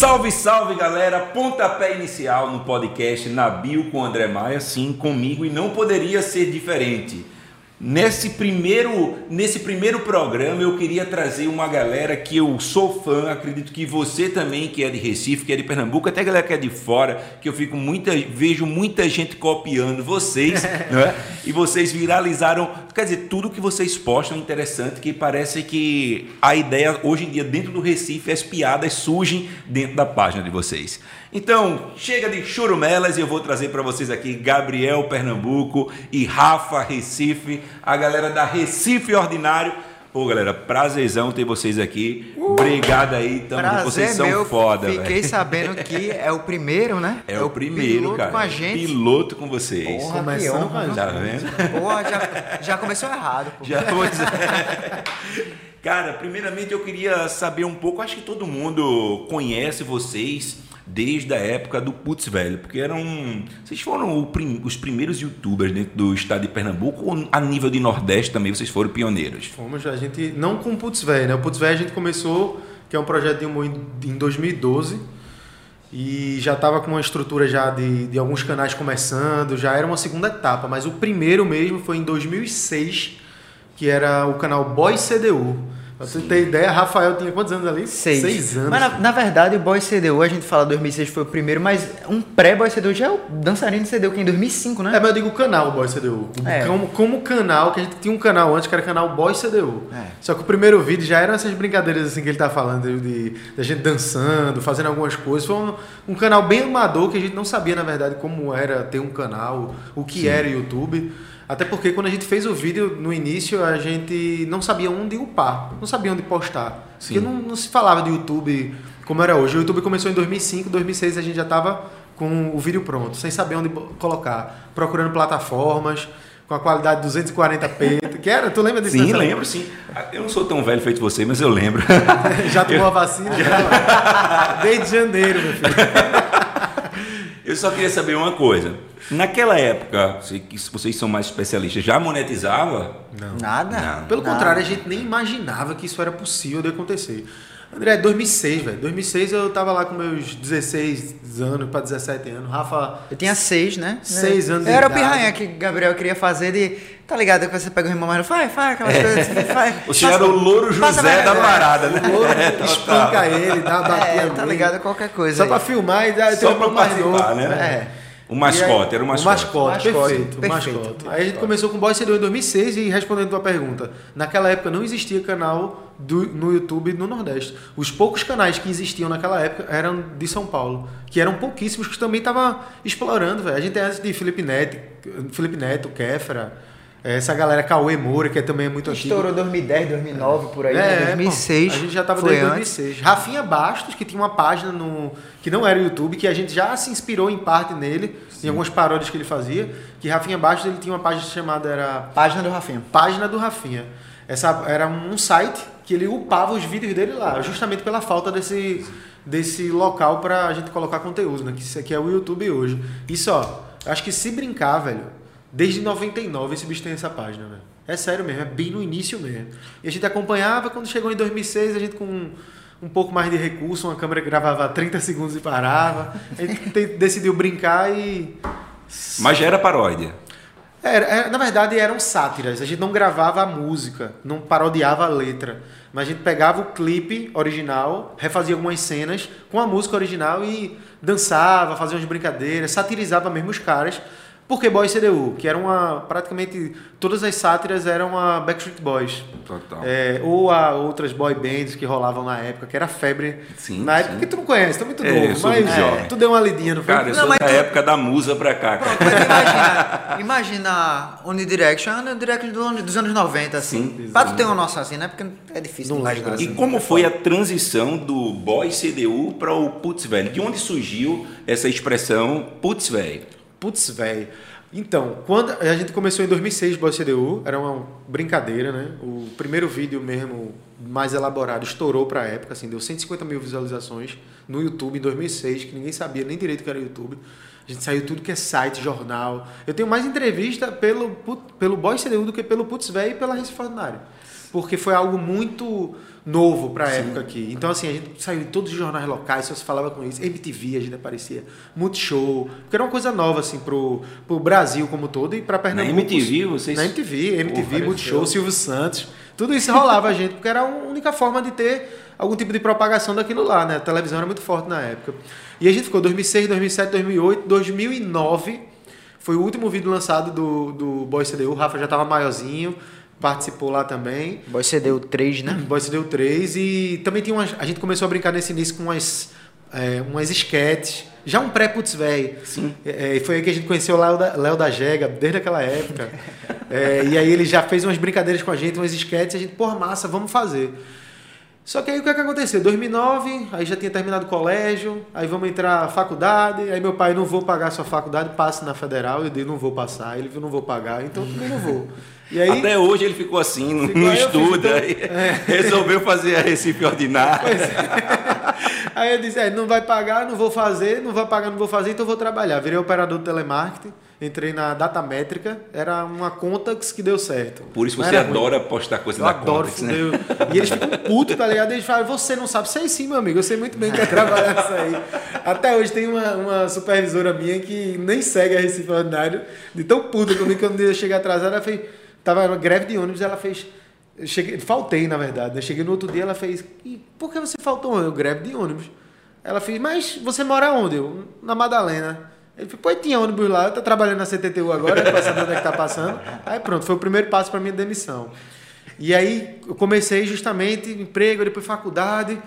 Salve, salve galera! Pontapé inicial no podcast Nabil com André Maia, sim, comigo e não poderia ser diferente. Nesse primeiro, nesse primeiro programa eu queria trazer uma galera que eu sou fã, acredito que você também que é de Recife, que é de Pernambuco, até galera que é de fora, que eu fico muita, vejo muita gente copiando vocês, né? E vocês viralizaram, quer dizer, tudo que vocês postam é interessante, que parece que a ideia hoje em dia dentro do Recife as piadas surgem dentro da página de vocês. Então, chega de churumelas e eu vou trazer para vocês aqui Gabriel Pernambuco e Rafa Recife, a galera da Recife Ordinário. Pô, galera, prazerzão ter vocês aqui. Uh, Obrigado aí, tamo prazer vocês são meu. foda, Fiquei velho. sabendo que é o primeiro, né? É, o primeiro, piloto cara. com a gente. Piloto com vocês. Porra, que Começando honra, com a? Tá vendo? Porra, já, já começou errado. Pô. Já pois é. Cara, primeiramente eu queria saber um pouco, acho que todo mundo conhece vocês desde a época do Putz Velho, porque eram. Vocês foram prim- os primeiros youtubers dentro do estado de Pernambuco ou a nível de Nordeste também vocês foram pioneiros? Fomos, a gente, não com o Putz Velho, né? O Putz Velho a gente começou, que é um projeto de humor em, em 2012, e já estava com uma estrutura já de, de alguns canais começando, já era uma segunda etapa, mas o primeiro mesmo foi em 2006, que era o canal Boy CDU. Pra você ter ideia, Rafael tinha quantos anos ali? Seis. Seis anos. Mas na, na verdade, o Boy CDU, a gente fala 2006 foi o primeiro, mas um pré-Boy CDU já é o dançarino CDU, que é em 2005, né? É, mas eu digo o canal Boy CDU. É. Como, como canal, que a gente tinha um canal antes que era canal Boy CDU. É. Só que o primeiro vídeo já eram essas brincadeiras assim que ele tá falando, de, da gente dançando, fazendo algumas coisas. Foi um, um canal bem amador que a gente não sabia, na verdade, como era ter um canal, o que era o YouTube. Até porque quando a gente fez o vídeo no início, a gente não sabia onde upar, não sabia onde postar. Sim. Porque não, não se falava de YouTube como era hoje. O YouTube começou em 2005, 2006 a gente já estava com o vídeo pronto, sem saber onde colocar, procurando plataformas com a qualidade 240p, que era, tu lembra disso? Sim, lembro sim. Eu não sou tão velho feito você, mas eu lembro. Já tomou a vacina? Já. Desde janeiro, meu filho. Eu só queria saber uma coisa. Naquela época, vocês são mais especialistas, já monetizava? Nada. Não. Pelo Nada. contrário, a gente nem imaginava que isso era possível de acontecer. André, 2006, velho. 2006 eu tava lá com meus 16 anos para 17 anos. Rafa, Eu tinha seis, né? Seis anos de Era o pirranha que Gabriel queria fazer de. Tá ligado? Que você pega o irmão mais novo, faz, faz aquelas coisas. Faz, Você era o louro José da parada, né? o ouro espanca ele, dá uma batida É, tá ligado? Qualquer coisa. Só aí. pra filmar e dar Só pra irmão mais participar, novo. né? É. O mascote, E aí- era o O mascote. mascote, Mascote, perfeito, o perfeito. mascote. Aí a gente começou com Boy CDU em 2006 e respondendo a tua pergunta, naquela época não existia canal do- no YouTube no Nordeste. Os poucos canais que existiam naquela época eram de São Paulo, que eram pouquíssimos que também tava explorando, velho. A gente tem antes de Felipe Neto, Felipe Neto, Kéfera, essa galera Cauê Moura, que também é muito antigo. Estourou 2010, 2009, por aí. né? É, 2006. pô, a gente já tava foi desde antes. 2006. Rafinha Bastos, que tinha uma página no que não era o YouTube, que a gente já se inspirou em parte nele, em algumas paródias que ele fazia, que Rafinha Bastos ele tinha uma página chamada era Página do Rafinha. Página do Rafinha. Essa era um site que ele upava os vídeos dele lá, justamente pela falta desse desse local pra gente colocar conteúdo, né? Que isso aqui é o YouTube hoje. Isso, ó, acho que se brincar, velho, desde 99 esse bicho tem essa página, velho. É sério mesmo, é bem no início mesmo. E a gente acompanhava, quando chegou em 2006, a gente com um pouco mais de recurso, uma câmera que gravava 30 segundos e parava. A gente te- decidiu brincar e Mas já era paródia. era, era- na verdade eram sátiras. A gente não gravava a música, não parodiava a letra. Mas a gente pegava o clipe original, refazia algumas cenas com a música original e dançava, fazia umas brincadeiras, satirizava mesmo os caras. Porque Boy CDU, que era uma. Praticamente todas as sátiras eram a Backstreet Boys. Total. É, ou a outras boy bands que rolavam na época, que era febre. Sim, na época sim. que tu não conhece, tu é muito É, novo. mas jovem. tu deu uma lidinha no Cara, eu Não, sou da tu- época da musa pra cá, cara. Mas imagina, imagina One Direction, One Direction do ano- dos anos 90, assim. Sim, pra tu ter uma noção assim, né? Porque é difícil Não de imaginar lembro. E assim. como foi a transição do boy CDU para o putz velho? De onde surgiu essa expressão putz velho? Putz, velho. Então, quando a gente começou em 2006, Boy CDU, era uma brincadeira, né? O primeiro vídeo mesmo, mais elaborado, estourou pra época, assim, deu 150 mil visualizações no YouTube em 2006, que ninguém sabia nem direito o que era YouTube. A gente saiu tudo que é site, jornal. Eu tenho mais entrevista pelo, pelo Boy CDU do que pelo Putz Velho e pela Recife Ordinário. porque foi algo muito novo para a época aqui. Então, assim, a gente saiu em todos os jornais locais, só se falava com isso. MTV, a gente aparecia. Multishow. Porque era uma coisa nova, assim, pro, pro Brasil como todo e para Na Pernambuco. MTV, vocês. Na MTV, MTV, apareceu. Multishow, Silvio Santos. Tudo isso rolava a gente, porque era a única forma de ter algum tipo de propagação daquilo lá, né? A televisão era muito forte na época. E a gente ficou 2006, 2007, 2008, 2009. Foi o último vídeo lançado do, do Boy CDU. O Rafa já estava maiorzinho, participou lá também. Boy o 3, né? Boy CDU 3 e também tinha umas, a gente começou a brincar nesse início com umas, é, umas sketches. Já um pré-putz velho. Sim. É, e foi aí que a gente conheceu o Léo da, Léo da Jega, desde aquela época. É, e aí ele já fez umas brincadeiras com a gente, umas sketches, e a gente, porra, massa, vamos fazer. Só que aí o que, é que aconteceu? 2009, aí já tinha terminado o colégio, aí vamos entrar na faculdade, aí meu pai, não vou pagar sua faculdade, passe na federal, eu disse, não vou passar, ele viu, não vou pagar, então eu também não vou. Aí, Até hoje ele ficou assim, não, Ficou, não eu fiz, estuda. então- aí Resolveu fazer a Recife Ordinária. aí eu disse, é, não vai pagar, não vou fazer, não vai pagar, não vou fazer, então eu vou trabalhar. Virei operador de telemarketing, entrei na Datamétrica, era uma Contax que deu certo. Por isso Não você era ruim. adora postar coisa Eu da adoro Contex, né? E eles ficam putos, tá ligado? Eles falam, você não sabe. Sei sim, meu amigo. Eu sei muito bem que é trabalhar isso aí. Até hoje tem uma, uma supervisora minha que nem segue a Recife Ordinário, de tão puta comigo que um dia eu cheguei atrasado, ela fez. Tava na greve de ônibus, ela fez. eu cheguei, faltei, na verdade. Eu cheguei no outro dia, ela fez. E por que você faltou? Eu, greve de ônibus. Ela fez, mas você mora onde? Eu, na Madalena. Ele falou, pô, tinha ônibus lá, eu tô trabalhando na CTTU agora, pra saber onde é que tá passando. Aí pronto, foi o primeiro passo para minha demissão. E aí eu comecei justamente emprego, depois faculdade,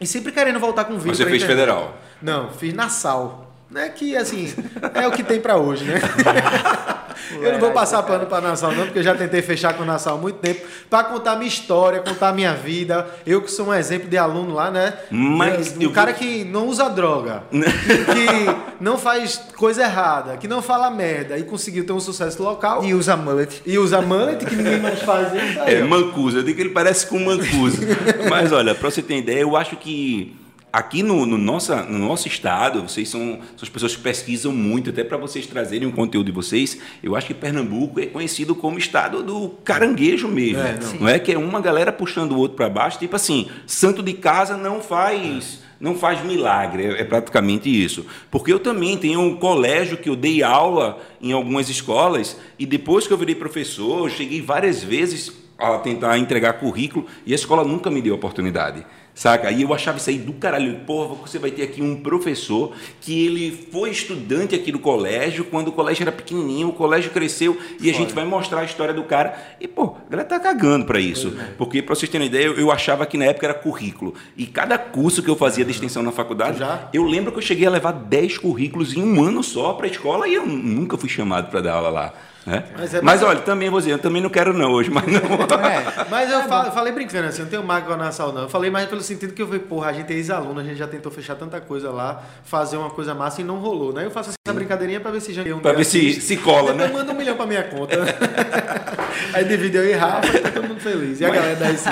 e sempre querendo voltar com vídeo. Você pra fez internet. federal. Não, fiz na SAL. Né, que assim, é o que tem pra hoje, né? eu não vou passar pano pra Nassau, não, porque eu já tentei fechar com Nassau há muito tempo, pra contar minha história, contar minha vida. Eu que sou um exemplo de aluno lá, né? Mas um eu- cara que não usa droga, que não faz coisa errada, que não fala merda e conseguiu ter um sucesso local. E usa mullet. E usa mullet, que ninguém mais faz isso aí. É. Mancuso. Eu digo que ele parece com Mancuso. Mas olha, para você ter ideia, eu acho que aqui no, no, nossa, no nosso estado, vocês são, são as pessoas que pesquisam muito, até para vocês trazerem o conteúdo de vocês. Eu acho que Pernambuco é conhecido como estado do caranguejo mesmo. É, não. é que é uma galera puxando o outro para baixo, tipo assim, santo de casa não faz. Não faz milagre, é é praticamente isso. Porque eu também tenho um colégio que eu dei aula em algumas escolas e depois que eu virei professor, eu cheguei várias vezes a tentar entregar currículo e a escola nunca me deu oportunidade. Saca? E eu achava isso aí do caralho. Porra, você vai ter aqui um professor que ele foi estudante aqui do colégio, quando o colégio era pequenininho, o colégio cresceu e a gente vai mostrar a história do cara. E, pô, a galera tá cagando pra isso. Porque, pra vocês terem ideia, eu, eu achava que na época era currículo. E cada curso que eu fazia de extensão na faculdade, Já? eu lembro que eu cheguei a levar 10 currículos em um ano só pra escola e eu nunca fui chamado pra dar aula lá. Né? Mas é mas olha, também vou dizer, eu também não quero não hoje, mas não. É. Mas eu, falo- eu falei brincando assim, eu não tenho mágoa na sal não. Eu falei mais pelo sentido que eu falei, porra, a gente é ex-aluno, a gente já tentou fechar tanta coisa lá, fazer uma coisa massa e não rolou, né? Eu faço essa brincadeirinha pra ver se já um Pra ver se, se cola, né? manda um milhão pra minha conta. Aí dividiu eu e Rafa tá todo mundo feliz. E a galera da IC?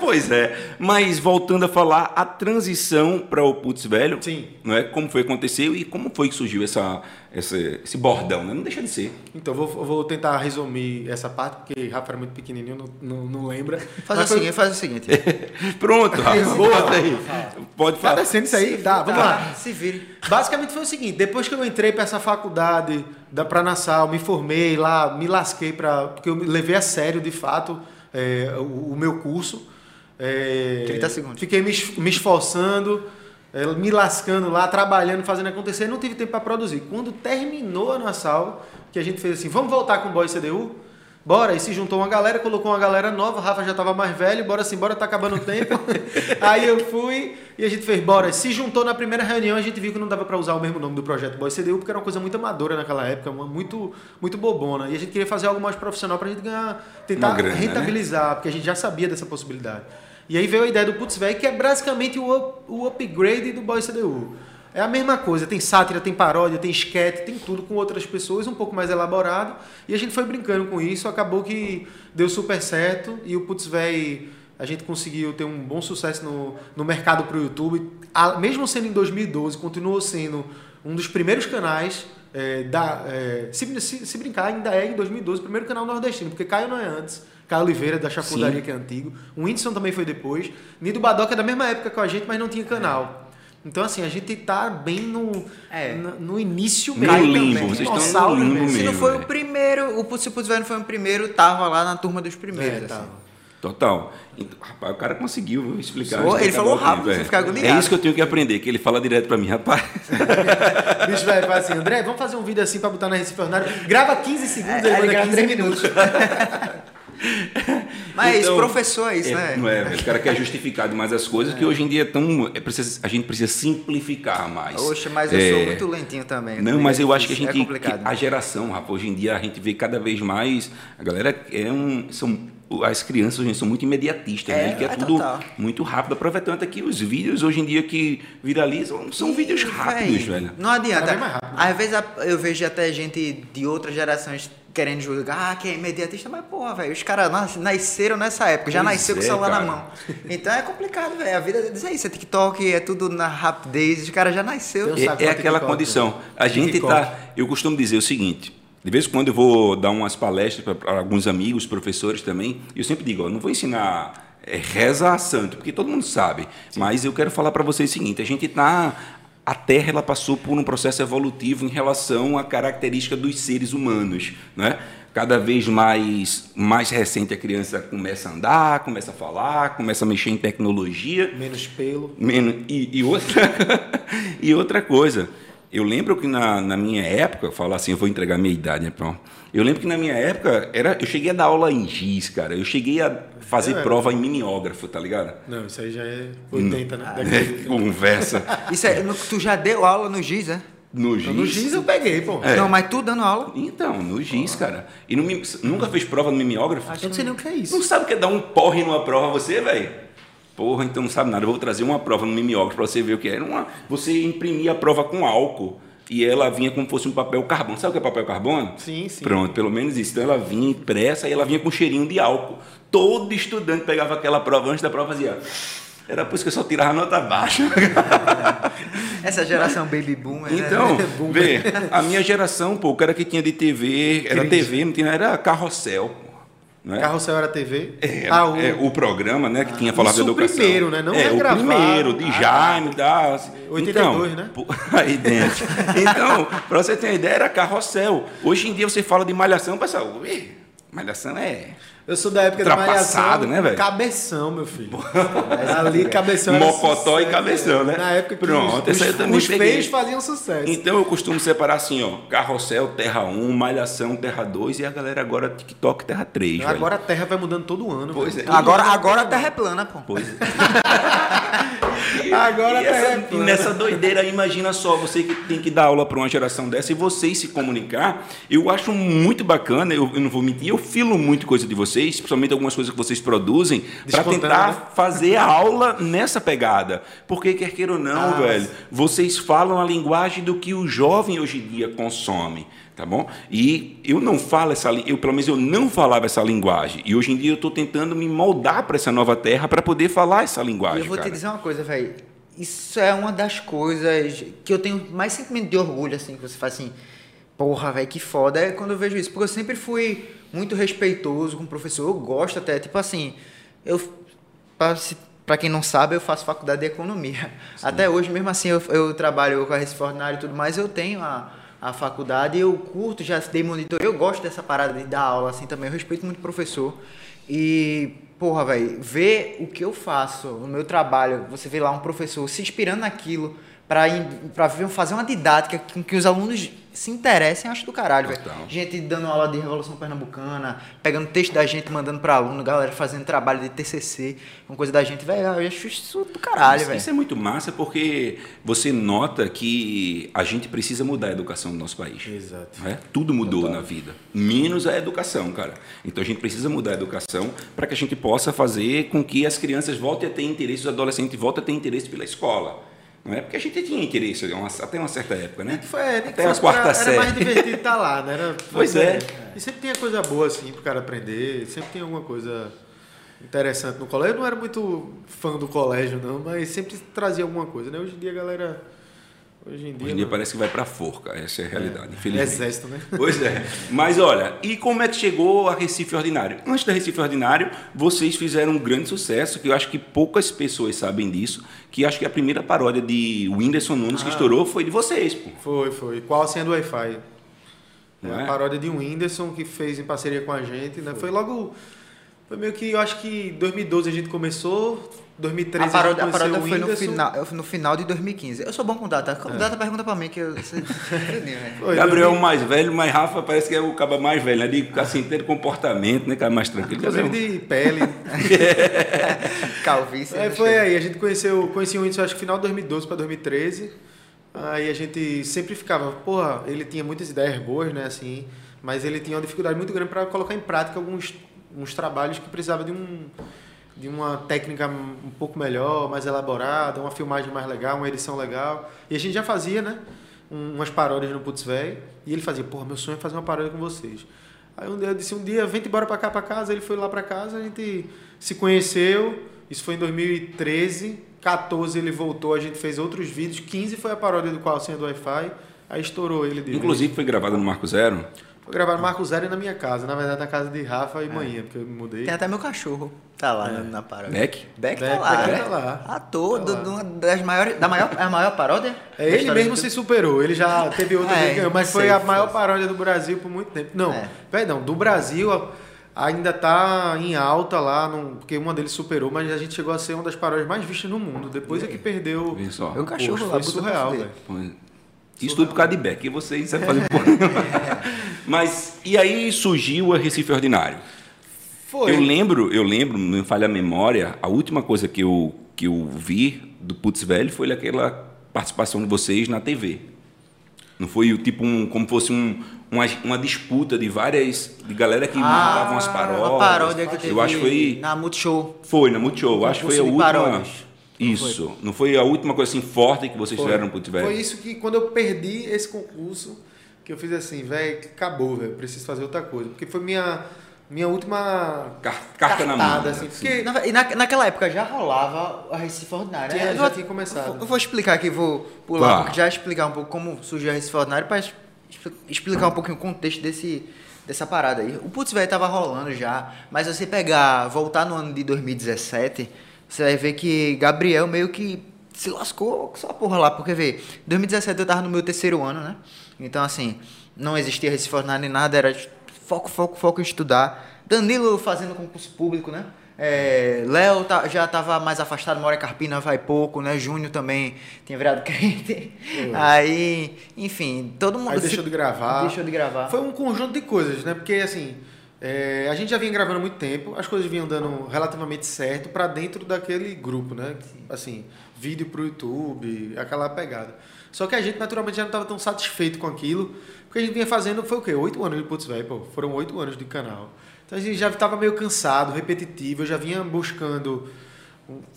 pois é. Mas voltando a falar, a transição para o Putz Velho, Sim. não é? como foi que aconteceu e como foi que surgiu essa, essa, esse bordão, né? Não deixa de ser. Então, vou, vou tentar resumir essa parte, porque Rafa era muito pequenininho, não, não, não lembra. Faz Mas seguinte, faz o seguinte. Pronto, Rafa. Boa. aí. Pode Tá falar. descendo isso aí? Tá, vamos lá. Se vire. Basicamente foi o seguinte, depois que eu entrei para essa faculdade da Pranassal, me formei lá, me lasquei para porque eu me levei a sério, de fato, é, o, o meu curso. É, 30 segundos. Fiquei me, me esforçando, me lascando lá, trabalhando, fazendo acontecer, não tive tempo para produzir. Quando terminou a Nassau, que a gente fez assim, vamos voltar com o Boy CDU? Bora, e se juntou uma galera, colocou uma galera nova, o Rafa já estava mais velho, bora sim, bora, tá acabando o tempo. Aí eu fui e a gente fez, bora. Se juntou na primeira reunião, a gente viu que não dava para usar o mesmo nome do projeto Boy CDU, porque era uma coisa muito amadora naquela época, muito, muito bobona. E a gente queria fazer algo mais profissional pra gente ganhar, tentar grana, né? rentabilizar, porque a gente já sabia dessa possibilidade. E aí veio a ideia do Putz Velho, que é basicamente o, o upgrade do Boy CDU. É a mesma coisa, tem sátira, tem paródia, tem esquete, tem tudo com outras pessoas, um pouco mais elaborado. E a gente foi brincando com isso, acabou que deu super certo e o Putz Véi, a gente conseguiu ter um bom sucesso no, no mercado pro YouTube. A- mesmo sendo em 2012, continuou sendo um dos primeiros canais é, da. é, se, se, se brincar, ainda é em 2012 o primeiro canal nordestino, porque Caio não é antes. Caio Oliveira, da Chafurdaria, que é antigo. O Whindersson também foi depois. Nido Badoca é da mesma época com a gente, mas não tinha canal. Então, assim, a gente tá bem no, É. no, no início No mesmo. limbo, também. vocês estão no limbo mesmo. Se não foi velho. o primeiro, o Putz Putz Velho foi o primeiro, tava lá na turma dos primeiros. É, assim. tá. Total. Então, rapaz, o cara conseguiu explicar. Ele falou rápido, você fica agoniado. É isso que eu tenho que aprender, que ele fala direto pra mim, rapaz. O bicho vai falar assim, André, vamos fazer um vídeo assim pra botar na Recife Ordinário. Grava 15 segundos, É, ele ele manda grava 15 três minutos. Mas Então, professor é isso, É, né? Não é. O cara quer justificar demais as coisas, que hoje em dia é tão. é precisa- a gente precisa simplificar mais. Oxe, mas eu É, sou muito lentinho também. Não, mas é eu acho que a gente. É complicado. que a geração, rapaz, hoje em dia a gente vê cada vez mais. A galera é um. São, as crianças hoje são muito imediatistas, É, né? Ele quer é tudo total. muito rápido. Aproveitando aqui os vídeos hoje em dia que viralizam, são vídeos Ih, rápidos, véi, velho. Não adianta. Rápido. Às vezes eu vejo até gente de outras gerações querendo julgar, ah, que é imediatista, mas porra, velho, os caras nas- nasceram nessa época, já Pois nasceu com o é, celular cara. na mão. Então é complicado, velho. A vida deles é isso, é TikTok, é tudo na rapidez, os caras já nasceu. É, é aquela TikTok, condição. né? A gente TikTok. tá. Eu costumo dizer o seguinte. De vez em quando eu vou dar umas palestras para alguns amigos, professores também. E eu sempre digo, ó, não vou ensinar é, reza a santo, porque todo mundo sabe. Mas eu quero falar para vocês o seguinte: a gente tá a Terra ela passou por um processo evolutivo em relação à característica dos seres humanos, né? Cada vez mais mais recente a criança começa a andar, começa a falar, começa a mexer em tecnologia. Menos pelo. Menos, e, e outra, e outra coisa, eu lembro que na, na minha época, falar assim, eu vou entregar a minha idade, né, pô? Eu lembro que na minha época, era, eu cheguei a dar aula em giz, cara. Eu cheguei a fazer É. prova em mimeógrafo, tá ligado? Não, isso aí já é 80, né? É, Década de 80. conversa. Isso é, tu já deu aula no GIS, é? No giz. No Giz eu peguei, pô. É. Não, mas tu dando aula. Então, no giz, cara. E no, nunca fez prova no mimeógrafo? Eu não sei nem o que é isso. Não sabe o que é dar um porre numa prova você, velho? Porra, então não sabe nada. Eu vou trazer uma prova no mimeógrafo pra você ver o que é. Era uma, você imprimia a prova com álcool e ela vinha como se fosse um papel carbono. Sabe o que é papel carbono? Sim, sim. Pronto, pelo menos isso. Então ela vinha impressa e ela vinha com cheirinho de álcool. Todo estudante pegava aquela prova antes da prova e fazia. Era por isso que eu só tirava nota baixa. Essa geração baby boom, é, Então, Bom, vê, a minha geração, pô, o cara que tinha de TV, era. TV, não tinha, era carrossel. Pô, Não é? Carrossel era TV. É, ah, o... é, o programa, né, que tinha falado de o educação. primeiro, né? Não é, o regravado. primeiro, de Ah, Jaime, da... 82, então, né? Aí dentro. Então, pra você ter uma ideia, era carrossel. Hoje em dia você fala de malhação, pessoal, "Ih, malhação é... Eu sou da época da malhação. né, velho? Cabeção, meu filho. Ali, cabeção era Mocotó e cabeção, né? Na época que Pronto, os, os, também os feios faziam sucesso. Então eu costumo separar assim, ó, carrossel, terra 1, malhação, terra 2 e a galera agora TikTok, terra 3, velho. Agora a Terra vai mudando todo ano. Pois velho. é. Agora, agora a terra é plana, pô. Pois é. Agora e, a Terra essa- é e plana. nessa doideira, imagina só, você que tem que dar aula para uma geração dessa e vocês se comunicar, eu acho muito bacana, eu, eu não vou mentir, eu filo muito coisa de vocês, principalmente algumas coisas que vocês produzem, para tentar né? fazer a aula nessa pegada. Porque, quer queira ou não, Ah, velho, vocês falam a linguagem do que o jovem hoje em dia consome. Tá bom? E eu não falo essa eu pelo menos eu não falava essa linguagem. E hoje em dia eu estou tentando me moldar para essa nova terra para poder falar essa E linguagem. eu vou cara. te dizer uma coisa, velho. Isso é uma das coisas que eu tenho mais sentimento de orgulho, assim, que você faz assim, porra, velho, que foda. É quando eu vejo isso. Porque eu sempre fui muito respeitoso com o professor. Eu gosto até, tipo assim, eu. Pra quem não sabe, eu faço faculdade de economia. Até hoje, mesmo assim, eu, eu trabalho com a Recife Ordinário e tudo mais, eu tenho a, a faculdade, eu curto, já dei monitoria, eu gosto dessa parada de dar aula assim também, eu respeito muito o professor. E, porra, velho, ver o que eu faço no meu trabalho, você vê lá um professor se inspirando naquilo para fazer uma didática com que os alunos se interessem, acho do caralho, velho. Total. Gente dando aula de Revolução Pernambucana, pegando texto da gente, mandando para aluno, galera fazendo trabalho de TCC, uma coisa da gente, velho, eu acho isso do caralho, Isso, velho. isso é muito massa porque você nota que a gente precisa mudar a educação do nosso país. Exato. não é? Tudo mudou na vida, menos a educação, cara. Então a gente precisa mudar a educação para que a gente possa fazer com que as crianças voltem a ter interesse, os adolescentes voltem a ter interesse pela escola. Não é? Porque a gente tinha interesse uma- até uma certa época, né? Foi, é, até a fosse quarta pra- série. Era mais divertido estar lá, né? Era, Pois é. E sempre tinha coisa boa, assim, pro cara aprender. Sempre tinha alguma coisa interessante no colégio. Eu não era muito fã do colégio, não, mas sempre trazia alguma coisa, né? Hoje em dia a galera... Hoje em dia. Hoje em dia parece que vai pra forca, essa é a realidade, infelizmente. Exército, né? Pois é. Mas olha, e como é que chegou a Recife Ordinário? Antes da Recife Ordinário, vocês fizeram um grande sucesso, que eu acho que poucas pessoas sabem disso, que acho que a primeira paródia de Whindersson Nunes que estourou foi de vocês, pô. Foi, foi. Qual sendo Wi-Fi? Não É é? a paródia de um Whindersson que fez em parceria com a gente, né? Foi logo. Foi meio que, eu acho que em 2012 a gente começou, 2013 A paródia, a paródia o foi no final, no final de 2015. Eu sou bom com data. Com data pergunta pra mim que eu Gabriel é o 2000, mais velho, mas Rafa parece que é o caba mais velho, né? De assim, ter comportamento, né? Cara mais tranquilo. Inclusive Gabriel. de pele. Calvície. É, foi aí, a gente conheceu, conheci o Whindersson acho que final de 2012 para 2013. Aí a gente sempre ficava, porra, ele tinha muitas ideias boas, né, assim, mas ele tinha uma dificuldade muito grande para colocar em prática alguns uns trabalhos que precisava de um de uma técnica um pouco melhor, mais elaborada, uma filmagem mais legal, uma edição legal. E a gente já fazia, né, um- umas paródias no Putz Véi, e ele fazia, porra, meu sonho é fazer uma paródia com vocês. Aí um dia eu disse, um dia, vem embora pra cá, pra casa. Ele foi lá pra casa, a gente se conheceu. Isso foi em 2013. 14 ele voltou, a gente fez outros vídeos. 15 foi a paródia do Qual Senha do Wi-Fi. Aí estourou ele de Inclusive foi gravado no Marco Zero. Foi gravar Marco Zero na minha casa. Na verdade, na casa de Rafa e manhã, porque eu me mudei. Tem até meu cachorro. Tá lá na- na paródia. Beck? Beck tá lá. Beck tá lá. Ator Tá do- lá. de uma das maiores. Da maior, é a maior paródia? É, ele mesmo se superou. Ele já teve outra É, vez que ganhou, mas foi a maior paródia do Brasil por muito tempo. Não, É. perdão, do Brasil ainda tá em alta lá, num- porque uma deles superou, mas a gente chegou a ser uma das paródias mais vistas no mundo. Depois é que perdeu. Vê só. Meu cachorro Poxa, lá, foi surreal, velho. Isso tudo por causa de Beck, e vocês sabem fazer porra. Mas, e aí surgiu a Recife Ordinário. Foi. Eu lembro, eu lembro, não me falha a memória, a última coisa que eu, que eu vi do Putz Velho foi aquela participação de vocês na TV. Não foi o tipo um, como fosse um, uma, uma disputa de várias, de galera que mandavam as paródias. Ah, Uma paródia que teve Eu acho que foi, na Multishow. foi na Multishow, eu acho que foi a última. paródias. Isso, não foi a última coisa assim forte que vocês Foi. fizeram no Putz Velho? Foi isso que quando eu perdi esse concurso, que eu fiz assim, velho, acabou, velho, preciso fazer outra coisa. Porque foi minha, minha última Car- carta na mão. cartada, né? assim. Porque Na- e na, naquela época já rolava a Recife Ordinária. Tinha- Eu já vou- tinha começado. Eu vou, eu vou explicar aqui, vou pular um já explicar um pouco como surgiu a Recife Ordinária para explicar um pouquinho o contexto desse, dessa parada aí. O Putz Velho tava rolando já, mas se você pegar, voltar no ano de 2017, você vai ver que Gabriel meio que se lascou com essa porra lá, porque vê, 2017 eu tava no meu terceiro ano, né? Então assim, não existia Recife Ordinária nem nada, era foco, foco, foco em estudar. Danilo fazendo concurso público, né? É, Léo tá- já estava mais afastado, mora em Carpina, vai pouco, né? Júnior também tinha virado crente. Aí, enfim, todo mundo. Aí deixou de gravar. Deixou de gravar. Foi um conjunto de coisas, né? Porque assim, é, a gente já vinha gravando há muito tempo, as coisas vinham dando relativamente certo pra dentro daquele grupo, né? Assim, vídeo pro YouTube, aquela pegada. Só que a gente naturalmente já não estava tão satisfeito com aquilo, porque a gente vinha fazendo, foi o quê? Oito anos de Putz Velho, pô. Foram oito anos de canal. Então a gente já estava meio cansado, repetitivo, eu já vinha buscando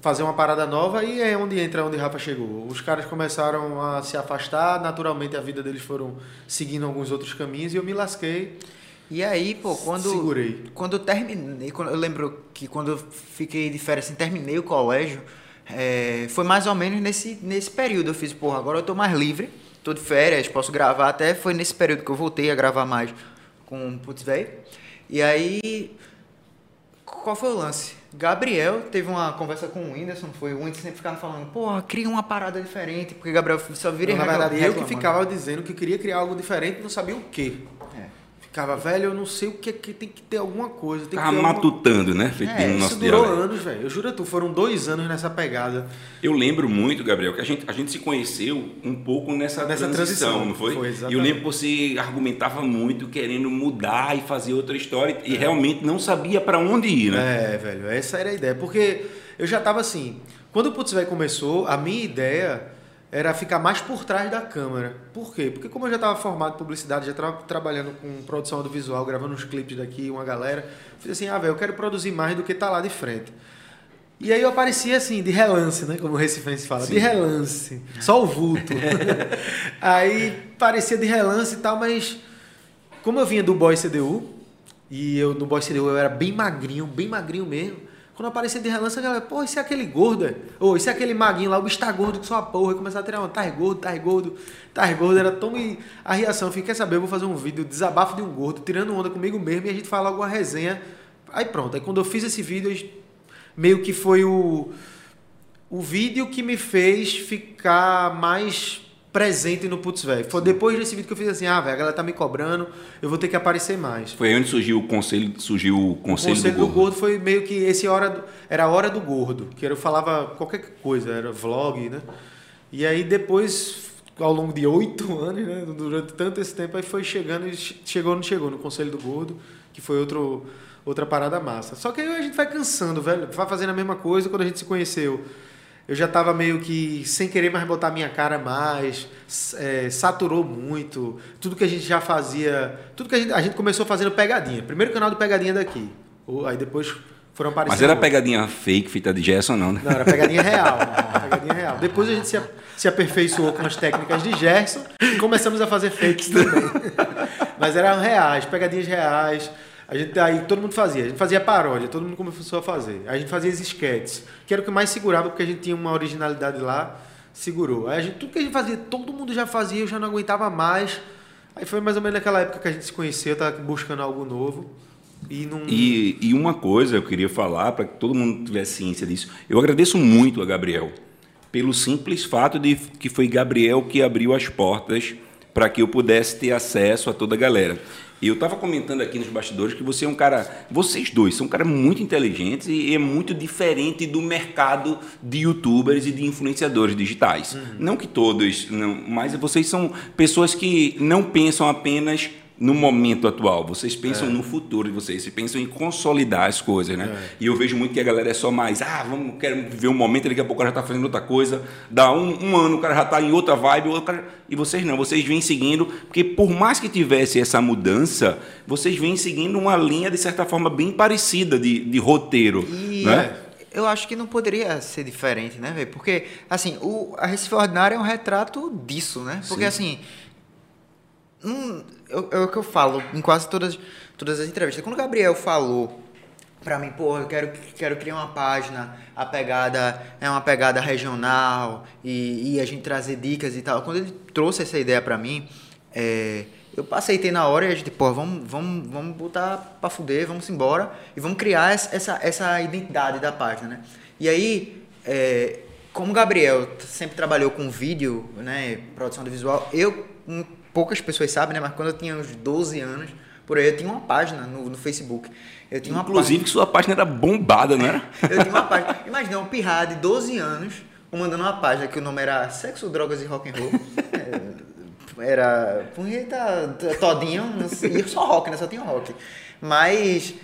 fazer uma parada nova e é onde entra onde Rafa chegou. Os caras começaram a se afastar, naturalmente a vida deles foram seguindo alguns outros caminhos e eu me lasquei. E aí, pô, quando. Segurei. Quando eu terminei, eu lembro que quando eu fiquei de férias, assim, terminei o colégio, é, foi mais ou menos nesse, nesse período. Eu fiz, porra, agora eu tô mais livre, tô de férias, posso gravar. Até foi nesse período que eu voltei a gravar mais com o Putz Véi. E aí, qual foi o lance? Gabriel teve uma conversa com o Whindersson, foi o Whindersson sempre ficava falando, porra, cria uma parada diferente, porque Gabriel só vira Então, na verdade, eu que ficava dizendo que queria criar algo diferente não sabia o quê. É. Ficava, velho, eu não sei o que, que tem que ter alguma coisa. Tem Tava alguma... matutando, né? Feito É, no Isso nosso durou diálogo. anos, velho. Eu juro a tu, foram dois anos nessa pegada. Eu lembro muito, Gabriel, que a gente, a gente se conheceu um pouco nessa, Nessa transição, transição, não foi? foi, e eu lembro que você argumentava muito, querendo mudar e fazer outra história, e realmente não sabia para onde ir, né? É, velho, essa era a ideia. Porque eu já tava assim. Quando o Putz Véi começou, a minha ideia era ficar mais por trás da câmera. Por quê? Porque como eu já estava formado em publicidade, já estava trabalhando com produção audiovisual, gravando uns clipes daqui, uma galera, fiz assim, ah, velho, eu quero produzir mais do que tá lá de frente. E aí eu aparecia assim, de relance, né? Como o Recifense fala, de relance. Só o vulto. aí parecia de relance e tal, mas como eu vinha do Boy CDU, e eu no Boy CDU eu era bem magrinho, bem magrinho mesmo, Quando aparecia de relance, a galera, pô, esse é aquele gordo, é? Ou esse é aquele maguinho lá, o bicho tá gordo que só a porra. E começar a tirar uma, tá gordo, tá gordo, tá gordo. Era tão a reação. Fiquei, quer saber, eu vou fazer um vídeo, desabafo de um gordo, tirando onda comigo mesmo e a gente fala alguma resenha. Aí pronto, aí quando eu fiz esse vídeo, meio que foi o, o vídeo que me fez ficar mais presente no Putz Velho. Foi depois desse vídeo que eu fiz assim, ah, velho, a galera tá me cobrando, eu vou ter que aparecer mais. Foi onde surgiu o conselho, surgiu o conselho, o conselho do, gordo. do, gordo. foi meio que esse hora do, era a hora do gordo, que eu falava qualquer coisa, era vlog, né? E aí depois ao longo de oito anos, né, durante tanto esse tempo, aí foi chegando e chegou não chegou no Conselho do Gordo, que foi outro, outra parada massa. Só que aí a gente vai cansando, velho, vai fazendo a mesma coisa quando a gente se conheceu eu já estava meio que sem querer mais botar minha cara mais, é, saturou muito, tudo que a gente já fazia, tudo que a gente, a gente começou fazendo pegadinha. Primeiro canal do pegadinha daqui, aí depois foram aparecendo. Mas era pegadinha fake, fita de Gerson, não, né? Não, era pegadinha real, pegadinha real. Depois a gente se, se aperfeiçoou com as técnicas de Gerson e começamos a fazer fakes também. Mas eram reais, pegadinhas reais. A gente aí todo mundo fazia, a gente fazia paródia, todo mundo começou a fazer. A gente fazia os sketches, que era o que mais segurava porque a gente tinha uma originalidade lá, segurou. Aí a gente, tudo que a gente fazia, todo mundo já fazia, eu já não aguentava mais. Aí foi mais ou menos naquela época que a gente se conheceu, tava buscando algo novo. E, não... e, e uma coisa eu queria falar para que todo mundo tivesse ciência disso. Eu agradeço muito a Gabriel pelo simples fato de que foi Gabriel que abriu as portas para que eu pudesse ter acesso a toda a galera. E eu estava comentando aqui nos bastidores que você é um cara, vocês dois são um cara muito inteligentes e é muito diferente do mercado de youtubers e de influenciadores digitais. Uhum. Não que todos, não, mas vocês são pessoas que não pensam apenas no momento atual, vocês pensam é. no futuro de vocês, vocês pensam em consolidar as coisas, né? É. E eu vejo muito que a galera é só mais, ah, vamos, quero viver um momento, daqui a pouco o cara já está fazendo outra coisa, dá um, um, ano o cara já está em outra vibe, cara... e vocês não, vocês vêm seguindo, porque por mais que tivesse essa mudança, vocês vêm seguindo uma linha, de certa forma, bem parecida de, de roteiro, e né? É. Eu acho que não poderia ser diferente, né, velho? Porque, assim, o, a Recife Ordinária é um retrato disso, né? Porque, Sim. assim, hum, é o que eu falo em quase todas, todas as entrevistas. Quando o Gabriel falou para mim, pô, eu quero, quero criar uma página, a pegada é uma pegada regional e, e a gente trazer dicas e tal. Quando ele trouxe essa ideia para mim, é, eu passei ter na hora e a gente, pô, vamos, vamos, vamos botar pra fuder, vamos embora e vamos criar essa, essa identidade da página, né? E aí, é, como o Gabriel sempre trabalhou com vídeo, né, produção de visual, eu poucas pessoas sabem, né? Mas quando eu tinha uns 12 anos, por aí, eu tinha uma página no, no Facebook. Eu tinha Inclusive página... que sua página era bombada, não era? eu tinha uma página. Imagina, um pirra de 12 anos mandando uma página que o nome era Sexo, Drogas e Rock and Roll. É, era punheta todinho, e só rock, né? Só tinha rock. Mas,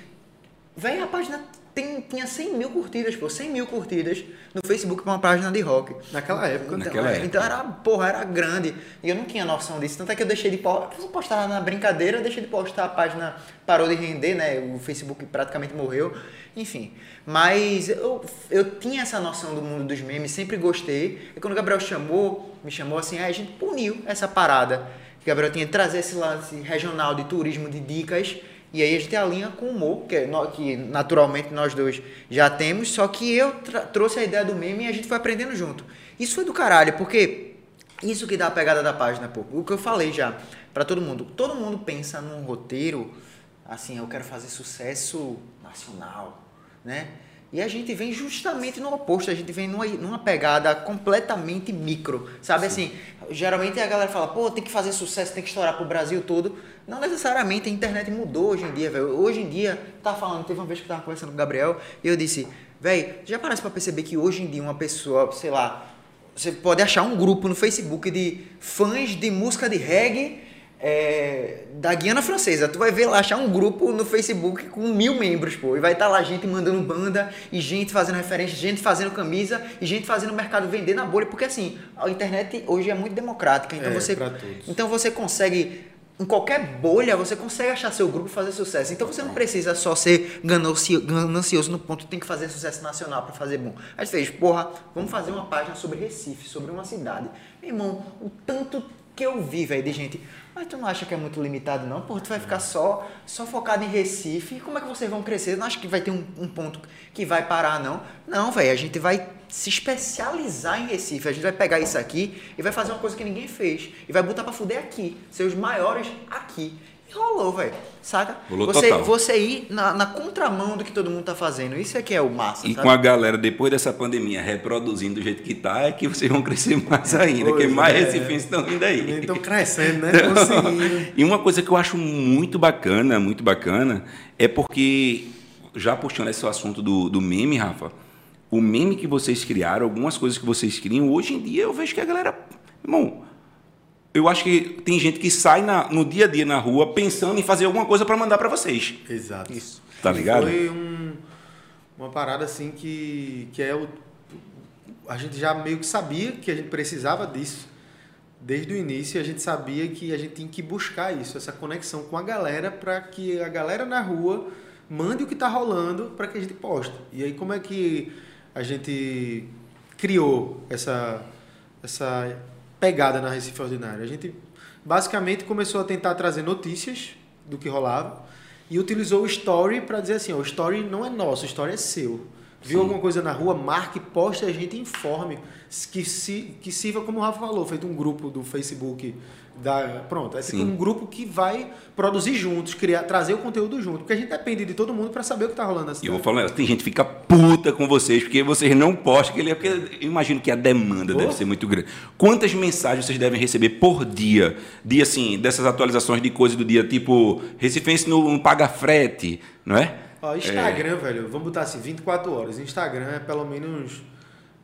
vem a página tem, tinha 100 mil curtidas, pô, 100 mil curtidas no Facebook pra uma página de rock. Naquela época. Então, Naquela época. então era, porra, era grande. E eu não tinha noção disso. Tanto é que eu deixei de postar na brincadeira, deixei de postar, a página parou de render, né? O Facebook praticamente morreu. Enfim. Mas eu, eu tinha essa noção do mundo dos memes, sempre gostei. E quando o Gabriel chamou, me chamou assim, aí a gente puniu essa parada. O Gabriel tinha que trazer esse lance regional de turismo, de dicas e aí a gente alinha com o humor, que, é, que naturalmente nós dois já temos, só que eu trouxe a ideia do meme e a gente foi aprendendo junto. Isso foi do caralho, porque isso que dá a pegada da página, pô. O que eu falei já para todo mundo. Todo mundo pensa num roteiro, assim, eu quero fazer sucesso nacional, né? E a gente vem justamente no oposto, a gente vem numa, numa pegada completamente micro, sabe Sim. assim? Geralmente a galera fala, pô, tem que fazer sucesso, tem que estourar pro Brasil todo. Não necessariamente, a internet mudou hoje em dia, velho. Hoje em dia, tá falando, teve uma vez que eu tava conversando com o Gabriel e eu disse, velho, já parece para perceber que hoje em dia uma pessoa, sei lá, você pode achar um grupo no Facebook de fãs de música de reggae é, da Guiana Francesa. Tu vai ver lá, achar um grupo no Facebook com mil membros, pô. E vai estar tá lá gente mandando banda, e gente fazendo referência, gente fazendo camisa, e gente fazendo mercado vender na bolha. Porque assim, a internet hoje é muito democrática. Então, é, você, então você consegue em qualquer bolha você consegue achar seu grupo e fazer sucesso. Então você não precisa só ser ganancioso no ponto tem que fazer sucesso nacional para fazer bom. Aí você fez, porra, vamos fazer uma página sobre Recife, sobre uma cidade. Meu irmão, o tanto que eu vi, velho, de gente. Mas tu não acha que é muito limitado, não? Pô, tu vai ficar só, só focado em Recife. Como é que vocês vão crescer? Não acho que vai ter um, um ponto que vai parar, não. Não, velho, a gente vai se especializar em Recife. A gente vai pegar isso aqui e vai fazer uma coisa que ninguém fez. E vai botar pra fuder aqui. Ser os maiores aqui. Rolou, velho. Saca? Rolou você, total. você ir na, na contramão do que todo mundo tá fazendo. Isso é que é o massa, E sabe? com a galera, depois dessa pandemia, reproduzindo do jeito que tá, é que vocês vão crescer mais ainda, Pois que mais é. recifenses estão vindo aí. Então crescendo, né? Conseguindo. E uma coisa que eu acho muito bacana, muito bacana, é porque, já puxando esse assunto do, do meme, Rafa, o meme que vocês criaram, algumas coisas que vocês criam, hoje em dia eu vejo que a galera. Irmão, eu acho que tem gente que sai na- no dia a dia na rua pensando em fazer alguma coisa para mandar para vocês. Exato. Isso. Tá ligado? Foi um- uma parada assim que, que é o. A gente já meio que sabia que a gente precisava disso. Desde o início a gente sabia que a gente tinha que buscar isso, essa conexão com a galera, para que a galera na rua mande o que está rolando para que a gente poste. E aí como é que a gente criou essa, essa pegada na Recife Ordinária? A gente basicamente começou a tentar trazer notícias do que rolava e utilizou o story para dizer assim, ó, o story não é nosso, o story é seu. Viu alguma coisa na rua, marque, poste, a gente informe, que, se, que sirva como o Rafa falou, feito um grupo do Facebook, da, pronto, é Sim. um grupo que vai produzir juntos, criar, trazer o conteúdo junto, porque a gente depende de todo mundo para saber o que tá rolando na E eu vou falando, tem gente que fica puta com vocês, porque vocês não postam, aquele, porque eu imagino que a demanda Oh. deve ser muito grande. Quantas mensagens vocês devem receber por dia? Dia assim, dessas atualizações de coisa do dia, tipo, Recifense não, não paga frete, não é? Ó, Instagram, velho, vamos botar assim, 24 horas. Instagram é pelo menos,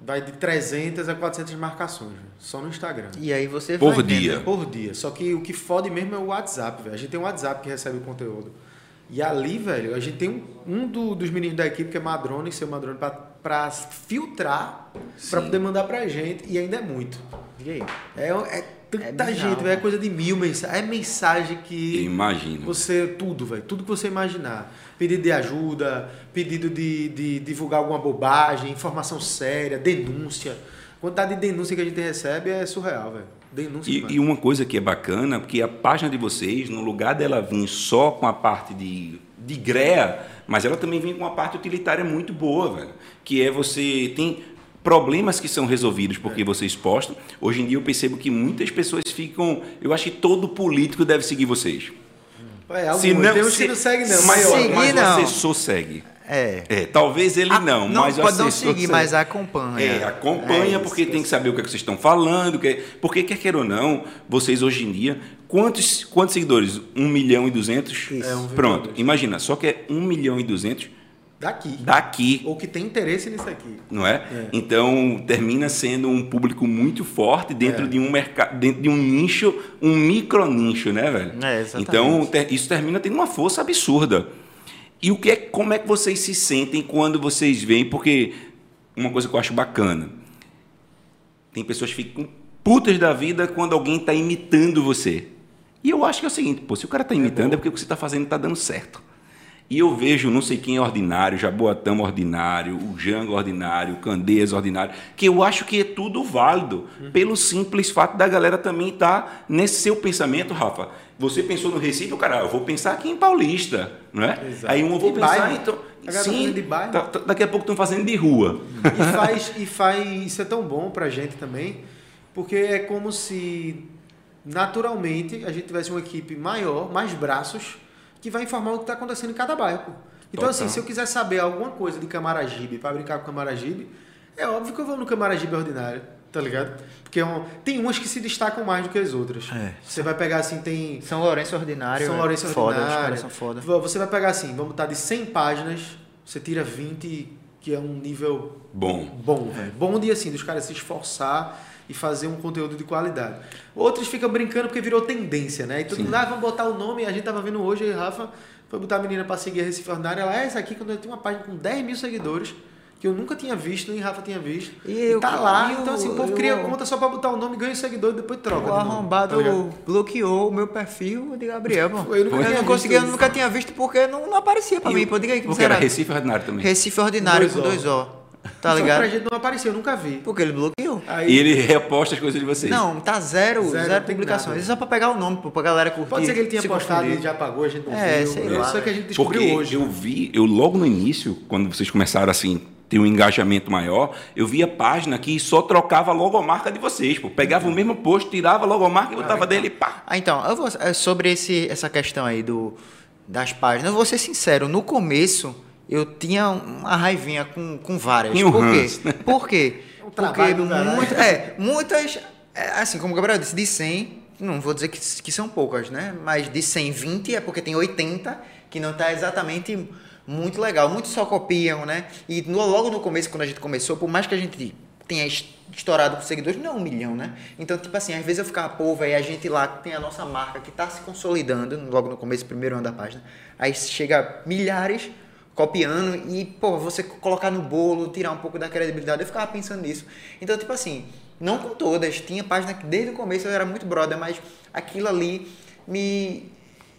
vai de 300 a 400 marcações, só no Instagram. E aí você Por vai dia. vendo. Por dia. Só que o que fode mesmo é o WhatsApp, velho. A gente tem um WhatsApp que recebe o conteúdo. E ali, velho, a gente tem um, um do- dos meninos da equipe, que é Madrone, seu Madrone, pra, pra filtrar, pra Sim. poder mandar pra gente. E ainda é muito. E aí? É, é tanta É gente, velho. É coisa de mil mensagens. É mensagem Eu que. imagino. Você, tudo, velho. Tudo que você imaginar. Pedido de ajuda, pedido de, de divulgar alguma bobagem, informação séria, denúncia. A quantidade de denúncia que a gente recebe é surreal, velho. Denúncia E, e uma coisa que é bacana, porque a página de vocês, no lugar dela vir só com a parte de, de greia, mas ela também vem com uma parte utilitária muito boa, velho. Que é você. Tem problemas que são resolvidos porque vocês postam. Hoje em dia eu percebo que muitas pessoas ficam. Eu acho que todo político deve seguir vocês. É, alguns, Se não, tem uns se- que não seguem, não. Mas, Seguir, mas não. o assessor segue. É. É, talvez ele Ah, não, não mas o pode não seguir, segue. mas acompanha. É, acompanha, É isso, porque é tem que saber o que, é que vocês estão falando. Que, porque, quer queira ou não, vocês hoje em dia, quantos, quantos seguidores? 1 milhão e 200? Isso. É, Pronto, imagina, só que é 1 milhão e 200 Daqui. daqui, Ou que tem interesse nisso aqui. não é? É. Então, termina sendo um público muito forte dentro É. de um mercado, dentro de um nicho, um micro nicho, né, velho? É, exatamente. Então, ter- isso termina tendo uma força absurda. E o que é, como é que vocês se sentem quando vocês veem? Porque uma coisa que eu acho bacana, tem pessoas que ficam putas da vida quando alguém está imitando você. E eu acho que é o seguinte, pô, se o cara está imitando é, porque o que você está fazendo está dando certo. E eu vejo não sei quem é ordinário, Jaboatão ordinário, o Jango ordinário, o Candeias ordinário, que eu acho que é tudo válido, pelo simples fato da galera também estar nesse seu pensamento, Rafa. Você pensou no Recife, cara, "Ah, eu vou pensar aqui em Paulista, não é? Exato. Aí um eu vou De pensar, bairro. então, A tá sim, de bairro. tá- tá- daqui a pouco estão fazendo de rua. E faz, e faz. Isso é tão bom pra gente também, porque é como se naturalmente a gente tivesse uma equipe maior, mais braços, que vai informar o que está acontecendo em cada bairro. Então, Total. assim, se eu quiser saber alguma coisa de Camaragibe para brincar com Camaragibe, é óbvio que eu vou no Camaragibe ordinário, tá ligado? Porque é um- tem umas que se destacam mais do que as outras. É. Você vai pegar assim, tem São Lourenço Ordinário. São é Lourenço foda, Os Ordinário. caras são foda. Você vai pegar assim, vamos botar de 100 páginas, você tira 20, que é um nível Bom. bom, velho. Bom dia assim, dos caras se esforçar e fazer um conteúdo de qualidade. Outros ficam brincando porque virou tendência, né? E todo Sim. mundo, ah, vamos botar o nome, a gente tava vendo hoje, aí Rafa foi botar a menina pra seguir a Recife Ordinária, ela, é essa aqui, quando eu tenho uma página com 10 mil seguidores, que eu nunca tinha visto, nem Rafa tinha visto. E E, eu- tá lá, e o- então assim, o povo eu- cria conta só pra botar o nome, ganha seguidor e depois troca. O nome, arrombado tá bloqueou o meu perfil de Gabriel, pô. Eu nunca Eu não visto conseguia, eu nunca tinha visto porque não, não aparecia pra E mim. Pô, diga aí que Porque era. Recife ordinário também. Recife Ordinário Dois com dois O. Tá Só que ligado? pra gente não apareceu, eu nunca vi. Porque ele bloqueou. Aí, E ele reposta as coisas de vocês. Não, tá zero, Zero, zero, publicações. nada. Isso é só pra pegar o nome, pô, pra galera curtir. Pode ser que ele tinha se postado confundir. e já apagou, a gente não É, viu. sei É lá, Só que a gente descobriu Porque hoje. eu vi, eu logo no início, quando vocês começaram assim, ter um engajamento maior, eu via página que só trocava a logomarca de vocês, pô. Pegava o mesmo post, tirava a logomarca e botava dele e pá. Ah, então, eu vou, é sobre esse, essa questão aí do, das páginas, eu vou ser sincero, no começo eu tinha uma raivinha com, com várias. Um Por quê? né? Por quê? É um Porque muito, é, muitas, é, assim, como o Gabriel disse, de 100, não vou dizer que, que são poucas, né? Mas de 100, 20 é porque tem 80 que não tá exatamente muito legal. Muitos só copiam, né? E no- logo no começo, quando a gente começou, por mais que a gente tenha es- estourado com seguidores, não é um milhão, né? Então, tipo assim, às vezes eu ficava, pô, velho, a gente lá que tem a nossa marca que tá se consolidando, logo no começo, primeiro ano da página, aí chega milhares copiando e, pô, você colocar no bolo, tirar um pouco da credibilidade, eu ficava pensando nisso. Então, tipo assim, não com todas, tinha página que desde o começo eu era muito brother, mas aquilo ali me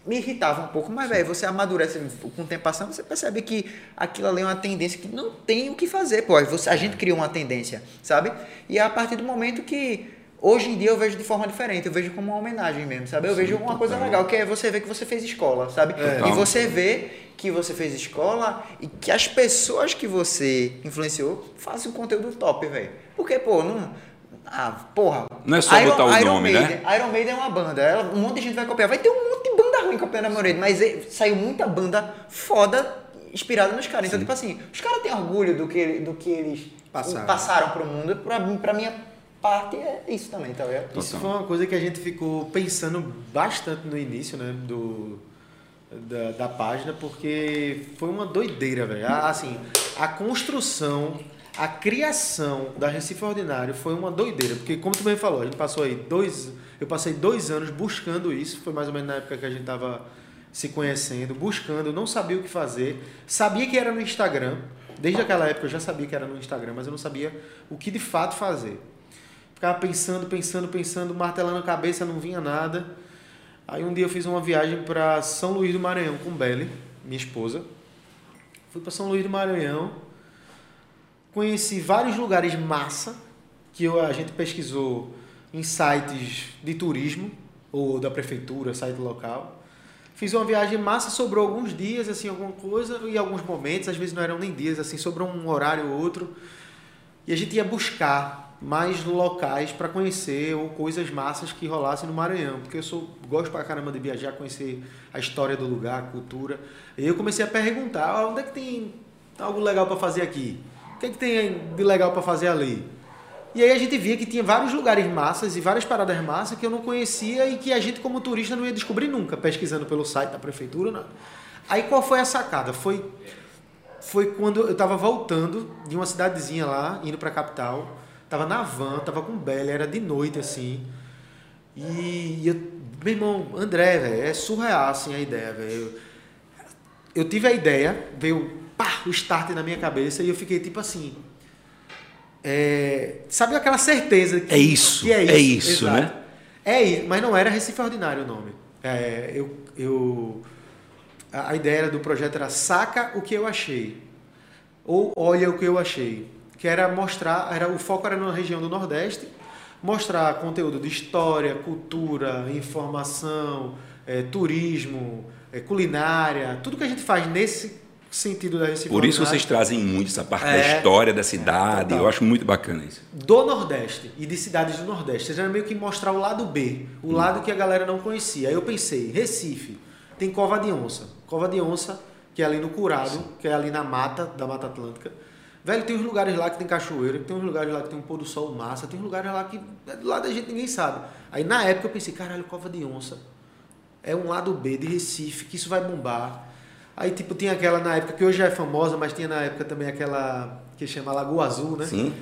me irritava um pouco, mas velho, você amadurece com o tempo passando, você percebe que aquilo ali é uma tendência que não tem o que fazer, pô. Você, a gente criou uma tendência, sabe? E é a partir do momento que hoje em dia eu vejo de forma diferente, eu vejo como uma homenagem mesmo, sabe? Eu vejo uma coisa legal, que é você ver que você fez escola, sabe? E Total. você vê que você fez escola e que as pessoas que você influenciou fazem um conteúdo top, velho. Porque, pô, não. Ah, porra. Não é só botar o nome, né? Maiden, Iron Maiden é uma banda. ela- Um monte de gente vai copiar. Vai ter um monte de banda ruim copiando a Moreira, mas eh, saiu muita banda foda inspirada nos caras. Então, tipo assim, os caras têm orgulho do que, do que eles Passaram. passaram pro mundo. Pra, mim- pra minha parte é isso também, tá ligado? Isso Total. foi uma coisa que a gente ficou pensando bastante no início, né, do, da, da página, porque foi uma doideira, velho. A- Assim, a construção, a criação da Recife Ordinário foi uma doideira, porque como tu bem falou, a gente passou aí dois, eu passei dois anos buscando isso, foi mais ou menos na época que a gente tava se conhecendo, buscando, não sabia o que fazer, sabia que era no Instagram, desde aquela época eu já sabia que era no Instagram, mas eu não sabia o que de fato fazer. Ficava pensando, pensando, pensando, martelando a cabeça, não vinha nada. Aí um dia eu fiz uma viagem para São Luís do Maranhão com Belle, minha esposa. Fui para São Luís do Maranhão. Conheci vários lugares massa que eu- a gente pesquisou em sites de turismo ou da prefeitura, site local. Fiz uma viagem massa, sobrou alguns dias, assim, alguma coisa, e alguns momentos, às vezes não eram nem dias, assim, sobrou um horário ou outro. E a gente ia buscar mais locais para conhecer ou coisas massas que rolassem no Maranhão, porque eu sou gosto pra caramba de viajar, conhecer a história do lugar, a cultura. E eu comecei a perguntar, ah, onde é que tem algo legal para fazer aqui? O que é que tem de legal para fazer ali? E aí a gente via que tinha vários lugares massas e várias paradas massas que eu não conhecia e que a gente como turista não ia descobrir nunca, pesquisando pelo site da prefeitura, nada. Aí qual foi a sacada? Foi foi quando eu tava voltando de uma cidadezinha lá, indo pra capital. Tava na van, tava com Bela, era de noite assim. E eu, meu irmão, André, velho, é surreal assim a ideia, velho. Eu, eu tive a ideia, veio pá, o start na minha cabeça e eu fiquei tipo assim. é, sabe aquela certeza que É isso, que é isso, exato. né? É isso, mas não era Recife Ordinário o nome. É, eu, eu, a a ideia do projeto era saca o que eu achei ou olha o que eu achei, que era mostrar, era o foco era na região do Nordeste, mostrar conteúdo de história, cultura, informação, eh, turismo, eh, culinária, tudo que a gente faz nesse sentido da Recife Por isso vocês trazem muito essa parte da É. história da cidade. eu acho muito bacana isso. do Nordeste e de cidades do Nordeste. Era meio que mostrar o lado B, o lado que a galera não conhecia. Aí eu pensei, Recife, tem Cova de Onça. Cova de Onça, que é ali no Curado, que é ali na mata, da Mata Atlântica. Velho, tem uns lugares lá que tem cachoeira, tem uns lugares lá que tem um pôr do sol massa, tem uns lugares lá que é do lado da gente ninguém sabe. Aí na época eu pensei, caralho, Cova de Onça. É um lado B de Recife, que isso vai bombar. Aí, tipo, tinha aquela na época, que hoje já é famosa, mas tinha na época também aquela que chama Lagoa Azul, né? Sim.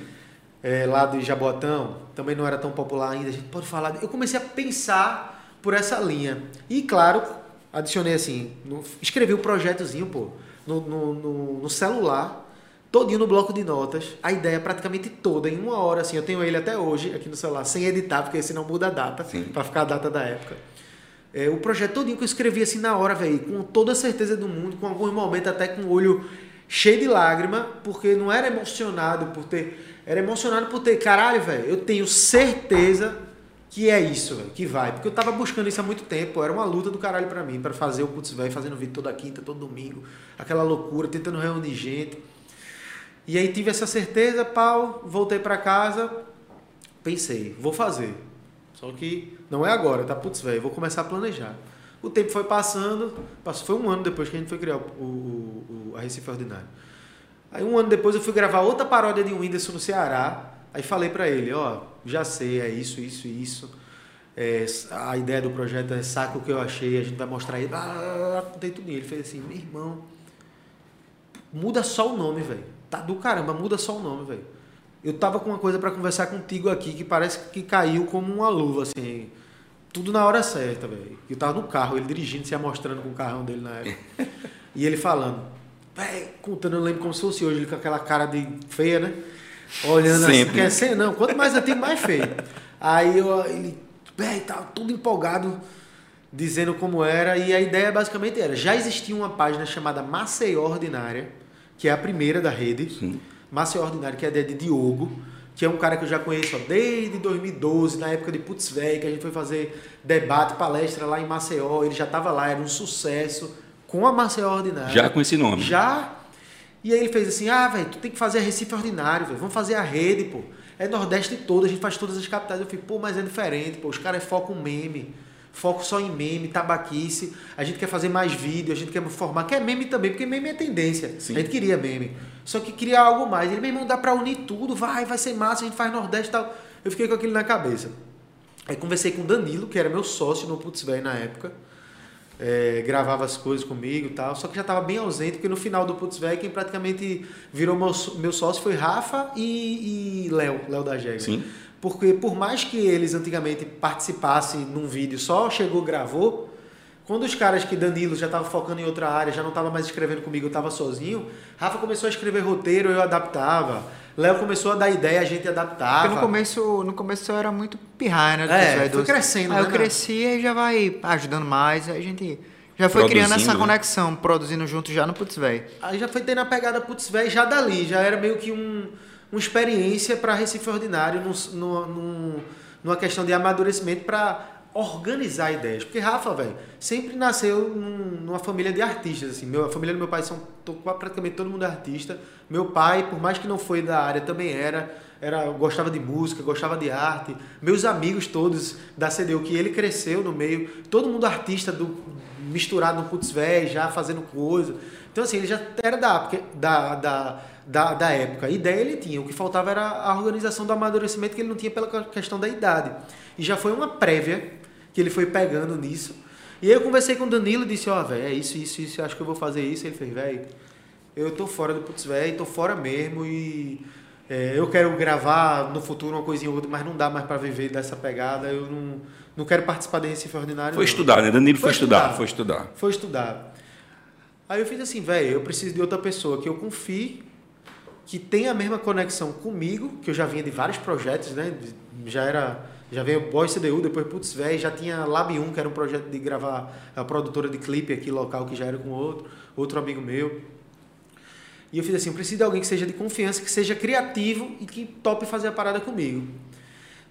é, lá de Jaboatão, também não era tão popular ainda, a gente pode falar. Eu comecei a pensar por essa linha. E claro, adicionei assim, no- escrevi o projetozinho, pô, no, no, no, no celular, todinho no bloco de notas, a ideia praticamente toda, em uma hora, assim, eu tenho ele até hoje aqui no celular, sem editar, porque senão muda a data, para ficar a data da época. É, o projeto todinho que eu escrevi assim na hora, velho, com toda a certeza do mundo, com alguns momentos até com o olho cheio de lágrima, porque não era emocionado por ter. Era emocionado por ter, caralho, velho, eu tenho certeza que é isso, velho, que vai. Porque eu tava buscando isso há muito tempo, era uma luta do caralho pra mim, pra fazer o Putz Velho, fazendo vídeo toda quinta, todo domingo, aquela loucura, tentando reunir gente. E aí tive essa certeza, pau, voltei pra casa, pensei, vou fazer. Só que não é agora, tá? Putz, velho, vou começar a planejar. O tempo foi passando, passou, foi um ano depois que a gente foi criar o, o, o, a Recife Ordinário. Aí um ano depois eu fui gravar outra paródia de Whindersson no Ceará. Aí falei pra ele, ó, já sei, é isso, isso, isso. É, a ideia do projeto é saco o que eu achei, a gente vai mostrar ele. Ah, contei tudo. Ele fez assim, meu irmão, muda só o nome, velho. Tá do caramba, muda só o nome, velho. Eu tava com uma coisa para conversar contigo aqui que parece que caiu como uma luva, assim. Tudo na hora certa, velho. Eu tava no carro, ele dirigindo, se mostrando com o carrão dele na época. e ele falando, velho, contando, eu lembro como se fosse hoje, ele com aquela cara de feia, né? Olhando Sempre. assim, quer ser, não. Quanto mais antigo, mais feio. Aí eu, ele, velho, tava tudo empolgado, dizendo como era. E a ideia basicamente era: já existia uma página chamada Maceió Ordinária, que é a primeira da rede. Sim. Maceió Ordinária, que é de Diogo, que é um cara que eu já conheço ó, desde 2012, na época de Putz Véi, que a gente foi fazer debate, palestra lá em Maceió. Ele já tava lá, era um sucesso com a Maceió Ordinária. Já com esse nome. Já. E aí ele fez assim: ah, velho, tu tem que fazer a Recife Ordinário, velho. Vamos fazer a rede, pô. É Nordeste todo, a gente faz todas as capitais. Eu falei, pô, mas é diferente, pô. Os caras focam meme. Foco só em meme, tabaquice. A gente quer fazer mais vídeo, a gente quer formar. Quer meme também, porque meme é tendência. Sim. A gente queria meme. Só que queria algo mais. Ele, meu irmão, dá pra unir tudo, vai, vai ser massa, a gente faz Nordeste e tal. Eu fiquei com aquilo na cabeça. Aí conversei com o Danilo, que era meu sócio no Putz Véi na época. É, gravava as coisas comigo e tal, só que já estava bem ausente, porque no final do Putz Véi, quem praticamente virou meu, meu sócio foi Rafa e, e Léo, Léo da Jega. Sim. Porque por mais que eles antigamente participassem num vídeo só, chegou, gravou, quando os caras que Danilo já estava focando em outra área, já não estava mais escrevendo comigo, eu estava sozinho, Rafa começou a escrever roteiro, eu adaptava. Léo começou a dar ideia, a gente adaptava. Porque no começo, no começo eu era muito pirraia, né? do É, Véi foi crescendo, Aí né, eu né? cresci e já vai ajudando mais, aí a gente já foi criando essa né? conexão, produzindo junto já no Putz Véi. Aí já foi tendo a pegada putz velho já dali, já era meio que um, uma experiência para Recife Ordinário, num, num, num- numa questão de amadurecimento para organizar ideias. Porque Rafa, velho, sempre nasceu num- numa família de artistas. Assim. Meu, a família do meu pai são to- praticamente todo mundo é artista. Meu pai, por mais que não foi da área, também era. era gostava de música, gostava de arte. Meus amigos todos da CDU, que ele cresceu no meio, todo mundo artista do, misturado no Putz já fazendo coisa. Então, assim, ele já era da, da, da, da, da época. A ideia ele tinha, o que faltava era a organização do amadurecimento que ele não tinha pela questão da idade. E já foi uma prévia que ele foi pegando nisso. E aí eu conversei com o Danilo e disse, ó, velho, é isso, isso, isso, acho que eu vou fazer isso. Ele fez, velho, eu tô fora do Putz Véi, tô fora mesmo e é, eu quero gravar no futuro uma coisinha ou outra, mas não dá mais para viver dessa pegada. Eu não, não quero participar da Recife Ordinário. Foi não. estudar, né? Danilo foi, Foi estudar, estudar. foi estudar. Foi estudar. Aí eu fiz assim, velho, eu preciso de outra pessoa que eu confie, que tenha a mesma conexão comigo, que eu já vinha de vários projetos, né? Já era, já veio Boy CDU, depois Putz Véi, já tinha Lab 1, que era um projeto de gravar a produtora de clipe aqui local, que já era com outro, outro amigo meu. E eu fiz assim, eu preciso de alguém que seja de confiança, que seja criativo e que tope fazer a parada comigo.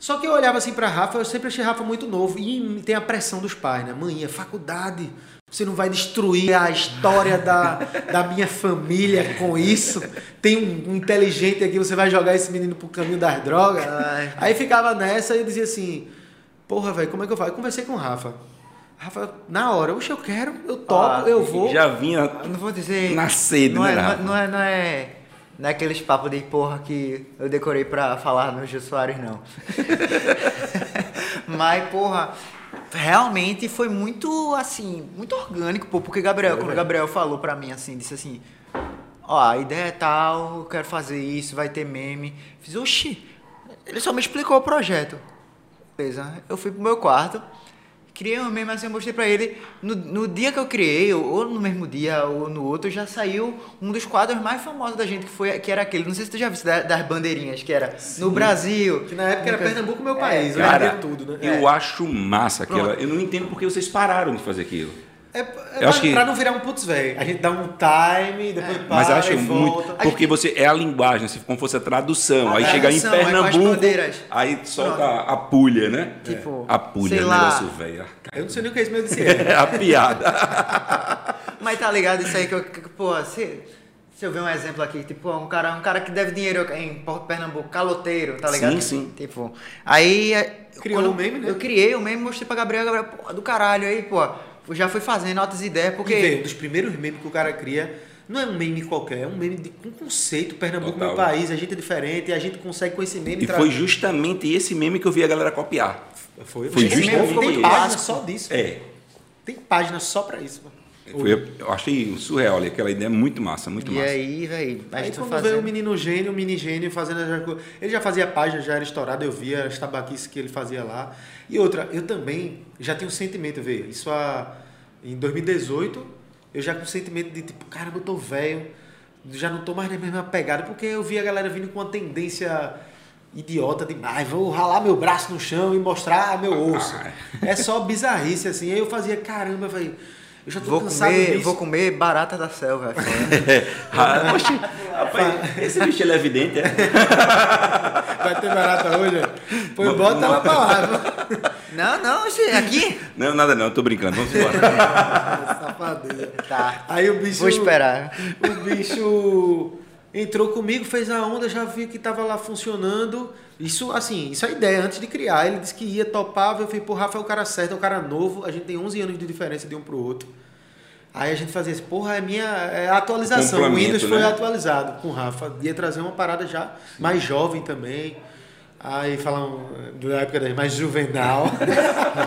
Só que eu olhava assim pra Rafa, eu sempre achei Rafa muito novo. E tem a pressão dos pais, né? Mãe, é faculdade. Você não vai destruir a história da, da minha família com isso. Tem um, um inteligente aqui, você vai jogar esse menino pro caminho das drogas. Ai. Aí ficava nessa e eu dizia assim: Porra, velho, como é que eu faço? Eu conversei com o Rafa. Rafa, na hora, oxe, eu quero, eu topo, Ah, eu vou. Já vinha não vou dizer. nascer, não né? é, não, é, Rafa? não é, não é, não é aqueles papos de porra que eu decorei pra falar no Gil Soares, não. Mas, porra, realmente foi muito, assim, muito orgânico, pô, porque Gabriel, quando o Gabriel falou pra mim, assim, disse assim, ó, a ideia é tal, eu quero fazer isso, vai ter meme. Fiz, oxi, ele só me explicou o projeto. Beleza, eu fui pro meu quarto, criei um meme assim, eu mostrei pra ele. No, no dia que eu criei, ou, no mesmo dia, ou no outro, já saiu um dos quadros mais famosos da gente, que, foi, que era aquele, não sei se tu já viu, da- das bandeirinhas, que era no Brasil. Que na época era Nunca- Pernambuco, meu É, país. eu Cara, entendia tudo, né? eu acho massa aquela. Pronto. Eu não entendo porque vocês pararam de fazer aquilo. É, é Eu pra, acho que- pra não virar um putz, velho. A gente dá um time, depois para Mas acho muito. Porque você é a linguagem, assim, como fosse a tradução. A aí chega em as Pernambuco, aí solta a, a pulha, né? Tipo, a pulha, é um negócio velho. Eu não sei nem o que é isso, disse. É. É a piada. Mas tá ligado isso aí que eu, que, pô, se, se eu ver um exemplo aqui, tipo, um cara, um cara que deve dinheiro em Porto Pernambuco, caloteiro, tá ligado? Sim, sim. Tipo, aí... é, Criou o meme, né? Eu criei o meme, mostrei pra Gabriel, Gabriel, pô, do caralho, aí, pô, já fui fazendo altas ideias, Porque porque... um dos primeiros memes que o cara cria não é um meme qualquer, é um meme de, com conceito. Pernambuco, Total. meu país, a gente é diferente e a gente consegue com esse meme E trazer- foi justamente esse meme que eu vi a galera copiar. Foi, foi Esse meme justamente. Tem página só disso. É. Tem página só pra isso. mano. Foi, eu achei surreal ali, aquela ideia é muito massa, muito E massa. aí, velho, a Aí gente quando veio o fazendo... menino gênio, o mini gênio fazendo. as Ele já fazia página, já era estourado, eu via as tabaquices que ele fazia lá. E outra, eu também já tinha um sentimento, ver Isso há, em 2018, eu já com um sentimento de tipo, caramba, eu tô velho, já não tô mais na mesma pegada, porque eu vi a galera vindo com uma tendência idiota demais, vou ralar meu braço no chão e mostrar meu osso. É só bizarrice, assim. Aí eu fazia, caramba, velho, eu já tô Vou cansado comer, disso. vou comer barata da selva. é. Ah, oxe, rapaz, esse bicho ele é evidente, é? Vai ter barata hoje? Pois bota ela pra lá. não, não, aqui? Não, nada não, tô brincando, vamos embora. Safadeza. Tá. Aí o bicho. Vou esperar. O bicho entrou comigo, fez a onda, já vi que tava lá funcionando. Isso, assim, isso é a ideia antes de criar. Ele disse que ia, topava. Eu falei, pô, Rafa é o cara certo, é o cara novo. A gente tem 11 anos de diferença de um pro outro. Aí a gente fazia isso, porra, é minha é atualização. O Windows foi né? atualizado com o Rafa. Ia trazer uma parada já mais jovem também. Aí falam da época das mais juvenal.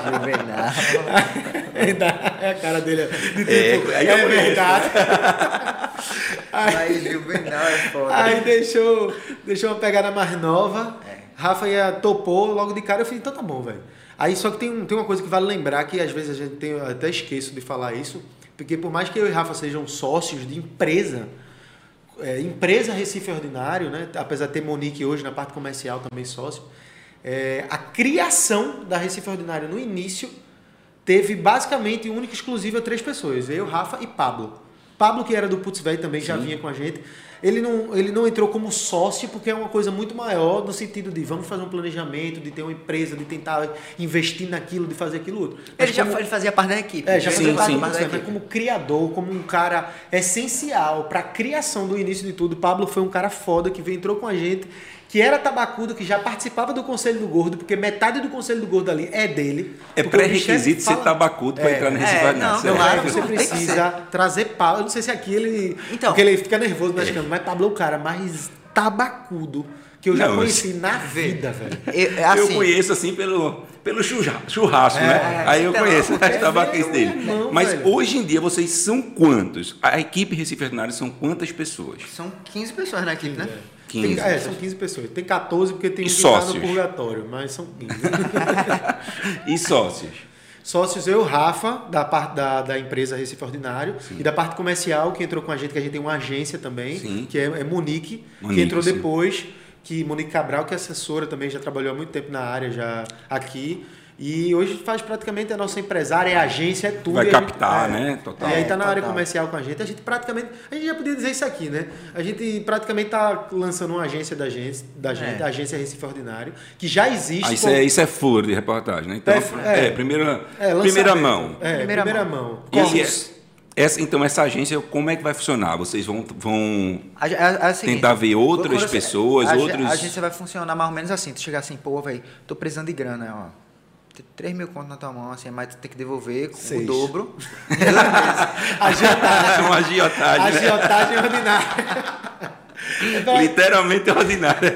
Juvenal. é a cara dele. De É, tipo, aí é, eu conheço. verdade. Mas juvenal é foda. Aí deixou, deixou uma pegada mais nova. Rafa ia, topou logo de cara. Eu falei, então tá bom, velho. Aí só que tem, um- tem uma coisa que vale lembrar que às vezes a gente tem, até esqueço de falar isso, porque por mais que eu e Rafa sejam sócios de empresa, é, empresa Recife Ordinário, né? apesar de ter Monique hoje na parte comercial também sócio, é, a criação da Recife Ordinário no início teve basicamente única e exclusiva três pessoas, eu, Rafa e Pablo. Pablo, que era do Putz Velho, também já vinha com a gente. Ele não, ele não entrou como sócio porque é uma coisa muito maior no sentido de vamos fazer um planejamento, de ter uma empresa, de tentar investir naquilo, de fazer aquilo outro. Mas Ele já como- ele fazia parte da equipe. é, já Ele fazia Sim, parte sim. da equipe. como criador, como um cara essencial para a criação do início de tudo. Pablo foi um cara foda que veio, entrou com a gente, que era tabacudo, que já participava do Conselho do Gordo, porque metade do Conselho do Gordo ali é dele. É Porque o bicho pré-requisito ser fala- tabacudo para É, entrar no Recife é, não? Não, Claro, você precisa trazer Pablo. Eu não sei se aqui ele. Então. porque ele fica nervoso na câmera, mas Pablo é o cara mais tabacudo que eu já Não, conheci na vida, velho. Eu, eu assim, conheço assim pelo, pelo churra- churrasco, né? Aí eu então, conheço as tabaquices é dele. Mas velho. hoje em dia vocês são quantos? A equipe Recife Ordinário são quantas pessoas? São 15 pessoas na equipe, né? 15. Tem- é, são 15 pessoas. Tem 14 porque tem E um que tá no sócios? purgatório, mas são 15. E sócios? Sócios eu, Rafa, da parte da, da empresa Recife Ordinário, e da parte comercial, que entrou com a gente, que a gente tem uma agência também, Sim. que é, é Monique, Monique, que entrou sim. depois, que Monique Cabral, que é assessora também, já trabalhou há muito tempo na área já aqui. E hoje faz praticamente a nossa empresária, é agência, é tudo. Vai a gente- captar, é. né? Total. E aí tá na área total. comercial com a gente. A gente praticamente. A gente já podia dizer isso aqui, né? A gente praticamente tá lançando uma agência da gente, da gente É. a agência Recife Ordinário, que já existe. Ah, isso, com- é, isso é furo de reportagem, né? Então, É, é, é. primeira, é, primeira mão. É, Primeira primeira, mão. mão. Essa, então, essa agência, como é que vai funcionar? Vocês vão, vão A, a, a seguinte, tentar ver outras pessoas, a, outros... A agência vai funcionar mais ou menos assim. Tu chegar assim, pô, velho, tô precisando de grana, ó. Tem 3 mil contos na tua mão, assim, mas tu tem que devolver com Seis. o dobro. Agiotagem. uma agiotagem, né? Agiotagem ordinária. Então, Literalmente ordinária.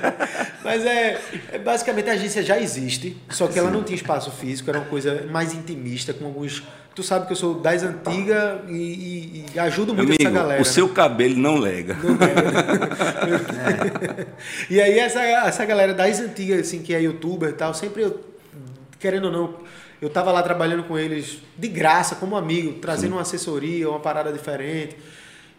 Mas é, é basicamente a agência já existe, só que ela não tinha espaço físico, era uma coisa mais intimista, com alguns. Tu sabe que eu sou das antigas e, e- e ajudo muito Amigo, essa galera. o seu cabelo não lega. E aí essa, essa galera das antigas, assim, que é youtuber e tal, sempre eu, querendo ou não, eu tava lá trabalhando com eles de graça, como amigo, trazendo uma assessoria, uma parada diferente.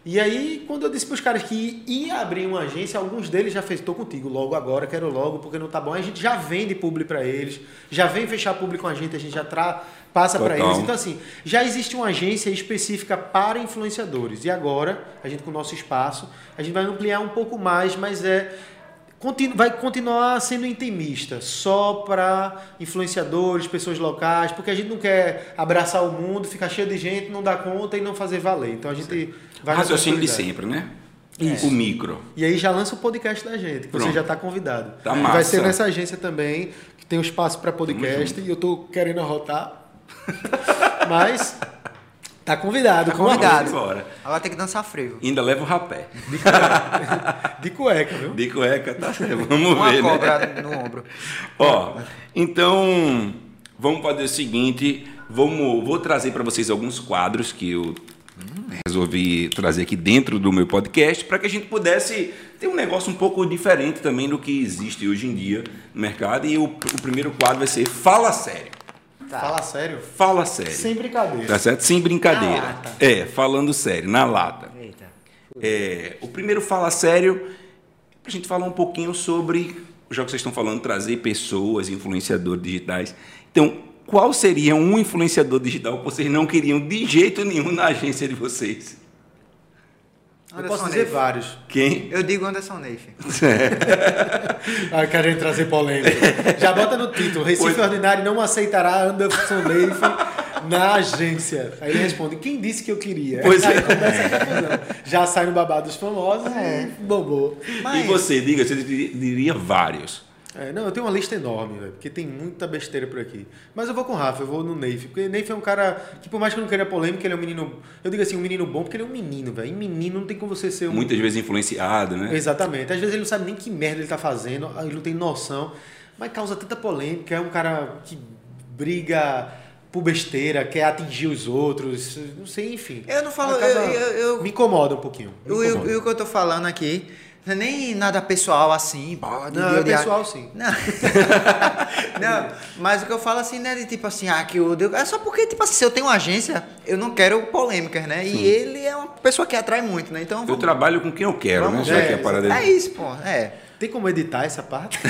E aí, quando eu disse para os caras que ia abrir uma agência, alguns deles já fez, tô contigo, logo agora, quero logo, porque não tá bom. A gente já vende publi para eles, já vem fechar publi com a gente, a gente já tra passa para eles. Então, assim, já existe uma agência específica para influenciadores. E agora, a gente com o nosso espaço, a gente vai ampliar um pouco mais, mas é continu, vai continuar sendo intimista, só para influenciadores, pessoas locais, porque a gente não quer abraçar o mundo, ficar cheio de gente, não dar conta e não fazer valer. Então a gente Sim. vai. Raciocínio de sempre, né? Isso. O micro. E aí já lança o podcast da gente, você já está convidado. Tá massa. Vai ser nessa agência também, que tem um espaço para podcast, e eu estou querendo arrotar. Mas Tá convidado, tá convidado. Embora. Ela tem que dançar frevo. Ainda leva o rapé. De cueca, de cueca viu? De cueca, tá Vamos Uma ver, cobra né? no ombro. Ó, então, vamos fazer o seguinte, vamos, vou trazer para vocês alguns quadros que eu resolvi trazer aqui dentro do meu podcast para que a gente pudesse ter um negócio um pouco diferente também do que existe hoje em dia no mercado. E o, o primeiro quadro vai ser Fala Sério. Tá. Fala sério? Fala sério. Sem brincadeira. Tá certo? Sem brincadeira. Na lata. É, falando sério, na lata. Eita. É, o primeiro fala sério, a gente falar um pouquinho sobre, já que vocês estão falando, trazer pessoas, influenciadores digitais. Então, qual seria um influenciador digital que vocês não queriam de jeito nenhum na agência de vocês? Anderson eu posso dizer Neif. vários. Quem? Eu digo Anderson Neif. ah, querendo trazer polêmica. Já bota no título: Recife pois... Ordinário não aceitará Anderson Neif na agência. Aí ele responde: Quem disse que eu queria? Pois Aí é. começa a confusão. Já sai no babado dos famosos é. e bobou. Mas... E você, diga, você diria vários. É, não, eu tenho uma lista enorme, véio, porque tem muita besteira por aqui. Mas eu vou com o Rafa, eu vou no Neif. Porque Neif é um cara que, por mais que eu não queira polêmica, ele é um menino. Eu digo assim, um menino bom, porque ele é um menino, velho. E menino não tem como você ser um. Muitas vezes influenciado, né? Exatamente. Às vezes ele não sabe nem que merda ele tá fazendo, ele não tem noção. Mas causa tanta polêmica. É um cara que briga por besteira, quer atingir os outros, não sei, enfim. Eu não falo. Eu, eu, eu, me incomoda um pouquinho. E o que eu tô falando aqui nem nada pessoal assim. Pode, não, é pessoal sim. Não. não, mas o que eu falo assim, né? De tipo assim, ah, que o Deus. É só porque, tipo assim, se eu tenho uma agência, eu não quero polêmicas, né? Sim. E ele é uma pessoa que atrai muito, né? Então. Vamos... Eu trabalho com quem eu quero, vamos, né? É, que a parada é isso, pô. É. Tem como editar essa parte?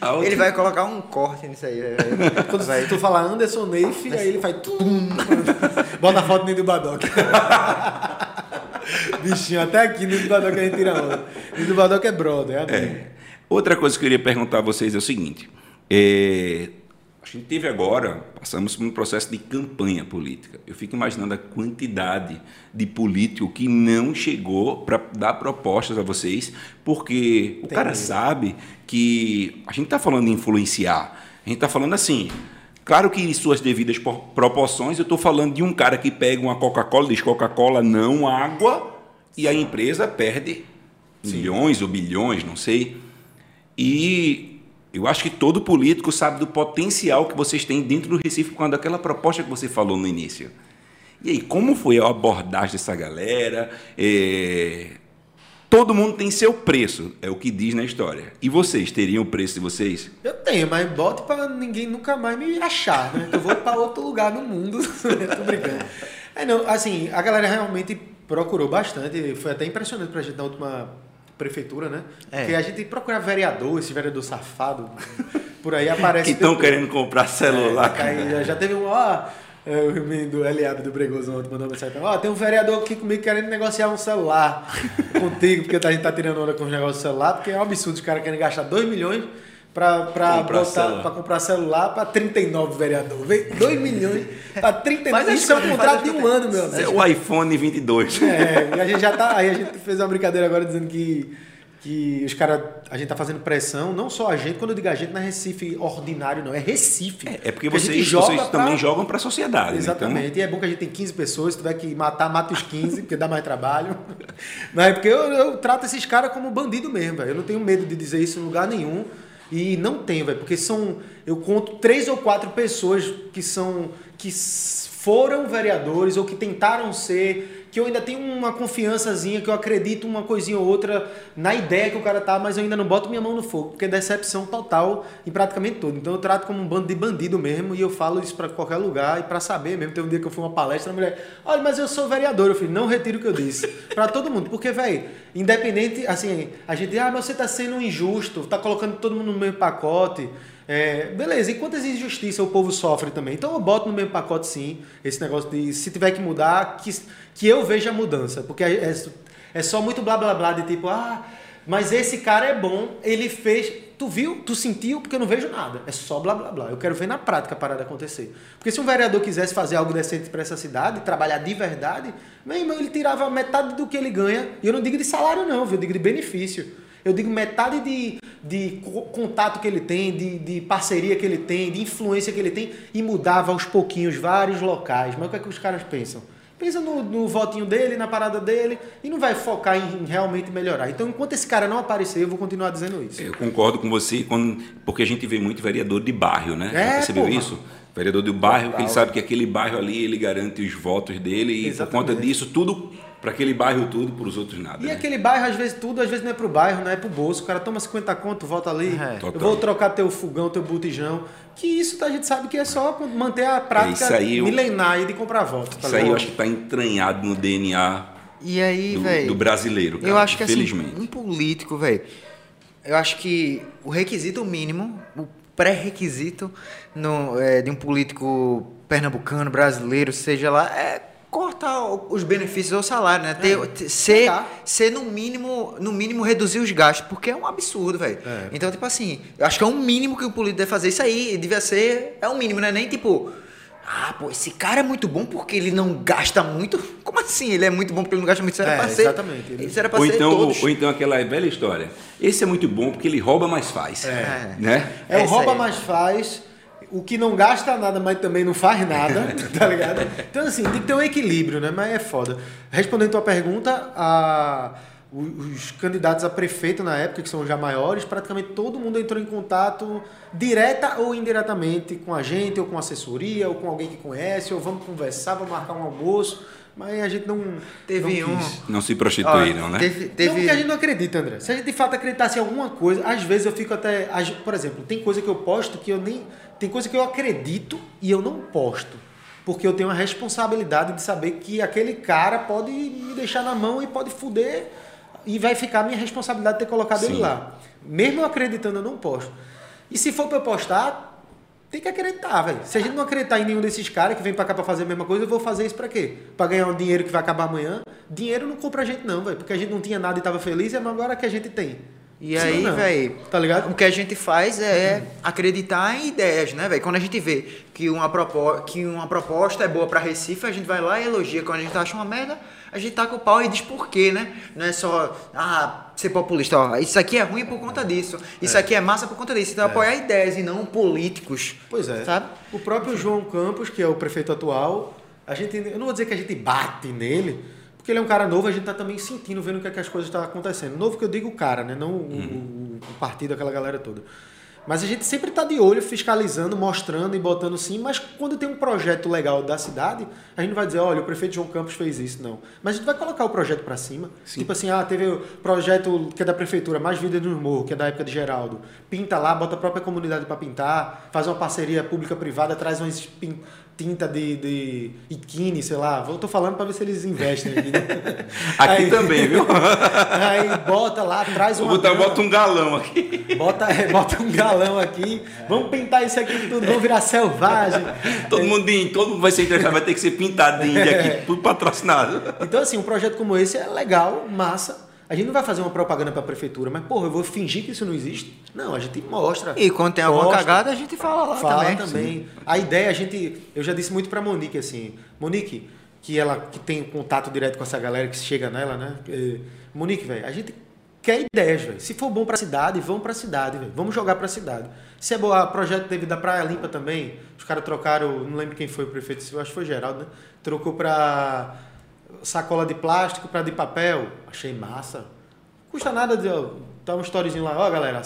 outra... Ele vai colocar um corte nisso aí. Quando vai... tu falar Anderson Neif, aí ele faz. Tum, bota a foto dentro do Badoc. Bichinho, até aqui no Badoc a gente tira onda. No Badoc é brother, é, é Outra coisa que eu queria perguntar a vocês é o seguinte. É, a gente teve agora, passamos por um processo de campanha política. Eu fico imaginando a quantidade de político que não chegou para dar propostas a vocês, porque Tem o cara mesmo. sabe que a gente está falando de influenciar. A gente está falando assim, Claro que em suas devidas proporções, eu estou falando de um cara que pega uma Coca-Cola, diz Coca-Cola não água, e a empresa perde Sim. milhões ou bilhões, não sei. E eu acho que todo político sabe do potencial que vocês têm dentro do Recife quando aquela proposta que você falou no início. E aí, como foi a abordagem dessa galera? É, Todo mundo tem seu preço, é o que diz na história. E vocês teriam o preço de vocês? Eu tenho, mas bote para ninguém nunca mais me achar, né? Eu vou para outro lugar no mundo. Tô brincando. É, não, assim, a galera realmente procurou bastante. Foi até impressionante para a gente na última prefeitura, né? É. Porque a gente procura vereador, esse vereador safado, por aí aparece. que estão querendo comprar celular. É, já, já teve um, ó, é, o menino do LAB do Bregoso ontem mandou mensagem Ó, oh, tem um vereador aqui comigo querendo negociar um celular contigo, porque a gente tá tirando onda com os negócios do celular, porque é um absurdo os caras querem gastar 2 milhões para comprar, botar, comprar celular para 39 vereadores. 2 milhões para 39. Isso é um contrato de um ano, meu amigo. É o iPhone 22. É, e a gente já tá. Aí a gente fez uma brincadeira agora dizendo que que os caras, a gente tá fazendo pressão, não só a gente, quando eu digo a gente, não é Recife ordinário, não, é Recife. É, é porque, porque vocês, vocês pra... também jogam para a sociedade. Né? Exatamente, então... e é bom que a gente tem 15 pessoas, se tiver que matar, mata os 15, porque dá mais trabalho. Mas é porque eu, eu trato esses caras como bandido mesmo, velho. Eu não tenho medo de dizer isso em lugar nenhum. E não tenho, velho, porque são. Eu conto três ou quatro pessoas que são. que foram vereadores ou que tentaram ser que eu ainda tenho uma confiançazinha, que eu acredito uma coisinha ou outra na ideia que o cara tá, mas eu ainda não boto minha mão no fogo, porque é decepção total em praticamente tudo. Então eu trato como um bando de bandido mesmo e eu falo isso para qualquer lugar e para saber mesmo. Tem um dia que eu fui uma palestra, a mulher, olha, mas eu sou vereador. Eu falei, não retiro o que eu disse. para todo mundo, porque, velho, independente, assim, a gente, ah, mas você tá sendo injusto, tá colocando todo mundo no mesmo pacote. É, beleza, e quantas injustiças o povo sofre também? Então eu boto no mesmo pacote sim, esse negócio de se tiver que mudar, que, que eu veja a mudança. Porque é, é, é só muito blá blá blá de tipo, ah, mas esse cara é bom, ele fez. Tu viu? Tu sentiu? Porque eu não vejo nada. É só blá blá blá. Eu quero ver na prática a parada acontecer. Porque se um vereador quisesse fazer algo decente para essa cidade, trabalhar de verdade, meu irmão, ele tirava metade do que ele ganha. E eu não digo de salário, não, eu digo de benefício. Eu digo metade de, de contato que ele tem, de, de parceria que ele tem, de influência que ele tem, e mudava aos pouquinhos vários locais. Mas o que é que os caras pensam? Pensa no, no votinho dele, na parada dele, e não vai focar em, em, realmente melhorar. Então, enquanto esse cara não aparecer, eu vou continuar dizendo isso. Eu concordo com você, quando, porque a gente vê muito vereador de bairro, né? É, percebeu porra. isso? Vereador do bairro, que ele sabe que aquele bairro ali ele garante os votos dele, e Exatamente. por conta disso, tudo para aquele bairro tudo, para os outros nada. E né? aquele bairro, às vezes, tudo, às vezes não é para o bairro, não é para o bolso. O cara toma 50 conto, volta ali. É. Eu vou trocar teu fogão, teu botijão. Que isso a gente sabe que é só manter a prática é, milenar de comprar voto. Tá isso aí eu acho que está entranhado no DNA e aí, do, do brasileiro. Cara, eu acho que assim, um político, velho. Eu acho que o requisito mínimo, o pré-requisito é, de um político pernambucano, brasileiro, seja lá, é cortar os benefícios ao salário, né? Ter, é. ser, ser no mínimo, no mínimo reduzir os gastos, porque é um absurdo, velho. É. Então, tipo assim, eu acho que é um mínimo que o político deve fazer isso aí, devia ser, é um mínimo, né? Nem tipo, ah, pô, esse cara é muito bom porque ele não gasta muito. Como assim? Ele é muito bom porque ele não gasta muito? Isso era é, pra ser. Exatamente. Isso era pra ou, ser então, todos. ou então aquela velha história. Esse é muito bom porque ele rouba mais faz. É. Né? É o rouba mais faz o que não gasta nada, mas também não faz nada, tá ligado? Então, assim, tem que ter um equilíbrio, né? Mas é foda. Respondendo tua pergunta, a, os candidatos a prefeito na época, que são já maiores, praticamente todo mundo entrou em contato, direta ou indiretamente, com a gente, ou com assessoria, ou com alguém que conhece, ou vamos conversar, vamos marcar um almoço. Mas a gente não. Teve não um. Não se prostituíram, né? Teve, teve... Não, porque a gente não acredita, André. Se a gente de fato acreditasse em alguma coisa, às vezes eu fico até. Por exemplo, tem coisa que eu posto que eu nem tem coisa que eu acredito e eu não posto. Porque eu tenho a responsabilidade de saber que aquele cara pode me deixar na mão e pode fuder e vai ficar a minha responsabilidade de ter colocado Sim. ele lá. Mesmo eu acreditando, eu não posto. E se for para eu postar, tem que acreditar, velho. Se a gente não acreditar em nenhum desses caras que vem para cá para fazer a mesma coisa, eu vou fazer isso para quê? Para ganhar um dinheiro que vai acabar amanhã? Dinheiro não compra a gente não, velho, porque a gente não tinha nada e estava feliz, é agora que a gente tem. E aí, velho, tá ligado? O que a gente faz é uhum. acreditar em ideias, né, velho? Quando a gente vê que uma, proposta, que uma proposta é boa para Recife, a gente vai lá e elogia. Quando a gente acha uma merda, a gente taca o pau e diz por quê, né? Não é só, ah, ser populista, ó, isso aqui é ruim por conta disso, isso é. aqui é massa por conta disso. Então, é. apoiar ideias e não políticos. Pois é. Sabe? O próprio João Campos, que é o prefeito atual, a gente, eu não vou dizer que a gente bate nele, porque ele é um cara novo, a gente tá também sentindo, vendo o que, é que as coisas estão tá acontecendo. Novo que eu digo o cara, né? Não uhum. o, o, partido, aquela galera toda. Mas a gente sempre está de olho, fiscalizando, mostrando e botando sim. Mas quando tem um projeto legal da cidade, a gente não vai dizer, olha, o prefeito João Campos fez isso, não. Mas a gente vai colocar o projeto para cima. Sim. Tipo assim, ah, teve o projeto que é da prefeitura, Mais Vida no Morro, que é da época de Geraldo. Pinta lá, bota a própria comunidade para pintar, faz uma parceria pública-privada, traz umas tinta de, de Ikini, sei lá. Eu tô falando para ver se eles investem aqui. Né? aqui aí, também, viu? aí bota lá, traz uma. Bota, bota um galão aqui. Bota, é, bota um galão aqui. Vamos pintar isso aqui tudo, vamos virar selvagem. Todo mundo, todo mundo vai ser interessado, vai ter que ser pintado de índia aqui, tudo patrocinado. Então, assim, um projeto como esse é legal, massa a gente não vai fazer uma propaganda para a prefeitura, mas, porra, eu vou fingir que isso não existe? Não, a gente mostra. E quando tem alguma cagada, a gente fala lá fala também. também. A ideia, a gente. Eu já disse muito para Monique assim: Monique, que ela que tem contato direto com essa galera que chega nela, né? Monique, velho, a gente quer ideias, velho. Se for bom para a cidade, vamos para a cidade, velho. Vamos jogar para a cidade. Se é bom, o projeto teve da Praia Limpa também. Os caras trocaram, não lembro quem foi o prefeito, acho que foi Geraldo, né? Trocou para sacola de plástico para de papel. Achei massa. Custa nada ó, tá um storyzinho lá, ó galera,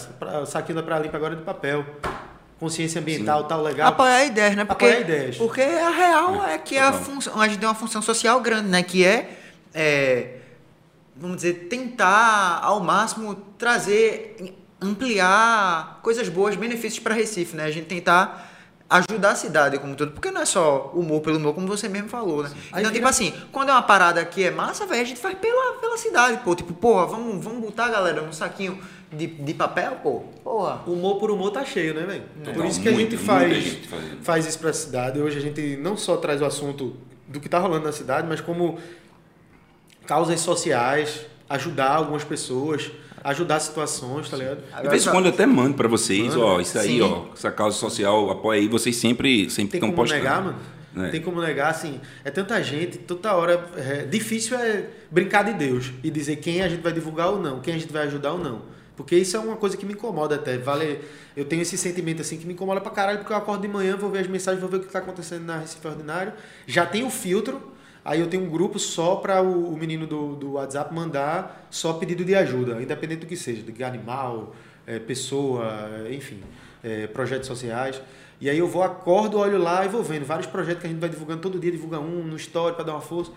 saquinho da Praia Limpa agora é de papel. Consciência ambiental, Sim. tal, legal. Apoiar ideias, né? Porque, Apoiar ideias. Porque a real é que a, função, a gente tem uma função social grande, né? Que é é, vamos dizer, tentar ao máximo trazer, ampliar coisas boas, benefícios para Recife, né? A gente tentar ajudar a cidade como um todo, porque não é só humor pelo humor, como você mesmo falou, né? Aí Então, vira- tipo assim, quando é uma parada que é massa, velho, a gente faz pela, pela cidade, pô. Tipo, porra, vamos, vamos botar a galera num saquinho de, de papel, pô. Porra. Humor por humor tá cheio, né, velho? Por Total, isso que a muita, gente faz, gente faz isso pra cidade. Hoje a gente não só traz o assunto do que tá rolando na cidade, mas como causas sociais, ajudar algumas pessoas, ajudar situações, tá ligado? De vez em quando eu até mando pra vocês, Manda. ó, isso aí, Sim. ó, essa causa social, apoia aí, vocês sempre, sempre Tem estão como postando. negar, mano? né? Tem como negar, assim, é tanta gente, toda hora. é, difícil é brincar de Deus e dizer quem a gente vai divulgar ou não, quem a gente vai ajudar ou não. Porque isso é uma coisa que me incomoda até. Vale, eu tenho esse sentimento assim que me incomoda pra caralho, porque eu acordo de manhã, vou ver as mensagens, vou ver o que tá acontecendo na Recife Ordinário. Já tem o filtro, aí eu tenho um grupo só para o, o menino do, do WhatsApp mandar só pedido de ajuda, independente do que seja, de animal, é, pessoa, enfim, é, projetos sociais. E aí eu vou, acordo, olho lá e vou vendo vários projetos que a gente vai divulgando todo dia, divulga um no story para dar uma força.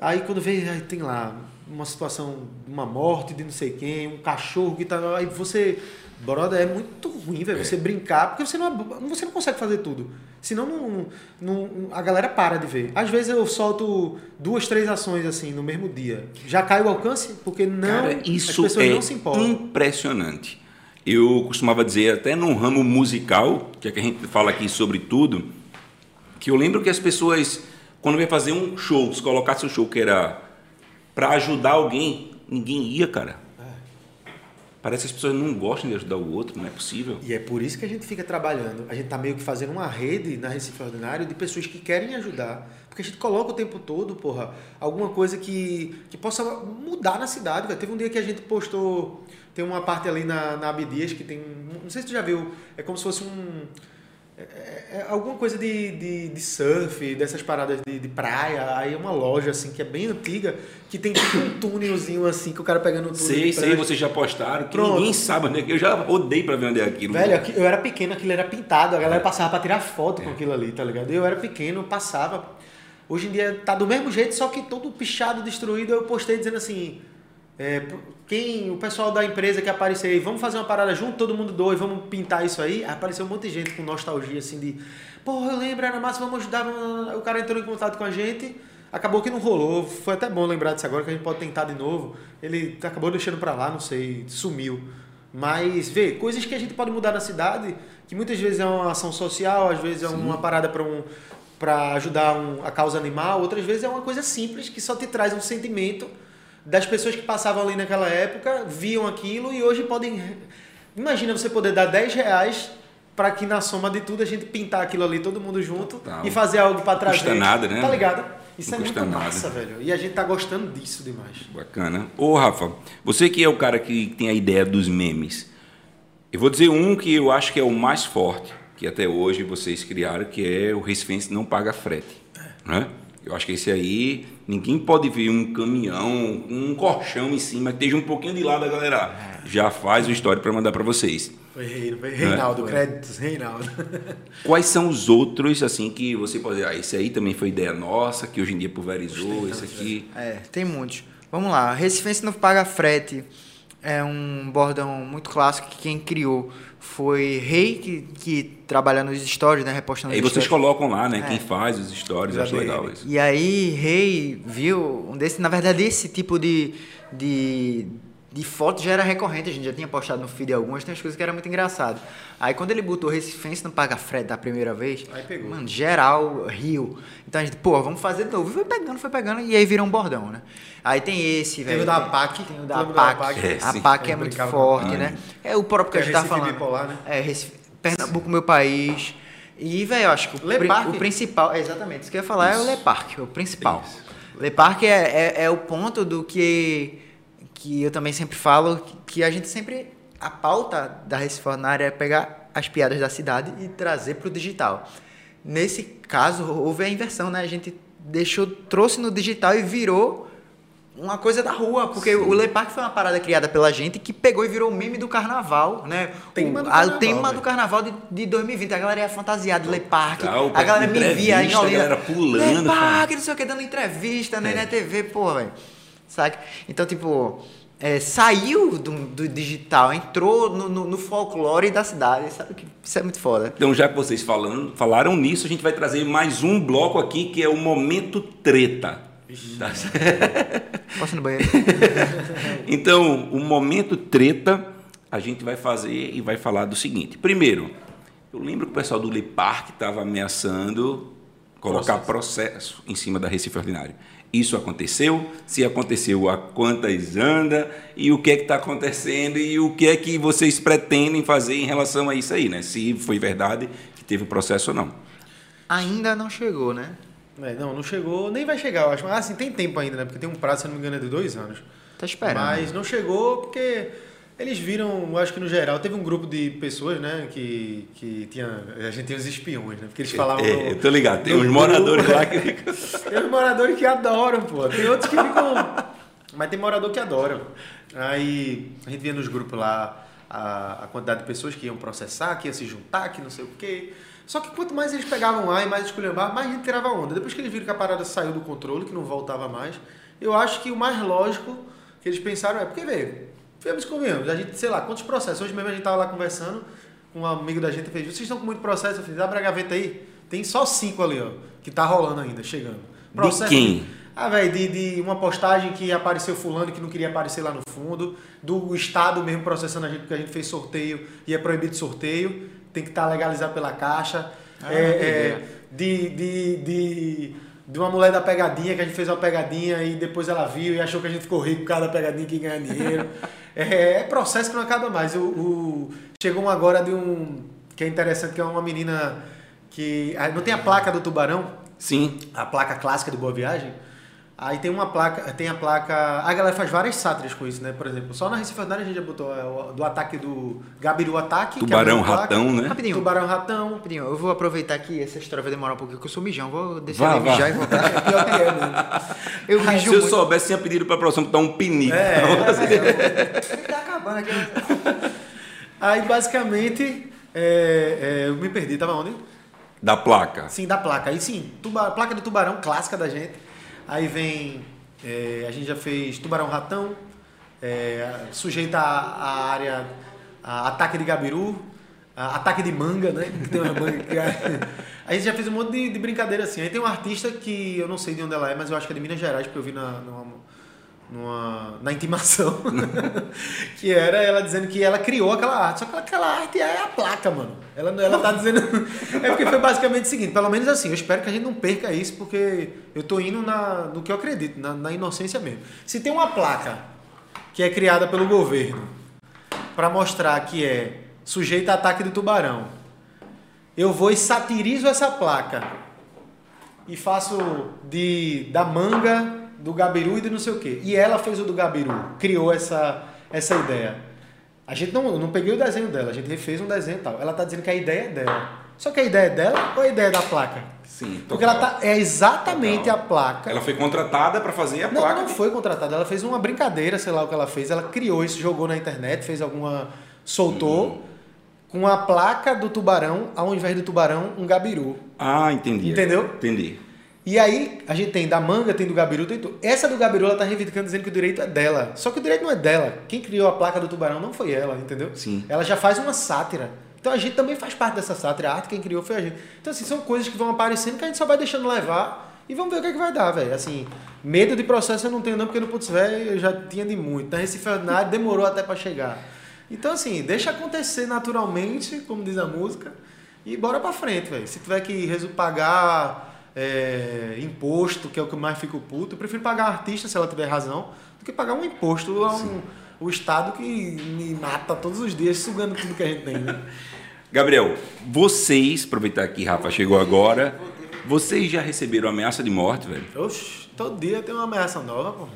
Aí quando vê, aí tem lá uma situação, uma morte de não sei quem, um cachorro que tá. Aí você. Brother, é muito ruim, velho, você brincar, porque você não, é- você não consegue fazer tudo. Senão não, não, a galera para de ver. Às vezes eu solto duas, três ações assim no mesmo dia. Já cai o alcance, porque não. Cara, as isso pessoas é não se importam. impressionante. Eu costumava dizer, até no ramo musical, que é que a gente fala aqui sobre tudo, que eu lembro que as pessoas, quando ia fazer um show, se colocasse o show que era para ajudar alguém, ninguém ia, cara. Parece que as pessoas não gostam de ajudar o outro, não é possível. E é por isso que a gente fica trabalhando. A gente tá meio que fazendo uma rede na Recife Ordinário de pessoas que querem ajudar. Porque a gente coloca o tempo todo, porra, alguma coisa que, que possa mudar na cidade. velho. Teve um dia que a gente postou. Tem uma parte ali na, na Abdias que tem. um- Não sei se tu já viu. É como se fosse um. É, é- é alguma coisa de, de, de surf, dessas paradas de, de praia. Aí é uma loja assim que é bem antiga, que tem tipo um túnelzinho assim, que o cara pegando um túnel. Sei, sei, vocês já postaram, que Pronto. ninguém sabe é que. Eu já odeio pra ver onde é aquilo. Velho, aqui- eu era pequeno, aquilo era pintado, a galera passava pra tirar foto com aquilo ali, tá ligado? Eu era pequeno, passava. Hoje em dia tá do mesmo jeito, só que todo pichado, destruído. Eu postei dizendo assim: é, quem, o pessoal da empresa que apareceu aí, vamos fazer uma parada junto, todo mundo doa e vamos pintar isso aí. Apareceu um monte de gente com nostalgia assim de: porra, eu lembro, era massa, vamos ajudar. O cara entrou em contato com a gente. Acabou que não rolou, foi até bom lembrar disso agora que a gente pode tentar de novo. Ele acabou deixando pra lá, não sei, sumiu. Mas, vê, coisas que a gente pode mudar na cidade, que muitas vezes é uma ação social, às vezes é uma parada para um, pra ajudar um- a causa animal, outras vezes é uma coisa simples que só te traz um sentimento das pessoas que passavam ali naquela época, viam aquilo e hoje podem. Imagina você poder dar 10 reais para que na soma de tudo a gente pintar aquilo ali, todo mundo junto, Total. e fazer algo para trazer. custa nada, né? Tá ligado? Isso Não é muito nada. massa, velho. E a gente tá gostando disso demais. Bacana. Ô, Rafa, você que é o cara que tem a ideia dos memes, eu vou dizer um que eu acho que é o mais forte, que até hoje vocês criaram, que é o Recifense não paga frete. Né? Eu acho que esse aí, ninguém pode ver um caminhão, um colchão em cima, que esteja um pouquinho de lado, galera já faz o story para mandar para vocês. Foi É. foi Reinaldo, créditos, Reinaldo. Quais são os outros, assim, que você pode dizer, ah, esse aí também foi ideia nossa, que hoje em dia pulverizou, esse aqui... É, tem muitos. Vamos lá. Recifense não paga frete. É um bordão muito clássico que quem criou foi Rei, que, que trabalha nos stories, né? Repostando nos vocês stories. colocam lá, né, É. quem faz os stories, acho legal isso. E aí, Rei viu um desse, na verdade, esse tipo de, de, de foto já era recorrente, a gente já tinha postado no feed algumas, tem umas coisas que era muito engraçado. Aí quando ele botou Recifense não paga frete da primeira vez, Aí pegou. mano, geral riu. Então a gente, pô, vamos fazer de novo. E foi pegando, foi pegando, e aí virou um bordão, né? Aí tem esse, velho. o da tem- APAC, Tem o da? É, a sim. APAC é Eu muito forte, né? É o próprio que a é gente tá Recife falando. bipolar, né? É, Recife, Pernambuco, meu país. E, velho, eu acho que o, pri- o principal, é exatamente, isso que eu ia falar é o Isso. Le Parc, o principal. Isso. Le Parc é, é, é o ponto do que, que eu também sempre falo, que, a gente sempre, a pauta da Recife Ordinária é pegar as piadas da cidade e trazer para o digital. Nesse caso, houve a inversão, né? A gente deixou, trouxe no digital e virou uma coisa da rua, porque o Le Park foi uma parada criada pela gente que pegou e virou o meme do carnaval, né? Tema o, do a- carnaval, o tema do carnaval de, de 2020. A galera ia fantasiada de Le. Total, a galera me via em a Olinda. galera pulando, Le falando. não sei o que, dando entrevista né, É. na TV, porra, velho. Sabe? Então, tipo, é, saiu do, do digital, entrou no, no- no folclore da cidade, sabe? Que isso é muito foda. Então, já que vocês falando, falaram nisso, a gente vai trazer mais um bloco aqui que é o Momento Treta. Tá? Posso ir no banheiro? Então, o Momento Treta, a gente vai fazer e vai falar do seguinte. Primeiro, eu lembro que o pessoal do Le Parc estava ameaçando colocar processo. em cima da Recife Ordinário. Isso aconteceu? Se aconteceu, a quantas anda? E o que é que está acontecendo? E o que é que vocês pretendem fazer em relação a isso aí, né? Se foi verdade que teve o processo ou não. Ainda não chegou, né? É, não, não chegou, nem vai chegar, eu acho. Mas assim, tem tempo ainda, né? Porque tem um prazo, se não me engano, é de dois anos. Tá esperando. Mas não chegou porque eles viram, eu acho que no geral, teve um grupo de pessoas, né? Que, que tinha. A gente tem os espiões, né? Porque eles falavam. É, tô ligado, tem uns moradores lá que. Tem uns moradores que adoram, pô. Tem outros que ficam. Mas tem morador que adoram. Aí a gente via nos grupos lá a, a quantidade de pessoas que iam processar, que iam se juntar, que não sei o quê. Só que quanto mais eles pegavam A e mais esculhambavam, mais a gente tirava onda. Depois que eles viram que a parada saiu do controle, que não voltava mais, eu acho que o mais lógico que eles pensaram é, porque, vê, viemos convenhamos, a gente, sei lá, quantos processos. Hoje mesmo a gente tava lá conversando com um amigo da gente e fez, vocês estão com muito processo? Eu fiz, abre a gaveta aí. Tem só cinco ali, ó, que tá rolando ainda, chegando. De quem? Ah, velho, de, de uma postagem que apareceu fulano que não queria aparecer lá no fundo, do Estado mesmo processando a gente porque a gente fez sorteio e é proibido sorteio, tem que estar legalizado pela Caixa. Ah, É, é, de, de, de, de uma mulher da pegadinha, que a gente fez uma pegadinha e depois ela viu e achou que a gente ficou rico por causa da pegadinha que ganha dinheiro. é, é processo que não acaba mais. O, o- chegou um agora de um. que é interessante, que é uma menina que. ah, Não tem a placa do tubarão? Sim, a placa clássica do Boa Viagem. Aí tem uma placa, tem a placa. A galera faz várias sátiras com isso, né? Por exemplo, só na Recife Ordinária a gente já botou é, do ataque do Gabiru Ataque. que é Tubarão mesma placa. Ratão, né? Rapidinho. Tubarão Ratão. Rapidinho, eu vou aproveitar que essa história vai demorar um pouquinho, porque eu sou mijão. Vou descer Vá, ali, vá. mijar e voltar. Pior que é, né? Eu Se mijo eu muito. soubesse, tinha pedido para a produção botar um pinico. Tá acabando aqui. Aí basicamente. é, é, eu me perdi, tava onde? Da placa. Sim, da placa. Aí sim, tuba, placa do tubarão clássica da gente. Aí vem. é, a gente já fez tubarão ratão, é, sujeita a área a ataque de gabiru, ataque de manga, né? Que tem uma manga que a gente já fez um monte de, de brincadeira assim. Aí tem uma artista que eu não sei de onde ela é, mas eu acho que é de Minas Gerais, porque eu vi na, numa, numa- na intimação. que era ela dizendo que ela criou aquela arte. Só que aquela arte é a placa, mano. Ela, ela tá dizendo. é porque foi basicamente o seguinte: pelo menos assim, eu espero que a gente não perca isso, porque eu tô indo na, no que eu acredito, na, na inocência mesmo. Se tem uma placa que é criada pelo governo para mostrar que é sujeita a ataque de tubarão, eu vou e satirizo essa placa e faço de da manga, do gabiru e de não sei o quê. E ela fez o do gabiru, criou essa, essa ideia. A gente não, não peguei o desenho dela, a gente refez um desenho e tal. Ela tá dizendo que a ideia é dela. Só que a ideia é dela ou a ideia é da placa? Sim, Porque ela total. tá, é exatamente Total. a placa. Ela foi contratada para fazer a Não, placa. ela não foi contratada, ela fez uma brincadeira, sei lá o que ela fez. Ela criou isso, jogou na internet, fez alguma. soltou com a placa do tubarão, ao invés do tubarão, um gabiru. Ah, entendi. Entendeu? Entendi. E aí, a gente tem da manga, tem do Gabiru, tem tudo. Essa do Gabiru, ela tá reivindicando dizendo que o direito é dela. Só que o direito não é dela. Quem criou a placa do tubarão não foi ela, entendeu? Sim. Ela já faz uma sátira. Então a gente também faz parte dessa sátira. A arte quem criou foi a gente. Então, assim, são coisas que vão aparecendo que a gente só vai deixando levar e vamos ver o que, é que vai dar, velho. Assim, medo de processo eu não tenho não, porque no Putz Velho eu já tinha de muito. Na Recife demorou até pra chegar. Então, assim, deixa acontecer naturalmente, como diz a música, e bora pra frente, velho. Se tiver que pagar é, imposto, que é o que eu mais fico puto, eu prefiro pagar a artista, se ela tiver razão, do que pagar um imposto a um, o Estado que me mata todos os dias, sugando tudo que a gente tem, né? Gabriel, vocês, aproveitar que Rafa chegou agora, vocês já receberam ameaça de morte, velho? Oxe, todo dia tem uma ameaça nova, pô.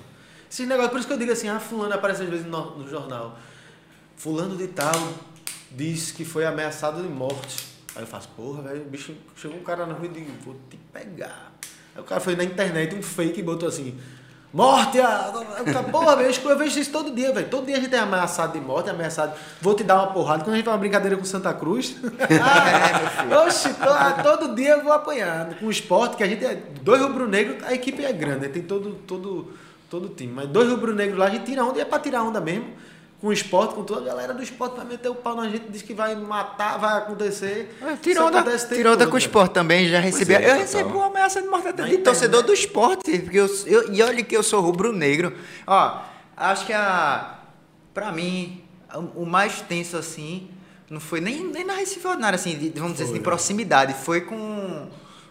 Esses negócios, por isso que eu digo assim, ah, fulano aparece às vezes no, no jornal. Fulano de tal diz que foi ameaçado de morte. Aí eu faço, porra, velho, o bicho chegou um cara na rua e digo, vou te pegar. Aí o cara foi na internet, um fake, e botou assim, Morte! A... Porra, velho, eu vejo isso todo dia, velho. Todo dia a gente é ameaçado de morte, ameaçado. Vou te dar uma porrada. Quando a gente faz uma brincadeira com Santa Cruz. ah, oxe, to- todo dia eu vou apanhar. Com o esporte, que a gente é. Dois rubro-negros, a equipe é grande, né? tem todo, todo, todo time. Mas dois rubro-negros lá, a gente tira onda e é pra tirar onda mesmo. Com o esporte, com toda a galera do esporte vai meter o pau na gente, diz que vai matar, vai acontecer. É, Tirou tempo tirou todo, com o esporte também, já recebi. é, eu recebi uma ameaça de morte de torcedor do esporte, porque eu, eu- e olha que eu sou rubro-negro. Ó, acho que a. Pra mim, o, mais tenso assim, não foi nem, nem na Recife Ordinária, assim, de- vamos dizer assim, de proximidade. Foi com.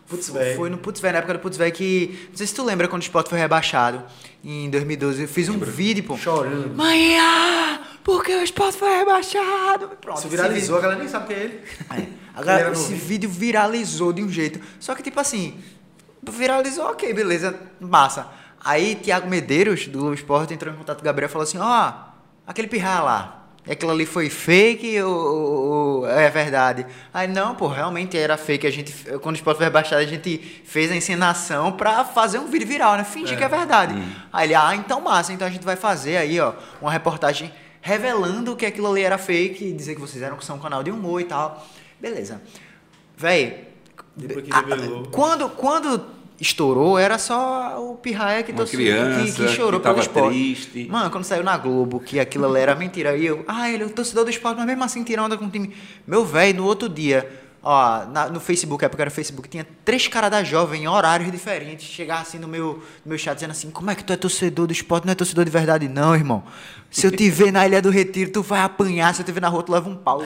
Putz, foi, foi no Putz Velho, na época do Putz Velho que. Não sei se tu lembra quando o esporte foi rebaixado em 2012. Eu fiz um vídeo, pô. Chorando. Mãe, ah, porque o esporte foi rebaixado. Pronto, Isso viralizou, a galera nem sabe quem é ele. é. Ele Agora, esse vídeo viralizou de um jeito. Só que, tipo assim, viralizou, ok, beleza, massa. Aí, Tiago Medeiros, do Esporte, entrou em contato com o Gabriel e falou assim: Ó, aquele pirra lá, aquilo ali foi fake ou, ou- é verdade? Aí, não, pô, realmente era fake. A gente, quando o esporte foi rebaixado, a gente fez a encenação pra fazer um vídeo viral, né? Fingir que é verdade. Aí ele, ah, então massa, então a gente vai fazer aí, ó, uma reportagem revelando que aquilo ali era fake e dizer que vocês eram são um canal de humor e tal. Beleza. Véi, Depois que a- revelou. quando, quando estourou, era só o Pirraia que, Uma torceu- criança que, que chorou que pelo esporte. triste. Mano, quando saiu na Globo que aquilo ali era mentira, aí eu, ah, ele é o torcedor do esporte, mas mesmo assim tirando onda com o time. Meu velho, no outro dia, ó, na- no Facebook, a época era Facebook, tinha três caras da jovem em horários diferentes, chegar assim no meu, no meu chat dizendo assim, como é que tu é torcedor do esporte, não é torcedor de verdade não, irmão. Se eu te ver na Ilha do Retiro, tu vai apanhar, se eu te ver na rua, tu leva um pau.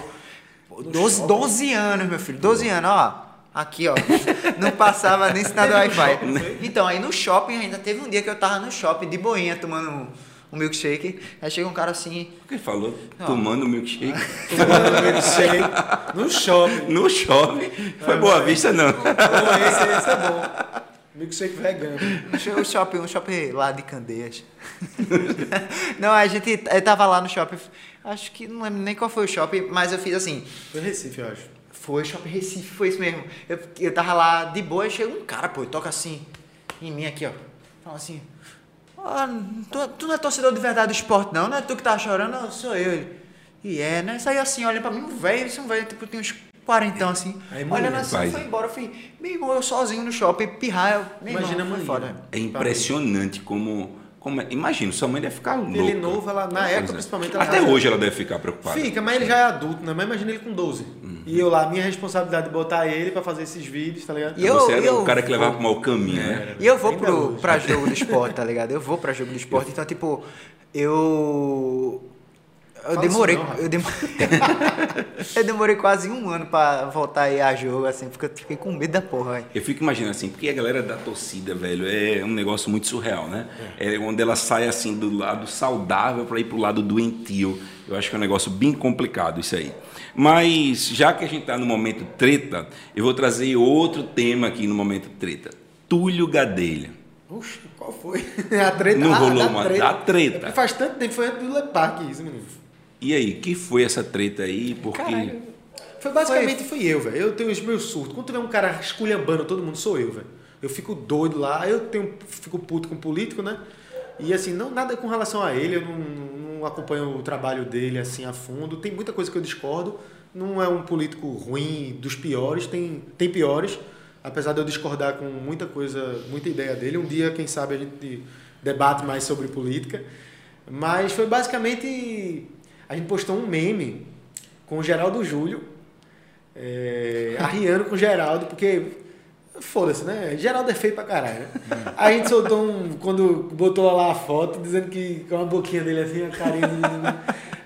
12, 12 anos, meu filho, 12 anos, ó. Aqui, ó. Não passava nem sinal do Wi-Fi. Então, aí no shopping ainda teve um dia que eu tava no shopping de boinha tomando um, um milkshake. Aí chega um cara assim. O que falou? Tomando milkshake Tomando milkshake no shopping. no shopping. Foi Boa Vista, não. Bom, esse, esse é bom. Milkshake vegano. Um sho- um shopping, um shopping lá de Candeias. não, a gente eu tava lá no shopping. Acho que não lembro nem qual foi o shopping, mas eu fiz assim. Foi Recife, eu acho. Foi Shopping Recife, foi isso mesmo. Eu, eu tava lá de boa e chega um cara, pô, toca assim, em mim aqui, ó. Fala assim, ah, tu, tu não é torcedor de verdade do esporte, não? Não é tu que tá chorando? Não, sou eu. Ele, E é, né? Saiu assim, olha pra mim, um velho, esse é um velho, tipo, tem uns quarentão assim. Aí, olhando assim, faz. foi embora. Eu falei, meu irmão, eu sozinho no shopping, pirrar, eu, Imagina irmão, a foi mulher. foda. É impressionante como. como é- Imagina, sua mãe deve ficar louca. Ele novo, ela, na época, é. principalmente, ela Até hoje ela deve ficar preocupada. Fica, mas ele já é adulto, né? Mas imagina ele com 12. E eu lá, minha responsabilidade de botar ele pra fazer esses vídeos, tá ligado? E eu- Você era eu o cara que levava pro mau caminho, né? E eu vou pro, pra jogo do esporte, tá ligado? Eu vou pra jogo do esporte, então, tipo, eu. Eu Fala demorei. não, eu, demorei eu demorei quase um ano pra voltar aí a jogo, assim, porque eu fiquei com medo da porra, velho. Eu fico imaginando assim, porque a galera da torcida, velho, é um negócio muito surreal, né? É onde ela sai assim do lado saudável para ir pro lado doentio. Eu acho que é um negócio bem complicado isso aí. Mas já que a gente tá no momento treta, eu vou trazer outro tema aqui no momento treta. Túlio Gadelha. Oxe, qual foi? A treta. Não ah, rolou da uma- treta. da treta. É porque faz tanto tempo, foi antes do Le Parque isso, menino. E aí, que foi essa treta aí? Porque Caralho. Foi basicamente fui eu, velho. Eu tenho os meus surtos. Quando tiver um cara esculhambando todo mundo, sou eu, velho. Eu fico doido lá, eu tenho, fico puto com o político, né? E assim, não nada com relação a ele, eu não, não acompanho o trabalho dele assim a fundo. Tem muita coisa que eu discordo. Não é um político ruim, dos piores, tem, tem piores. Apesar de eu discordar com muita coisa, muita ideia dele. Um dia, quem sabe, a gente debate mais sobre política. Mas foi basicamente. A gente postou um meme com o Geraldo Júlio, é, arriando com o Geraldo, porque. Foda-se, né? Geraldo é feio pra caralho, né? A gente soltou um. Quando botou lá a foto, dizendo que com a boquinha dele assim, a carinha dele.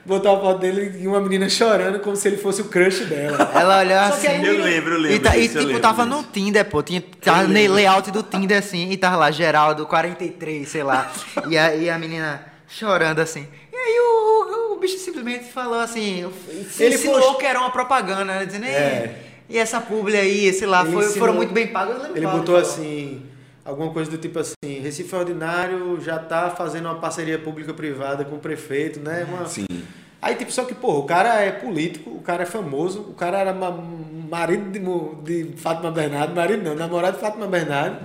Botou a foto dele e uma menina chorando como se ele fosse o crush dela. Ela olhava Só que assim. aí Eu lembro, eu lembro E, tá- e tipo, lembro tava disso. no Tinder, pô. Tinha, tava no layout do Tinder assim, e tava lá, Geraldo, 43, sei lá. e, a, e a menina chorando assim. E aí o, o, bicho simplesmente falou assim. Ele insinuou post- que era uma propaganda, né? Dizendo, É. é. E essa publi aí, sei lá, foi- ensinou- foram muito bem pagos. eu lembro Ele botou falou. assim, alguma coisa do tipo assim, Recife Ordinário já tá fazendo uma parceria pública-privada com o prefeito, né? Uma... Sim. Aí, tipo, só que, porra, o cara é político, o cara é famoso, o cara era ma- marido de, de Fátima Bernardo, marido não, namorado de Fátima Bernardo,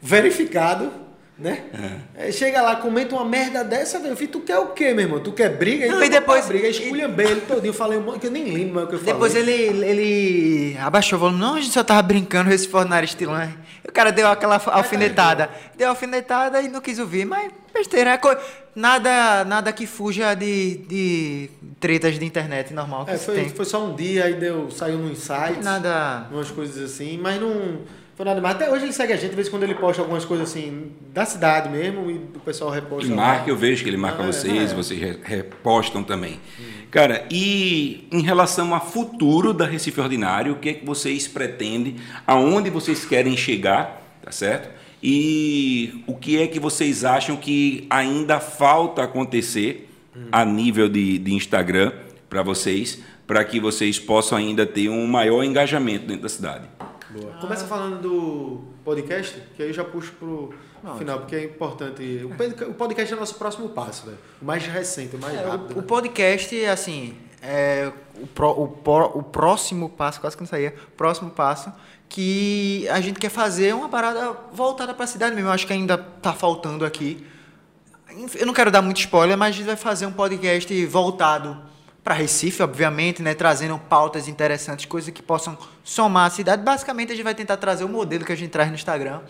verificado, Né? É, chega lá, comenta uma merda dessa, velho. Eu falei, tu quer o quê, meu irmão? Tu quer briga? Não, Então e depois- briga, esculha bem ele todinho. Eu falei, que eu nem lembro mais o que eu falei. Depois ele, ele abaixou o volume. Não, a gente só tava brincando esse fornário estilão. O cara deu aquela alfinetada. Deu alfinetada e não quis ouvir, mas besteira. é co- Nada, nada que fuja de, de tretas de internet normal que É, foi, foi só um dia, aí deu, saiu no insight. Nada. umas coisas assim, mas não foi nada mais. Até hoje ele segue a gente, de vez em quando ele posta algumas coisas assim, da cidade mesmo, e o pessoal reposta. E lá. marca, eu vejo que ele marca Ah, é, vocês, é. vocês re- repostam também. Cara, e em relação a futuro da Recife Ordinário, o que é que vocês pretendem? Aonde vocês querem chegar, tá certo? E o que é que vocês acham que ainda falta acontecer a nível de, de Instagram para vocês, para que vocês possam ainda ter um maior engajamento dentro da cidade? Boa. Começa falando do podcast, que aí eu já puxo pro final, porque é importante. O pod- O podcast é o nosso próximo passo, velho. O mais recente, o mais É, rápido. o, o né? podcast, assim, é o, pró- o, pró- o próximo passo, quase que não saía, próximo passo, que a gente quer fazer uma parada voltada para a cidade mesmo. Eu acho que ainda tá faltando aqui. Eu não quero dar muito spoiler, mas a gente vai fazer um podcast voltado para Recife, obviamente, né, trazendo pautas interessantes, coisas que possam somar a cidade. Basicamente, a gente vai tentar trazer o modelo que a gente traz no Instagram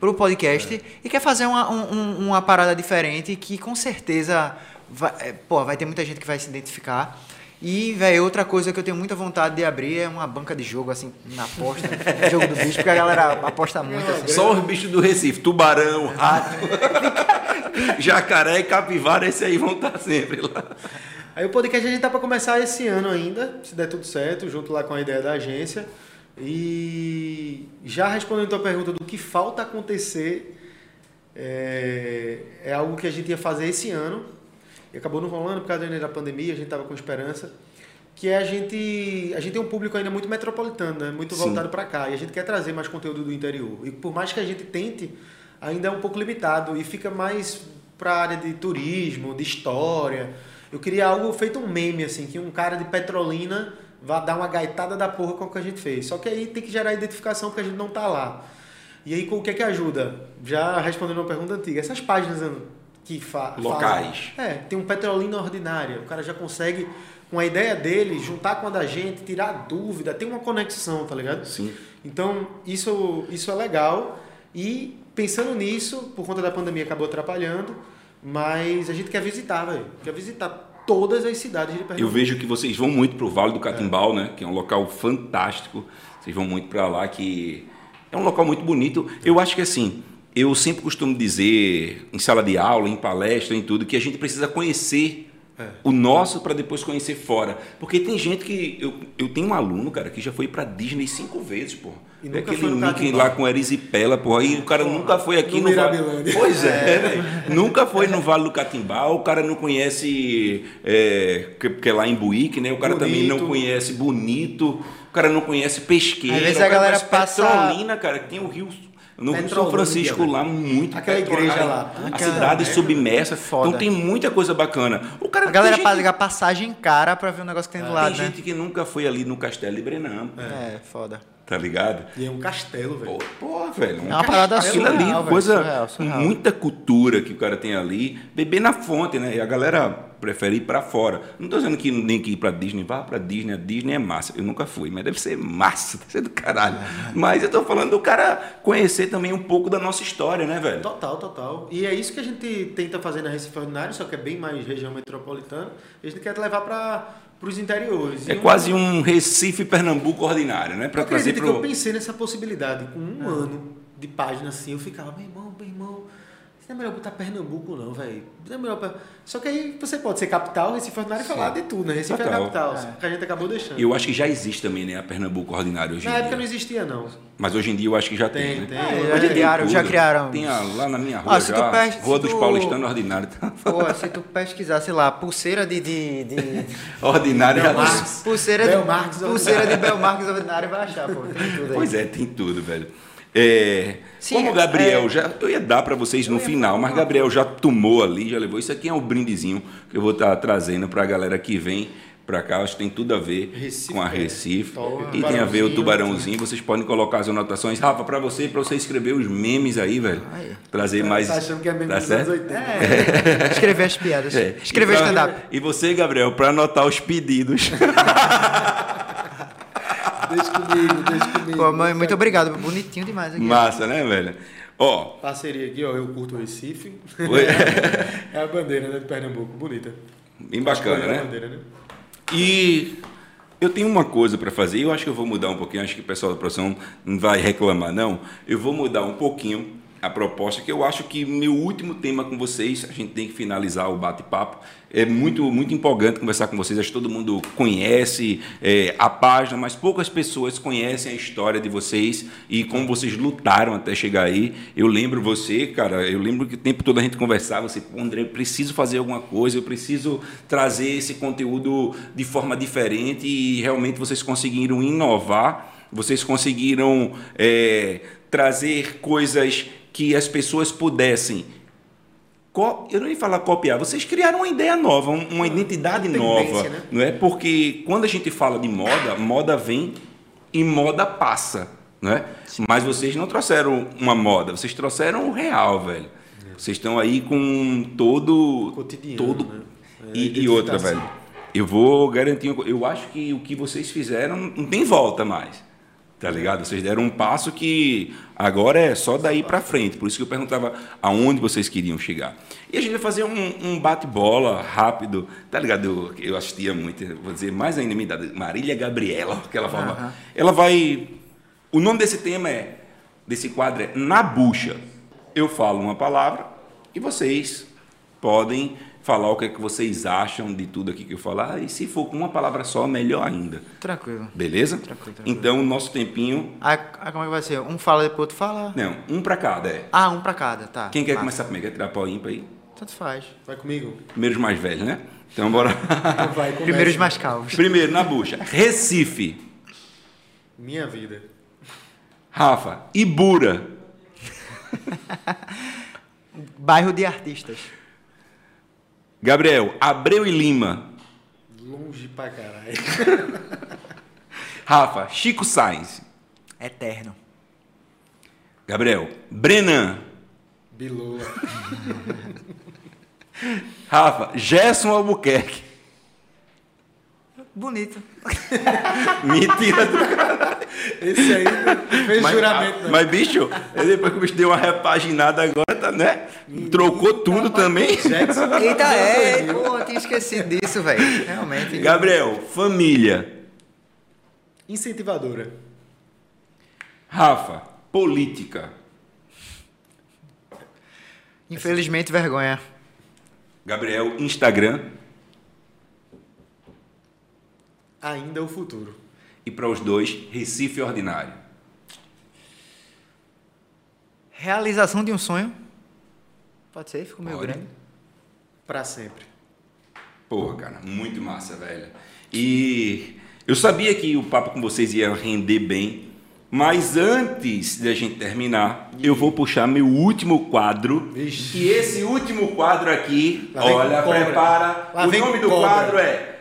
para o podcast e quer fazer uma, um- um- uma parada diferente que com certeza vai, é, pô, vai ter muita gente que vai se identificar. E, velho, outra coisa que eu tenho muita vontade de abrir é uma banca de jogo, assim, na aposta, jogo do bicho, porque a galera aposta muito, assim. Só os bichos do Recife, tubarão, rato, jacaré e capivara, esse aí vão estar sempre lá. Aí o podcast a gente tá para começar esse ano ainda, se der tudo certo, junto lá com a ideia da agência. E já respondendo a tua pergunta do que falta acontecer, é, é algo que a gente ia fazer esse ano e acabou não rolando por causa da pandemia, a gente tava com esperança. Que é a gente. A gente tem um público ainda muito metropolitano, né? muito Sim. voltado para cá. E a gente quer trazer mais conteúdo do interior. E por mais que a gente tente, ainda é um pouco limitado e fica mais para a área de turismo, de história. Eu queria algo feito um meme, assim, que um cara de Petrolina vá dar uma gaitada da porra com o que a gente fez. Só que aí tem que gerar identificação porque a gente não tá lá. E aí, o que é que ajuda? Já respondendo uma pergunta antiga, essas páginas que fa Locais. fazem- É, tem um Petrolina ordinária. O cara já consegue, com a ideia dele, juntar com a da gente, tirar dúvida, tem uma conexão, tá ligado? Sim. Então, isso, isso é legal. E pensando nisso, por conta da pandemia acabou atrapalhando, mas a gente quer visitar, velho. Quer visitar todas as cidades de Pernambuco. Eu vejo que vocês vão muito pro Vale do Catimbau, né? Que é um local fantástico. Vocês vão muito para lá, que é um local muito bonito. Eu acho que assim, eu sempre costumo dizer em sala de aula, em palestra, em tudo, que a gente precisa conhecer É. o nosso para depois conhecer fora. Porque tem gente que eu, eu tenho um aluno, cara, que já foi para Disney cinco vezes, pô. E nunca aquele Mickey lá com Erisipela, porra, aí o cara nunca foi aqui no no, Vale. Pois é, velho. Nunca foi no Vale do Catimbau, o cara não conhece, é, que, que é lá em Buíque, né? O cara também não Bonito. conhece Bonito, o cara não conhece Pesqueira. Às vezes a galera passa- Petrolina, cara, que tem o Rio... No Rio São Petrolina, Francisco lá, muito Aquela petrolina, igreja lá. A Aquela- cidade é, submersa. foda. Então tem muita coisa bacana. O cara, A galera tem gente, paga passagem cara pra ver o negócio que tem do lado, tem né? gente que nunca foi ali no Castelo de Brenan, É, foda. Tá ligado? E é um castelo, velho. Pô, pô, velho. É uma parada Aquilo surreal, ali, coisa. surreal, surreal. Muita cultura que o cara tem ali. Beber na fonte, né? E a galera prefere ir pra fora. Não tô dizendo que nem que ir pra Disney. Vá pra Disney. A Disney é massa. Eu nunca fui, mas deve ser massa. Deve ser do caralho. Mas eu tô falando do cara conhecer também um pouco da nossa história, né, velho? Total, total. E é isso que a gente tenta fazer na Recife Ordinário, só que é bem mais região metropolitana. A gente quer levar para os interiores. É um- quase um Recife Pernambuco ordinário, né? Pra trazer que eu pensei nessa possibilidade. Com um ano de página assim, eu ficava, meu irmão, meu irmão, não é melhor botar Pernambuco não, velho. Não é melhor pra... Só que aí você pode ser capital, Recife Ordinário e falar de tudo, né? Recife Total. é capital, só que a gente acabou deixando. Eu acho que já existe também, né? A Pernambuco ordinário hoje Na em época dia. não existia, não. Mas hoje em dia eu acho que já tem, Tem, né? tem. É, já criaram, tem já criaram. Tem a- lá na minha rua Ah, se tu já. pes- Rua dos tu- Paulistanos Ordinários. Pô, se tu pesquisar, sei lá, pulseira de. de, de... Ordinário já Belmarx. Pulseira de. Belmarx pulseira de Belmarx ordinário vai achar, pô. Tem tudo aí. Pois é, tem tudo, velho. É, Sim, como o Gabriel é- já. Eu ia dar para vocês no final, mas Gabriel já tomou ali, já levou. Isso aqui é um brindezinho que eu vou estar trazendo para a galera que vem pra cá, acho que tem tudo a ver Recife, com a é. Recife. Top. E tem a ver o Tubarãozinho. tubarãozinho. Vocês podem colocar as anotações. Rafa, pra você, pra você escrever os memes aí, velho. Aí. Trazer mais. Tá achando que é mesmo Tá dos anos certo? 80. É, escrever as piadas. É. Escrever E stand-up. E você, Gabriel, pra anotar os pedidos. Deixa comigo, deixa comigo. Pô, mãe, muito obrigado. Bonitinho demais aqui. Massa, né, velho? Ó, Parceria aqui, ó. Eu curto o Recife. Oi. É a bandeira né, de Pernambuco. Bonita. bem bacana, a né? bandeira, né? E eu tenho uma coisa para fazer, eu acho que eu vou mudar um pouquinho, acho que o pessoal da produção não vai reclamar, não. Eu vou mudar um pouquinho a proposta, que eu acho que meu último tema com vocês, a gente tem que finalizar o bate-papo. É muito, muito empolgante conversar com vocês, acho que todo mundo conhece é, a página, mas poucas pessoas conhecem a história de vocês e como vocês lutaram até chegar aí. Eu lembro você, cara, eu lembro que o tempo todo a gente conversava, você, pô, André, eu preciso fazer alguma coisa, eu preciso trazer esse conteúdo de forma diferente e realmente vocês conseguiram inovar, vocês conseguiram é, trazer coisas que as pessoas pudessem eu não ia falar copiar, vocês criaram uma ideia nova, um- uma identidade Uma nova, né? não é? Porque quando a gente fala de moda, moda vem e moda passa, não é? Mas vocês não trouxeram uma moda, vocês trouxeram o real, velho. Vocês estão aí com todo Cotidiano, todo né? É, e, e outra, velho. Eu vou garantir, eu acho que o que vocês fizeram não tem volta mais. Tá ligado? Vocês deram um passo que agora é só daí pra frente. Por isso que eu perguntava aonde vocês queriam chegar. E a gente vai fazer um, um bate-bola rápido. Tá ligado? Eu, eu assistia muito, vou dizer mais ainda, minha idade, Marília Gabriela, que ela fala. Ela vai. O nome desse tema é. Desse quadro é Na Bucha. Eu falo uma palavra e vocês podem falar o que, é que vocês acham de tudo aqui que eu falar. E se for com uma palavra só, melhor ainda. Tranquilo. Beleza? Tranquilo, tranquilo. Então, o nosso tempinho. Ah, ah, como é que vai ser? Um fala, depois outro fala? Não, um pra cada, é. Ah, um pra cada, tá. Quem quer Massa. começar primeiro? Quer tirar pau ímpar aí? Tanto faz. Vai comigo. Primeiros mais velhos, né? Então, bora. Então vai, começa. Primeiros mais calvos. Primeiro, na bucha. Recife. Minha vida. Rafa. Ibura. Bairro de artistas. Gabriel. Abreu e Lima. Longe pra caralho. Rafa. Chico Sainz. Eterno. Gabriel. Brenan. Bilola. Rafa. Gerson Albuquerque. Bonito. Mentira do Esse aí não fez juramento, não. mas, bicho, depois que o bicho deu uma repaginada agora, tá, né? Trocou tudo também. Jackson. Eita, é. Pô, tinha esquecido disso, velho. Realmente. Gabriel, família. Incentivadora. Rafa, política. Infelizmente, vergonha. Gabriel, Instagram. Ainda o futuro. E para os dois, Recife Ordinário. Realização de um sonho. Pode ser? Ficou meio Pode. grande. Pra sempre. Porra, cara, muito massa, velho. E eu sabia que o papo com vocês ia render bem, mas antes de a gente terminar, eu vou puxar meu último quadro. Vixe. E esse último quadro aqui, Lá olha, prepara. Lá o nome do cobra. quadro é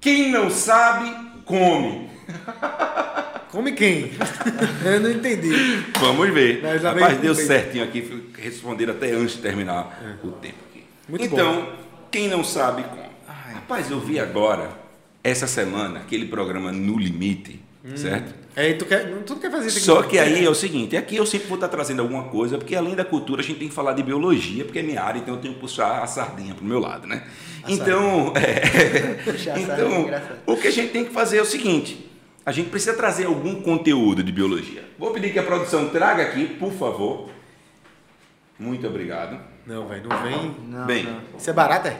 Quem não sabe, come. Come quem? Eu não entendi. Vamos ver. Mas Rapaz, deu vem- certinho aqui, responder até antes de terminar o tempo aqui. Muito então, quem não sabe, come. Rapaz, eu vi agora, essa semana, aquele programa No Limite, certo? É, tu quer, tu quer fazer isso aqui, Só que aí é o seguinte, aqui eu sempre vou estar trazendo alguma coisa, porque além da cultura a gente tem que falar de biologia, porque é minha área, então eu tenho que puxar a sardinha pro meu lado, né? então, é, Puxar a sardinha, então engraçado. o que a gente tem que fazer é o seguinte, a gente precisa trazer algum conteúdo de biologia. Vou pedir que a produção traga aqui, por favor. Muito obrigado. Não, velho, não vem. Não, Bem, não. Isso é barato, é?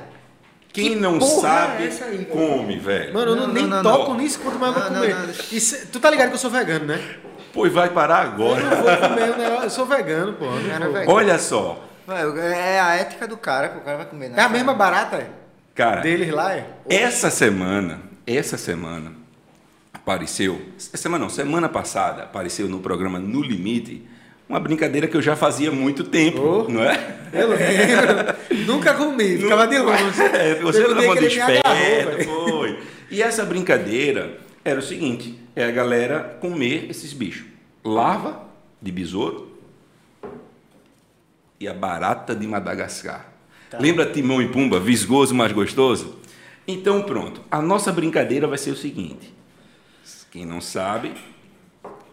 quem não porra sabe, é essa aí? come, velho. Mano, eu não, Não, nem não, toco não. nisso quanto mais vou comer. não. Isso- tu tá ligado que eu sou vegano, né? Pois vai parar Eu agora. não vou comer o negócio. Eu sou vegano, pô. eu vou. velho. Olha só, É a ética do cara, que o cara vai comer. né? É a mesma barata, é? cara. Deles lá, é? Essa semana, essa semana, apareceu, semana não, semana passada, apareceu no programa No Limite, uma brincadeira que eu já fazia há muito tempo, Oh. não é? Eu lembro. Nunca comi, ficava de longe. É, você um era agarrou, esperto, velho. foi. E essa brincadeira era o seguinte: é a galera comer esses bichos. Larva de besouro e a barata de Madagascar. Lembra Timão e Pumba, visgoso, mas gostoso? Então pronto, a nossa brincadeira vai ser o seguinte: quem não sabe,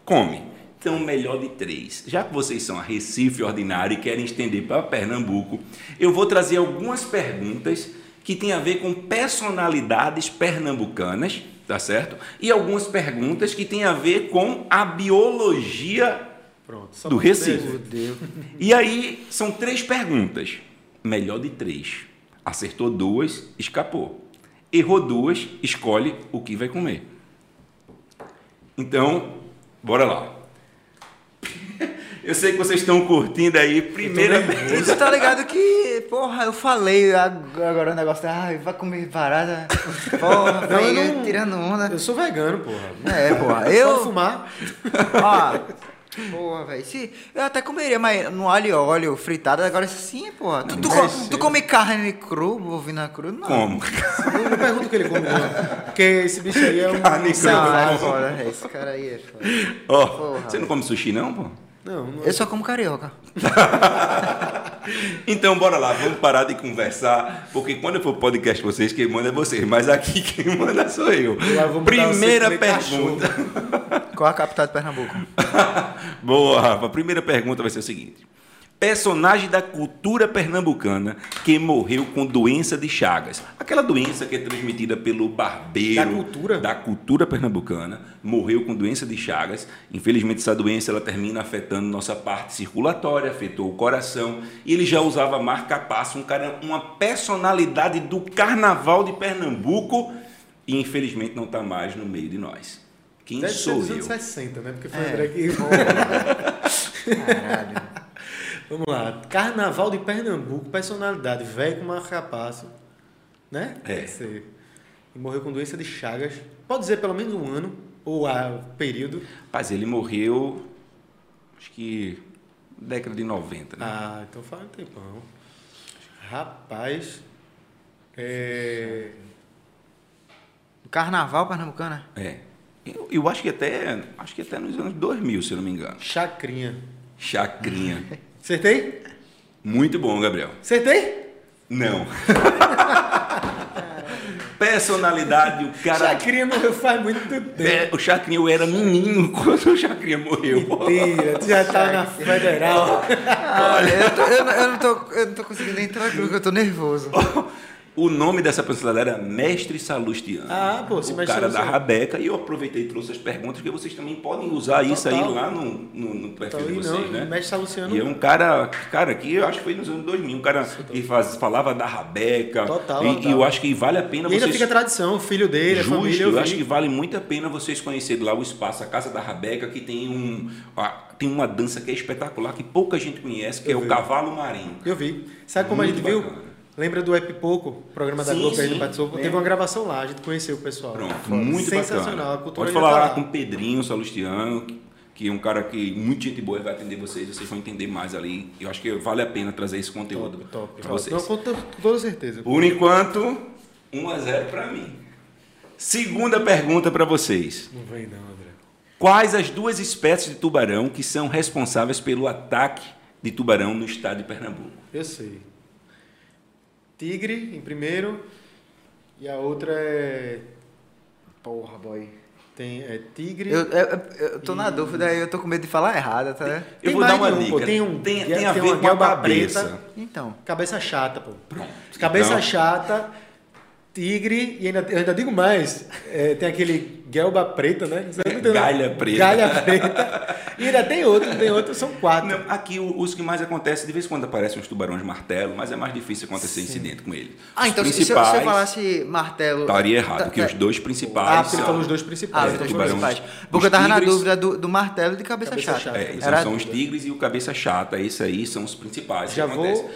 come. Então, melhor de três. Já que vocês são a Recife Ordinário e querem estender para Pernambuco, eu vou trazer algumas perguntas que têm a ver com personalidades pernambucanas, tá certo? E algumas perguntas que têm a ver com a biologia Pronto. do Recife. ver. E aí são três perguntas. Melhor de três. Acertou duas, escapou. Errou duas, escolhe o que vai comer. Então, bora lá. Eu sei que vocês estão curtindo aí. Primeira pergunta. Você tá ligado que, porra, eu falei ag- agora o negócio, ai, vai comer barata. Porra, Não, eu não- tirando onda. Eu sou vegano, porra. É, porra, Pode eu. fumar? Ó, porra, velho. Se, eu até comeria, mas no alho e óleo, fritado, agora sim, porra. Tu, tu, Não, co- mas- tu come carne cru, bovina cru? Não. Como? Eu não pergunto o que ele come, não. Porque esse bicho aí é um Carne foda, é, esse cara aí é foda. Ó, Porra. você não come sushi não, pô? Não, não. Eu só como carioca. Então bora lá, vamos parar de conversar, porque quando eu for podcast de vocês, quem manda é vocês, mas aqui quem manda sou eu. Botar Primeira pergunta. Qual a capital de Pernambuco? Boa, Rafa. A primeira pergunta vai ser o seguinte: Personagem da cultura pernambucana que morreu com doença de Chagas. Aquela doença que é transmitida pelo barbeiro. Da cultura? Da cultura pernambucana. Morreu com doença de Chagas. Infelizmente, essa doença ela termina afetando nossa parte circulatória, afetou o coração. E ele já usava marca-passo, um cara, uma personalidade do carnaval de Pernambuco. E infelizmente não está mais no meio de nós. Quem Deve ser sou dos eu? anos 60, né? Porque foi É. André que... Caralho. Vamos lá. Carnaval de Pernambuco, personalidade, velho com marcapasso. Né? É. Tem que ser. E morreu com doença de Chagas. Pode dizer pelo menos um ano, ou a período. Rapaz, ele morreu, acho que década de 90, né? Ah, então faz um tempão. Rapaz. É. Carnaval pernambucano, né? É. Eu, eu acho que até, acho que até nos anos 2000, se eu não me engano. Chacrinha. Chacrinha. Acertei? Muito bom, Gabriel. Acertei? Não. Personalidade, o cara. Chacrinha morreu faz muito tempo. É, o Chacrinha, eu era menino quando o Chacrinha morreu. Mentira, tu já tá na federal. Olha, eu, tô- eu não- eu não tô, eu não tô conseguindo entrar aqui porque eu tô nervoso. O nome dessa personalidade era Mestre Salustiano. Ah, pô, se O cara da. Rabeca. E eu aproveitei e trouxe as perguntas, porque vocês também podem usar isso aí Total. lá no, no, no perfil Então, de vocês, não, né? Mestre Salustiano. E é um cara, cara que eu acho que foi nos anos 2000, um cara que faz, falava da Rabeca. Total, e, total. e eu acho que vale a pena E ainda vocês. fica a tradição, o filho dele, a Justo, família. eu, vi. acho que vale muito a pena vocês conhecerem lá o espaço, a Casa da Rabeca, que tem um. tem uma dança que é espetacular, que pouca gente conhece, que Eu é o vi. Cavalo Marinho. Eu vi. Sabe como Muito a gente viu? Lembra do Epipoco, programa da Sim, Globo sim. participou? Teve uma gravação lá, a gente conheceu o pessoal. Pronto, Foda. muito Sensacional. bacana. A cultura Pode falar tá lá com o Pedrinho Salustiano, que- é um cara que muito gente boa vai atender vocês, vocês vão entender mais ali. Eu acho que vale a pena trazer esse conteúdo Top, top. vocês. Não, com toda certeza. Por enquanto, 1 a 0 para mim. Segunda pergunta para vocês. Não vem não, André. Quais as duas espécies de tubarão que são responsáveis pelo ataque de tubarão no estado de Pernambuco? Eu sei. Tigre em primeiro e a outra é Porra, boy. tem é tigre. Eu, eu, eu tô na dúvida aí, eu tô com medo de falar errado, tá? Eu Tem vou dar mais uma um, dica. pô. Tem um- tem, tem tem a ver uma com a cabeça. preta. Então. Cabeça chata, pô. Cabeça Então- chata, tigre e ainda, eu ainda digo mais, é, tem aquele guelba preta, né? Você? Galha preta. Galha preta. E ainda tem outro, tem outro, são quatro. Não, aqui o- os que mais acontecem, de vez em quando aparecem uns tubarões martelo, mas é mais difícil acontecer incidente com ele. Ah, Os então se, se eu, se eu falasse martelo. Estaria errado, Tá- porque tá- os dois Ah, principais porque ele são... falou os dois Ah, principais. os dois tubarões. principais. Porque eu tava na dúvida do, do martelo e de cabeça, Cabeça chata. chata. É, esses Era- são os tigres e o cabeça chata. Esses aí são os principais Já que vou- acontecem.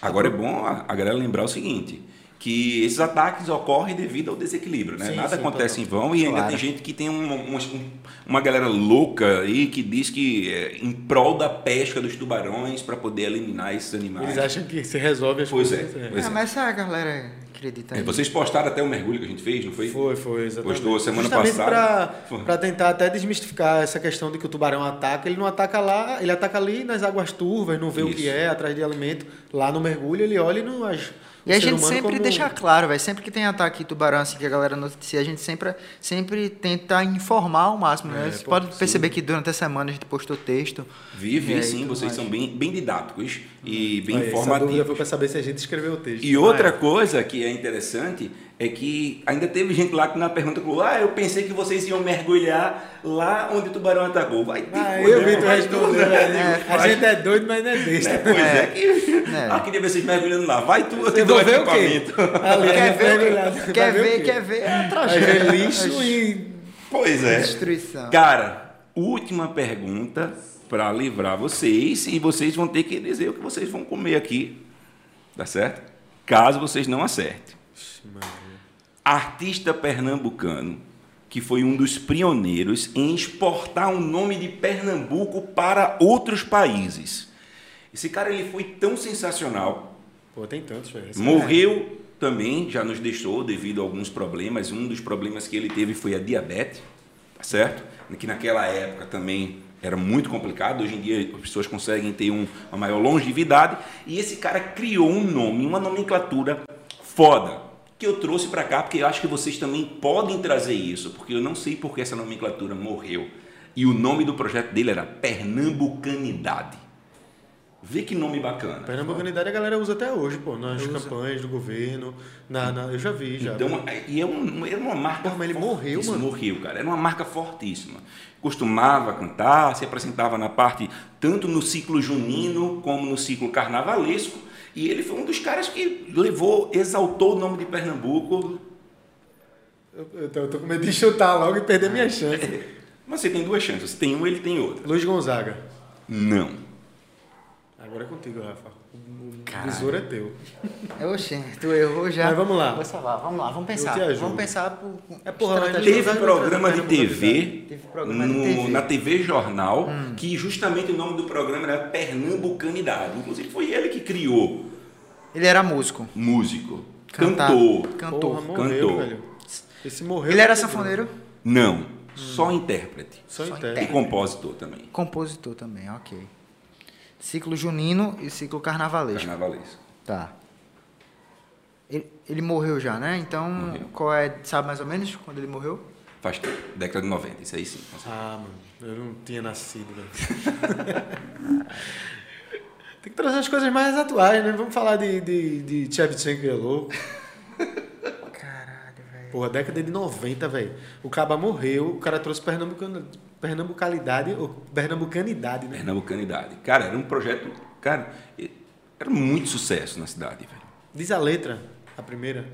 Agora é bom a, a galera lembrar o seguinte: que esses ataques ocorrem devido ao desequilíbrio, né? Sim, Nada sim, acontece em vão e ainda Claro. tem gente que tem um- um- um- uma galera louca aí que diz que é em prol da pesca dos tubarões para poder eliminar esses animais. Eles acham que se resolve as Pois coisas. é, pois Ah, mas essa galera acredita É, aí. Vocês postaram até o mergulho que a gente fez, não foi? Foi, foi, exatamente. Postou semana Justamente passada. Para tentar até desmistificar essa questão de que o tubarão ataca. Ele não ataca lá, ele ataca ali nas águas turvas, não vê o que Isso. é, atrás de alimento. Lá no mergulho ele olha e não age. E a gente sempre como- deixa claro, velho. Sempre que tem ataque de tubarão, assim, que a galera noticia, a gente sempre, sempre tenta informar ao máximo, né? É, Você pô, pode sim. perceber que durante a semana a gente postou texto. Vi, vi sim, vocês mais. são bem, bem didáticos e bem Essa dúvida informativos. foi para saber se a gente escreveu o texto. E outra Ah, coisa que é interessante é que ainda teve gente lá que na pergunta falou: Ah, eu pensei que vocês iam mergulhar lá onde o tubarão atacou. Vai ter Ah, coisa, eu vi né? tu tudo, velho. né? A gente é doido, mas não é besta. É, pois é, que. É. Ah, queria ver vocês mergulhando lá. Vai tu, eu te dou vai ver o quê? equipamento. Ali, Quer ver, quer o ver, quer ver a tragédia. lixo e. Pois é. Destruição. Cara, última pergunta para livrar vocês e vocês vão ter que dizer o que vocês vão comer aqui, tá certo? Caso vocês não acertem. Artista pernambucano que foi um dos pioneiros em exportar o nome de Pernambuco para outros países. Esse cara ele foi tão sensacional Pô, tem tantos, velho. Morreu também, já nos deixou devido a alguns problemas. Um dos problemas que ele teve foi a diabetes, tá certo? Que naquela época também era muito complicado. Hoje em dia as pessoas conseguem ter um- uma maior longevidade. E esse cara criou um nome, uma nomenclatura foda. Que eu trouxe para cá porque eu acho que vocês também podem trazer isso, porque eu não sei por que essa nomenclatura morreu. E o nome do projeto dele era Pernambucanidade. Vê que nome bacana. Pernambucanidade a galera usa até hoje, pô, nas campanhas do governo. Na, na- eu já vi, já. Então, e é um, era uma marca. Porra, mas ele morreu, mano. Morreu, cara. Era uma marca fortíssima. Costumava cantar, se apresentava na parte, tanto no ciclo junino como no ciclo carnavalesco. E ele foi um dos caras que levou, exaltou o nome de Pernambuco. Eu, eu tô, eu tô com medo de chutar logo e perder minha chance. Mas você tem duas chances. Tem um, ele tem outra. Luiz Gonzaga. Não. Agora é contigo, Rafa. O Caralho. besouro é teu. Oxê, tu errou já. Mas vamos lá. Vou salvar, vamos lá, vamos pensar. te ajudo. Vamos pensar por. É, porra, Teve programa de TV, Teve programa de no- TV. na TV Jornal, que justamente o nome do programa era Pernambucanidade. Inclusive foi ele que criou Ele era músico. músico, Cantar. cantor. Cantor. Porra, morreu, Cantor. velho. Esse morreu. Ele era sanfoneiro? Não, só intérprete. Só Só intérprete. E compositor também. Compositor também, ok. Ciclo junino e ciclo carnavalesco. Carnavalesco. Tá. Ele, ele morreu já, né? Então, Morreu. qual é, sabe mais ou menos quando ele morreu? Faz tempo. Década de 90, isso aí sim. Ah, mano, eu não tinha nascido, velho. Tem que trazer as coisas mais atuais, né? Vamos falar de, de, de Shevchenko e é louco. Caralho, velho. Porra, década de 90, velho. O Caba morreu, o cara trouxe pernambucano, pernambucalidade, ou pernambucanidade, né? Pernambucanidade. Cara, era um projeto. Cara, era muito sucesso na cidade, velho. Diz a letra, a primeira.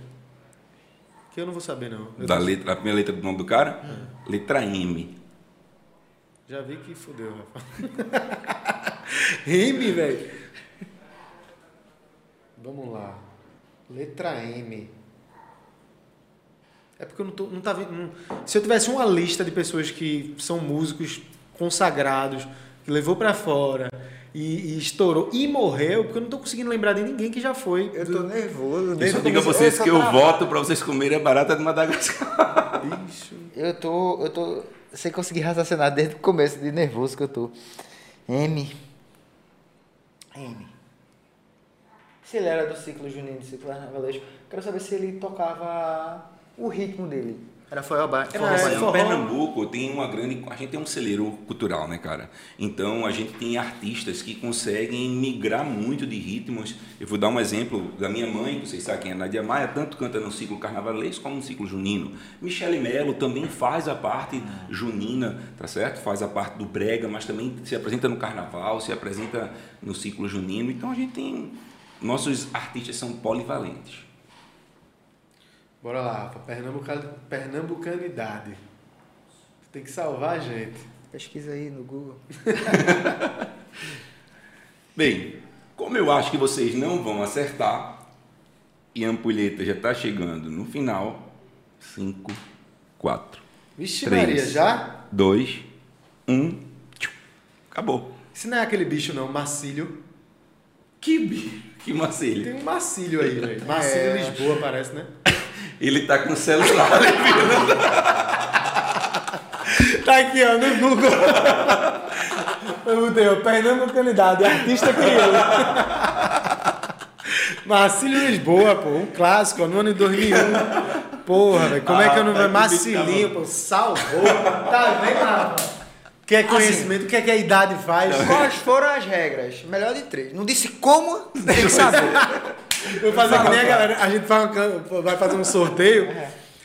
Que eu não vou saber, não. Eu Da tô- letra, a primeira letra do nome do cara? Letra M. Já vi que fudeu, Rafa. Rime, velho. Vamos lá. Letra M. É porque eu não, tô, não tá vendo. não- Se eu tivesse uma lista de pessoas que são músicos consagrados, que levou pra fora e, e estourou e morreu, porque eu não tô conseguindo lembrar de ninguém que já foi. Eu tô nervoso. Eu só digo a vocês que eu voto pra vocês comerem a barata de Madagascar. Bicho. Eu tô, eu tô sem conseguir raciocinar desde o começo de nervoso que eu tô. M. M. Se ele era do ciclo junino, do ciclo carnavalesco, quero saber se ele tocava o ritmo dele. Era forró ba- Era, forró baiano. Em forró. Pernambuco tem uma grande. A gente tem um celeiro cultural, né, cara? Então a gente tem artistas que conseguem migrar muito de ritmos. Eu vou dar um exemplo da minha mãe, que vocês sabem quem é Nadia Maia, tanto canta no ciclo carnavalesco como no ciclo junino. Michele Melo também faz a parte junina, tá certo? Faz a parte do brega, mas também se apresenta no carnaval, se apresenta no ciclo junino. Então a gente tem. Nossos artistas são polivalentes. Bora lá, Rafa. Pernambuca, Pernambucanidade. Tem que salvar a gente. Pesquisa aí no Google. Bem, como eu acho que vocês não vão acertar, e a ampulheta já está chegando no final. 5, 4, Vixe, Três. Maria, já? 2, 1. Acabou. Isso não é aquele bicho, não, macilho. Que bicho, que macilho. Tem um macilho aí, velho. Macilho É. Lisboa, parece, né? Ele tá com o celular. Tá aqui, ó, no Google. Eu botei, ó, Fernando Canidade, artista crioulo. Macílio Lisboa, pô, um clássico, ó, no ano de 2001. Porra, velho, como é que eu não Ah, vejo? tá que Macilinho, pô, salvou. Tá vendo, Rafa? O que é conhecimento, o que é que a idade faz? Quais foram as regras? Melhor de três. Não disse como, tem que saber. Vou fazer que nem a galera, a gente vai fazer um sorteio.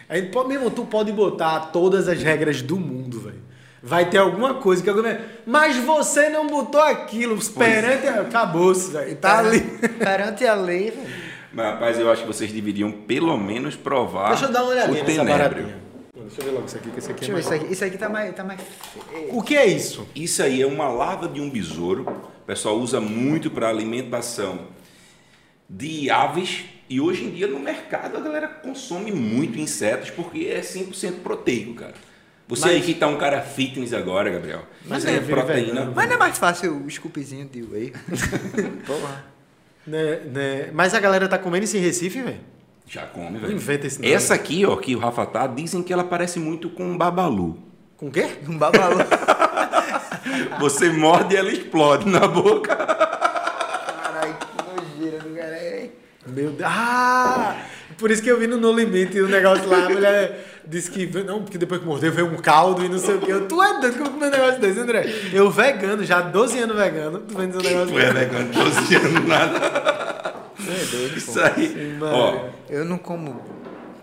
A gente pode, meu irmão, tu pode botar todas as regras do mundo, velho. Vai ter alguma coisa que alguém vai. Mas você não botou aquilo. Perante. Acabou-se, velho. Tá ali. Perante a lei, velho. Mas, rapaz, eu acho que vocês deveriam pelo menos provar Deixa eu dar uma olhadinha o baratinha. Deixa eu ver logo isso aqui, que esse aqui Deixa é eu ver, mais... isso aqui, isso aqui tá mais, tá mais feio. O que é isso? Isso aí é uma larva de um besouro. O pessoal usa muito para alimentação de aves. E hoje em dia no mercado a galera consome muito insetos porque é 100% proteico, cara. Você Mas- aí que tá um cara fitness agora, Gabriel. Mas é é proteína. vegano. Mas não é mais fácil o scoopzinho de whey? Porra. Né, né, Mas a galera tá comendo isso em Recife, velho? Já come, Não velho. inventa esse nome. Essa aqui, ó, que o Rafa tá, dizem que ela parece muito com um babalu. Com o quê? Um babalu. Você morde e ela explode na boca. Caralho, que nojeira do cara. é. Meu Deus. Ah! Por isso que eu vi no No Limite o negócio lá, a mulher disse que. Não, porque depois que mordeu veio um caldo e não sei o quê. Eu, tu é doido que eu vou comer um negócio desse, André? Eu vegano, já há 12 anos vegano, tu vendo um negócio Foi vegano, 12 anos nada. É doido, Isso aí. Ó, Eu não como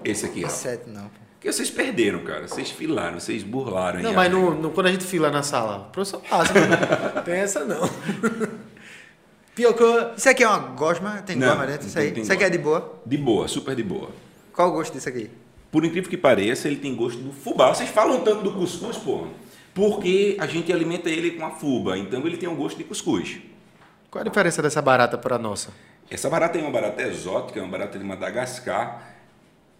esse aqui, ó. inseto, não. Porque vocês perderam, cara. Vocês filaram, vocês burlaram. Não, mas no, no- quando a gente fila na sala, o professor passa. não tem essa não. Pior que eu. Isso aqui é uma gosma? Tem Não, gosma dentro? Isso aí. tem- tem Isso aqui é de boa? De boa, super de boa. Qual o gosto disso aqui? Por incrível que pareça, ele tem gosto do fubá. Vocês falam tanto do cuscuz, pô, porque a gente alimenta ele com a fuba, então ele tem um gosto de cuscuz. Qual a diferença dessa barata para a nossa? Essa barata é uma barata exótica, é uma barata de Madagascar.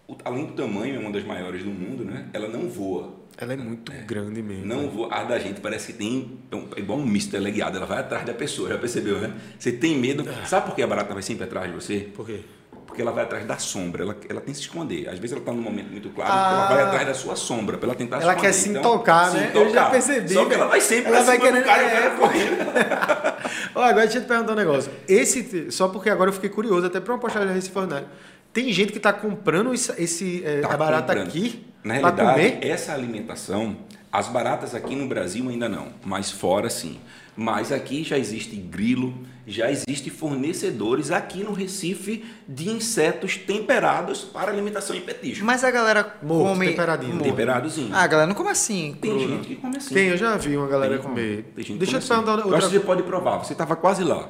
O- além do tamanho, é uma das maiores do mundo, né? Ela não voa. Ela é muito grande mesmo. Não voa. A da gente parece que tem. É é igual um misto teleguiado, ela vai atrás da pessoa, já percebeu, né? Você tem medo. Sabe por que a barata vai sempre atrás de você? Por quê? Porque ela vai atrás da sombra, ela, ela tem que se esconder. Às vezes ela está num momento muito claro, Ah. ela vai atrás da sua sombra para ela tentar Ela se quer esconder. se Então, tocar, se né? Eu já tocar. percebi, Só que velho. ela vai sempre Ela vai querendo- cara é, cara. Ó, agora deixa eu te perguntar um negócio. Esse, só porque agora eu fiquei curioso, até para uma postagem da Recife Ordinário. Tem gente que tá comprando esse, esse, é, Tá a barata comprando. aqui Na realidade, essa alimentação, as baratas aqui no Brasil ainda não, mas fora sim. Mas aqui já existe grilo, já existe fornecedores aqui no Recife de insetos temperados para alimentação em petisco. Mas a galera Morto, come... temperadinho. morto. Temperadozinho. Ah, a galera não come assim. Tem cru, gente que come assim. Tem, eu já vi uma galera Tem, comer. tem gente que Deixa eu te come assim. perguntar Eu outra acho que você pode provar, você estava quase lá.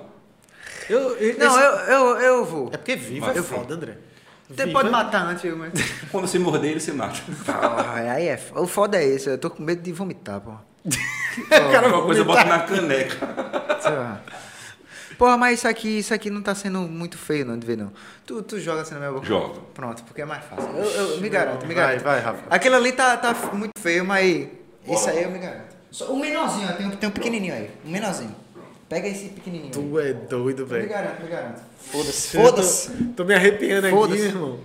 Eu, eu- Não, esse- eu, eu, eu vou. É porque viva é eu foda, André. Você pode matar antes, mas... Quando você morder ele, você mata. Porra, aí é... f- O foda é esse, eu tô com medo de vomitar, pô. Cara, Uma coisa bota na caneca. Sei lá. Porra, mas isso aqui, isso aqui não tá sendo muito feio não, de ver não. Tu, tu joga assim na minha boca? Joga. Pronto, porque é mais fácil. Eu, eu me garanto, me Vai, garanto. vai, Rafa. Aquele ali tá, tá muito feio, mas esse aí eu me garanto. Só um menorzinho, ó, tem, um- tem um pequenininho aí. Um menorzinho. Pega esse pequenininho aí. Tu é doido, Eu me velho. garanto, me garanto. Foda-se. Foda-se. Tô, tô me arrepiando aqui, Foda-se. irmão.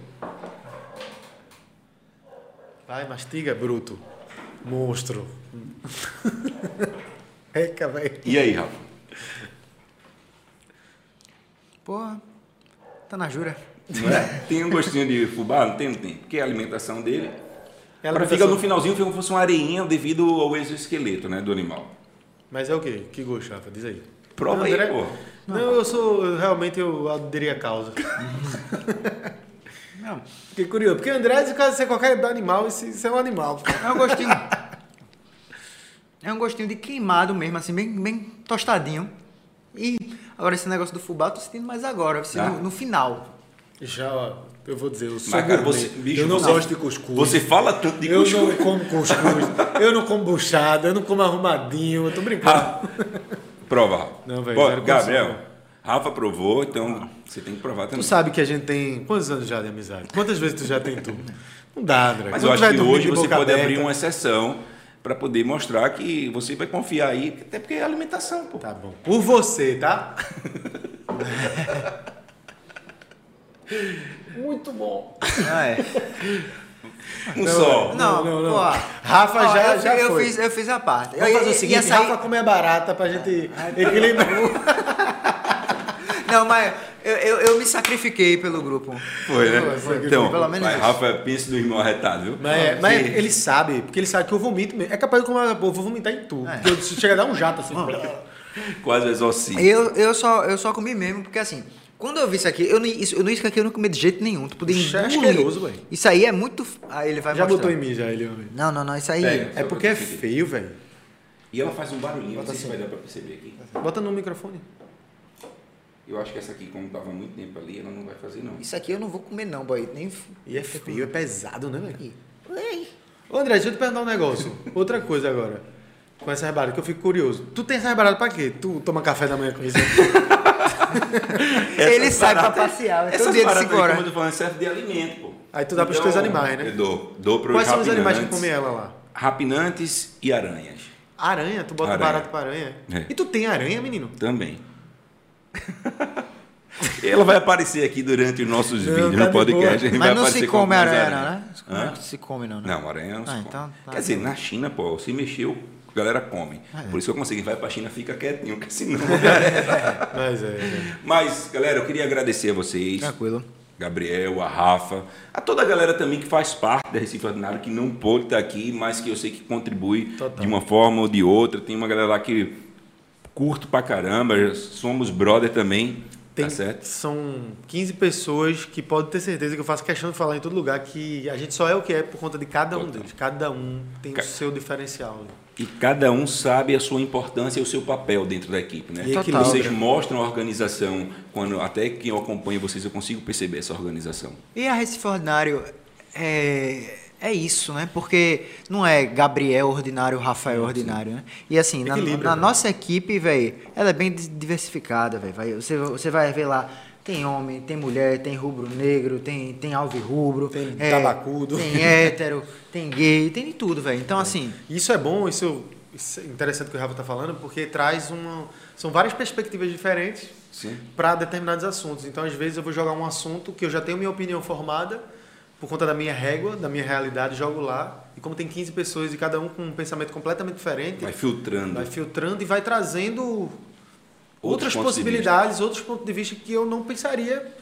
Vai, mastiga, bruto. Monstro. Eca, velho. E aí, Rafa? Porra, tá na jura. Não é? Tem um gostinho de fubá? Não tem? Não tem. Porque a alimentação dele. É Agora alimentação- fica no finalzinho como se fosse uma areinha devido ao exoesqueleto né, do animal. Mas é o quê? Que gosto, Rafa? Diz aí. Prova aí, André- pô. Não, eu sou. eu realmente eu aderi a causa. Não, Fiquei curioso. Porque André, se caso ser qualquer animal, isso, é um animal. pô. é um gostinho... é um gostinho de queimado mesmo, assim, bem, bem tostadinho. E agora esse negócio do fubá eu tô sentindo mais agora, assim, Ah. no, no final. Já, ó, eu vou dizer, eu sou Mas, cara, você, bicho, eu não você- gosto de cuscuz. Você fala tanto de eu cuscuz. não como cuscuz. eu não como buchada, eu não como arrumadinho. Eu tô brincando. Rafa, prova. Rafa. Não, velho, Gabriel, condição. Rafa provou, então Você tem que provar Tu também. sabe que a gente tem. Quantos anos já de amizade? Quantas vezes tu já tentou? Não dá, André. Mas Quando eu tu acho que hoje você pode aberta- abrir uma exceção para poder mostrar que você vai confiar aí, até porque é alimentação, pô. Tá bom. Por você, tá? Muito bom. Ah, é. Um só. Não, não, não. pô, Rafa ó, já, eu, já eu foi. fiz, eu fiz a parte. Vamos fazer o seguinte, sair- Rafa come barata pra gente equilibrar. Não, mas eu, eu, eu me sacrifiquei pelo grupo. Foi, né? Foi, foi, então, pelo menos mas isso. Rafa, pense no irmão arretado, viu? Mas, é- mas Sim. ele sabe, porque ele sabe que eu vomito mesmo. É capaz de comer, pô, eu vou vomitar em tudo. É. Porque eu se chega a dar um jato assim. Quase exorcismo. Eu, eu, só, eu só comi mesmo, porque assim, quando eu vi isso aqui, eu não, isso, eu não isso aqui eu não comi de jeito nenhum. Tu podia é engolir. asqueroso, velho. Isso aí é muito. Aí ele vai já mostrar. botou em mim, já, ele, homem. Não, não, não, isso aí. Pega. É porque é feio, velho. E ela faz um barulhinho, não Bota sei se assim. vai dar pra perceber aqui. Bota no microfone. Eu acho que essa aqui, como tava muito tempo ali, ela não vai fazer, não. Isso aqui eu não vou comer, não, boy. Nem. E é feio, é pesado, né, velho? Ih. Ei. Ô, André, deixa eu te perguntar um negócio. Outra coisa agora. Com essa rebarada, que eu fico curioso. Tu tem essa rebarada pra quê? Tu toma café da manhã com isso? Ele sai pra passear, é todo Essas dia de 5 horas. como eu tô falando, serve de alimento, pô. Aí tu dá pros teus animais, né? Eu dou. Dou pros Quais são os animais que comem ela lá? Rapinantes e aranhas. Aranha? Tu bota Aranha. barato pra aranha? É. E tu tem aranha, menino? Também. Ela vai aparecer aqui durante os nossos Não, vídeos tá no de podcast. Mas não se com come aranha, não, aranhas. né? Não se come, não, né? Não, aranha não se Ah, come. então tá Quer dizer, bom. na China, pô, se mexeu, a galera come. Ah, é. Por isso que eu consegui. Vai pra China, fica quietinho, porque senão... Mas é. é. Mas, galera, eu queria agradecer a vocês. Tranquilo. Gabriel, a Rafa, a toda a galera também que faz parte da Recife Ordinário, que não pôde estar aqui, mas que eu sei que contribui Total. de uma forma ou de outra. Tem uma galera lá que curto pra caramba, somos brother também, Tem, tá certo? São 15 pessoas que pode ter certeza que eu faço questão de falar em todo lugar que a gente só é o que é por conta de cada um deles. Cada um tem Ca- o seu diferencial. E cada um sabe a sua importância e o seu papel dentro da equipe, né? E. Vocês mostram a organização, quando até quem eu acompanho vocês, eu consigo perceber essa organização. E a Recife Ordinário é, é isso, né? Porque não é Gabriel Ordinário, Rafael Ordinário, né? E assim, na, na né? nossa equipe, velho, ela é bem di- diversificada, velho. Vai- Você, você vai ver lá, tem homem, tem mulher, tem rubro-negro, tem, tem alvirrubro. Tem é, tabacudo. Tem hétero, tem gay, tem de tudo, velho. Então, assim, Isso é bom, isso, isso é interessante que o Rafa está falando, porque traz uma. São várias perspectivas diferentes Sim. para determinados assuntos. Então, às vezes, eu vou jogar um assunto que eu já tenho minha opinião formada, por conta da minha régua, da minha realidade, jogo lá. E como tem 15 pessoas e cada um com um pensamento completamente diferente, Vai filtrando. vai filtrando e vai trazendo outras pontos de possibilidades, outros pontos de vista que eu não pensaria.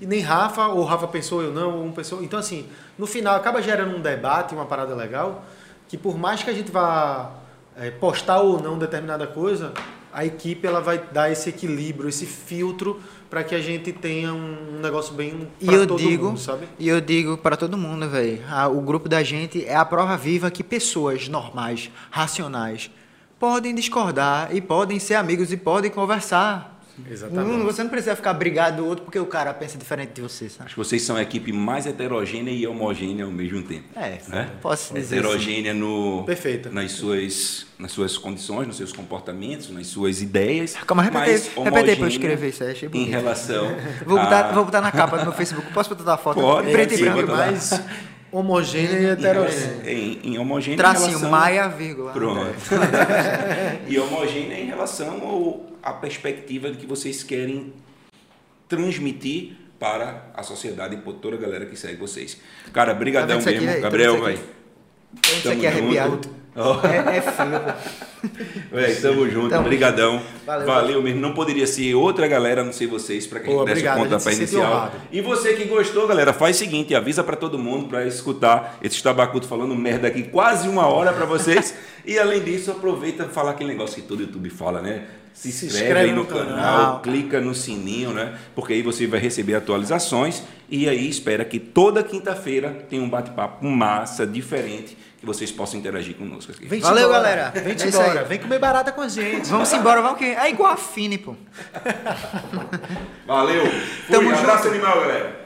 E nem Rafa, ou Rafa pensou, eu não, ou um pensou. Então, assim, no final acaba gerando um debate, uma parada legal, que por mais que a gente vá eh, postar ou não determinada coisa, a equipe ela vai dar esse equilíbrio, esse filtro para que a gente tenha um, negócio bem eu todo digo, mundo, sabe? e eu digo para todo mundo, velho, o grupo da gente é a prova viva que pessoas normais, racionais, podem discordar e podem ser amigos e podem conversar. Exatamente. Não- você não precisa ficar brigado do outro porque o cara pensa diferente de você, sabe? Acho que vocês são a equipe mais heterogênea e homogênea ao mesmo tempo. É, né? posso dizer assim. Heterogênea no, Perfeita. nas, suas, nas suas condições, nos seus comportamentos, nas suas ideias. Calma, repete aí, mas repete aí pra eu homogênea escrever isso aí, achei Em bonito. relação. Vou botar, a- vou botar na capa do meu Facebook. Posso botar a foto? Pode, Em preto e branco. mais homogênea e heterogênea. Em, em homogênea em Tracinho, relação... Maia, vírgula. Pronto. e homogênea em relação ao, à perspectiva de que vocês querem transmitir para a sociedade e por toda a galera que segue vocês. Cara, brigadão Tá aqui, mesmo. velho? Tá Gabriel, vai. isso aqui? Aqui é arrepiado. Ó. É, é. Véi, tamo junto, Tamo brigadão. Valeu. Valeu mesmo. Não poderia ser outra galera, a não ser vocês, para que a Pô, gente desse obrigado, a se sente inicial. E você que gostou, galera, faz o seguinte, avisa para todo mundo para escutar esse tabacudo falando merda aqui quase uma hora para vocês. e além disso, aproveita e falar aquele negócio que todo YouTube fala, né? Se Se inscreve, inscreve aí no, no canal, canal. clica no sininho, né? Porque aí você vai receber atualizações e aí espera que toda quinta-feira tenha um bate-papo massa, diferente, que vocês possam interagir conosco aqui. Vem-te Valeu, embora. galera. É isso embora. Vem comer barata com a gente. Vamos embora, vamos que é igual a Fini, pô. Valeu! Fui, Tamo abraço junto. animal, galera!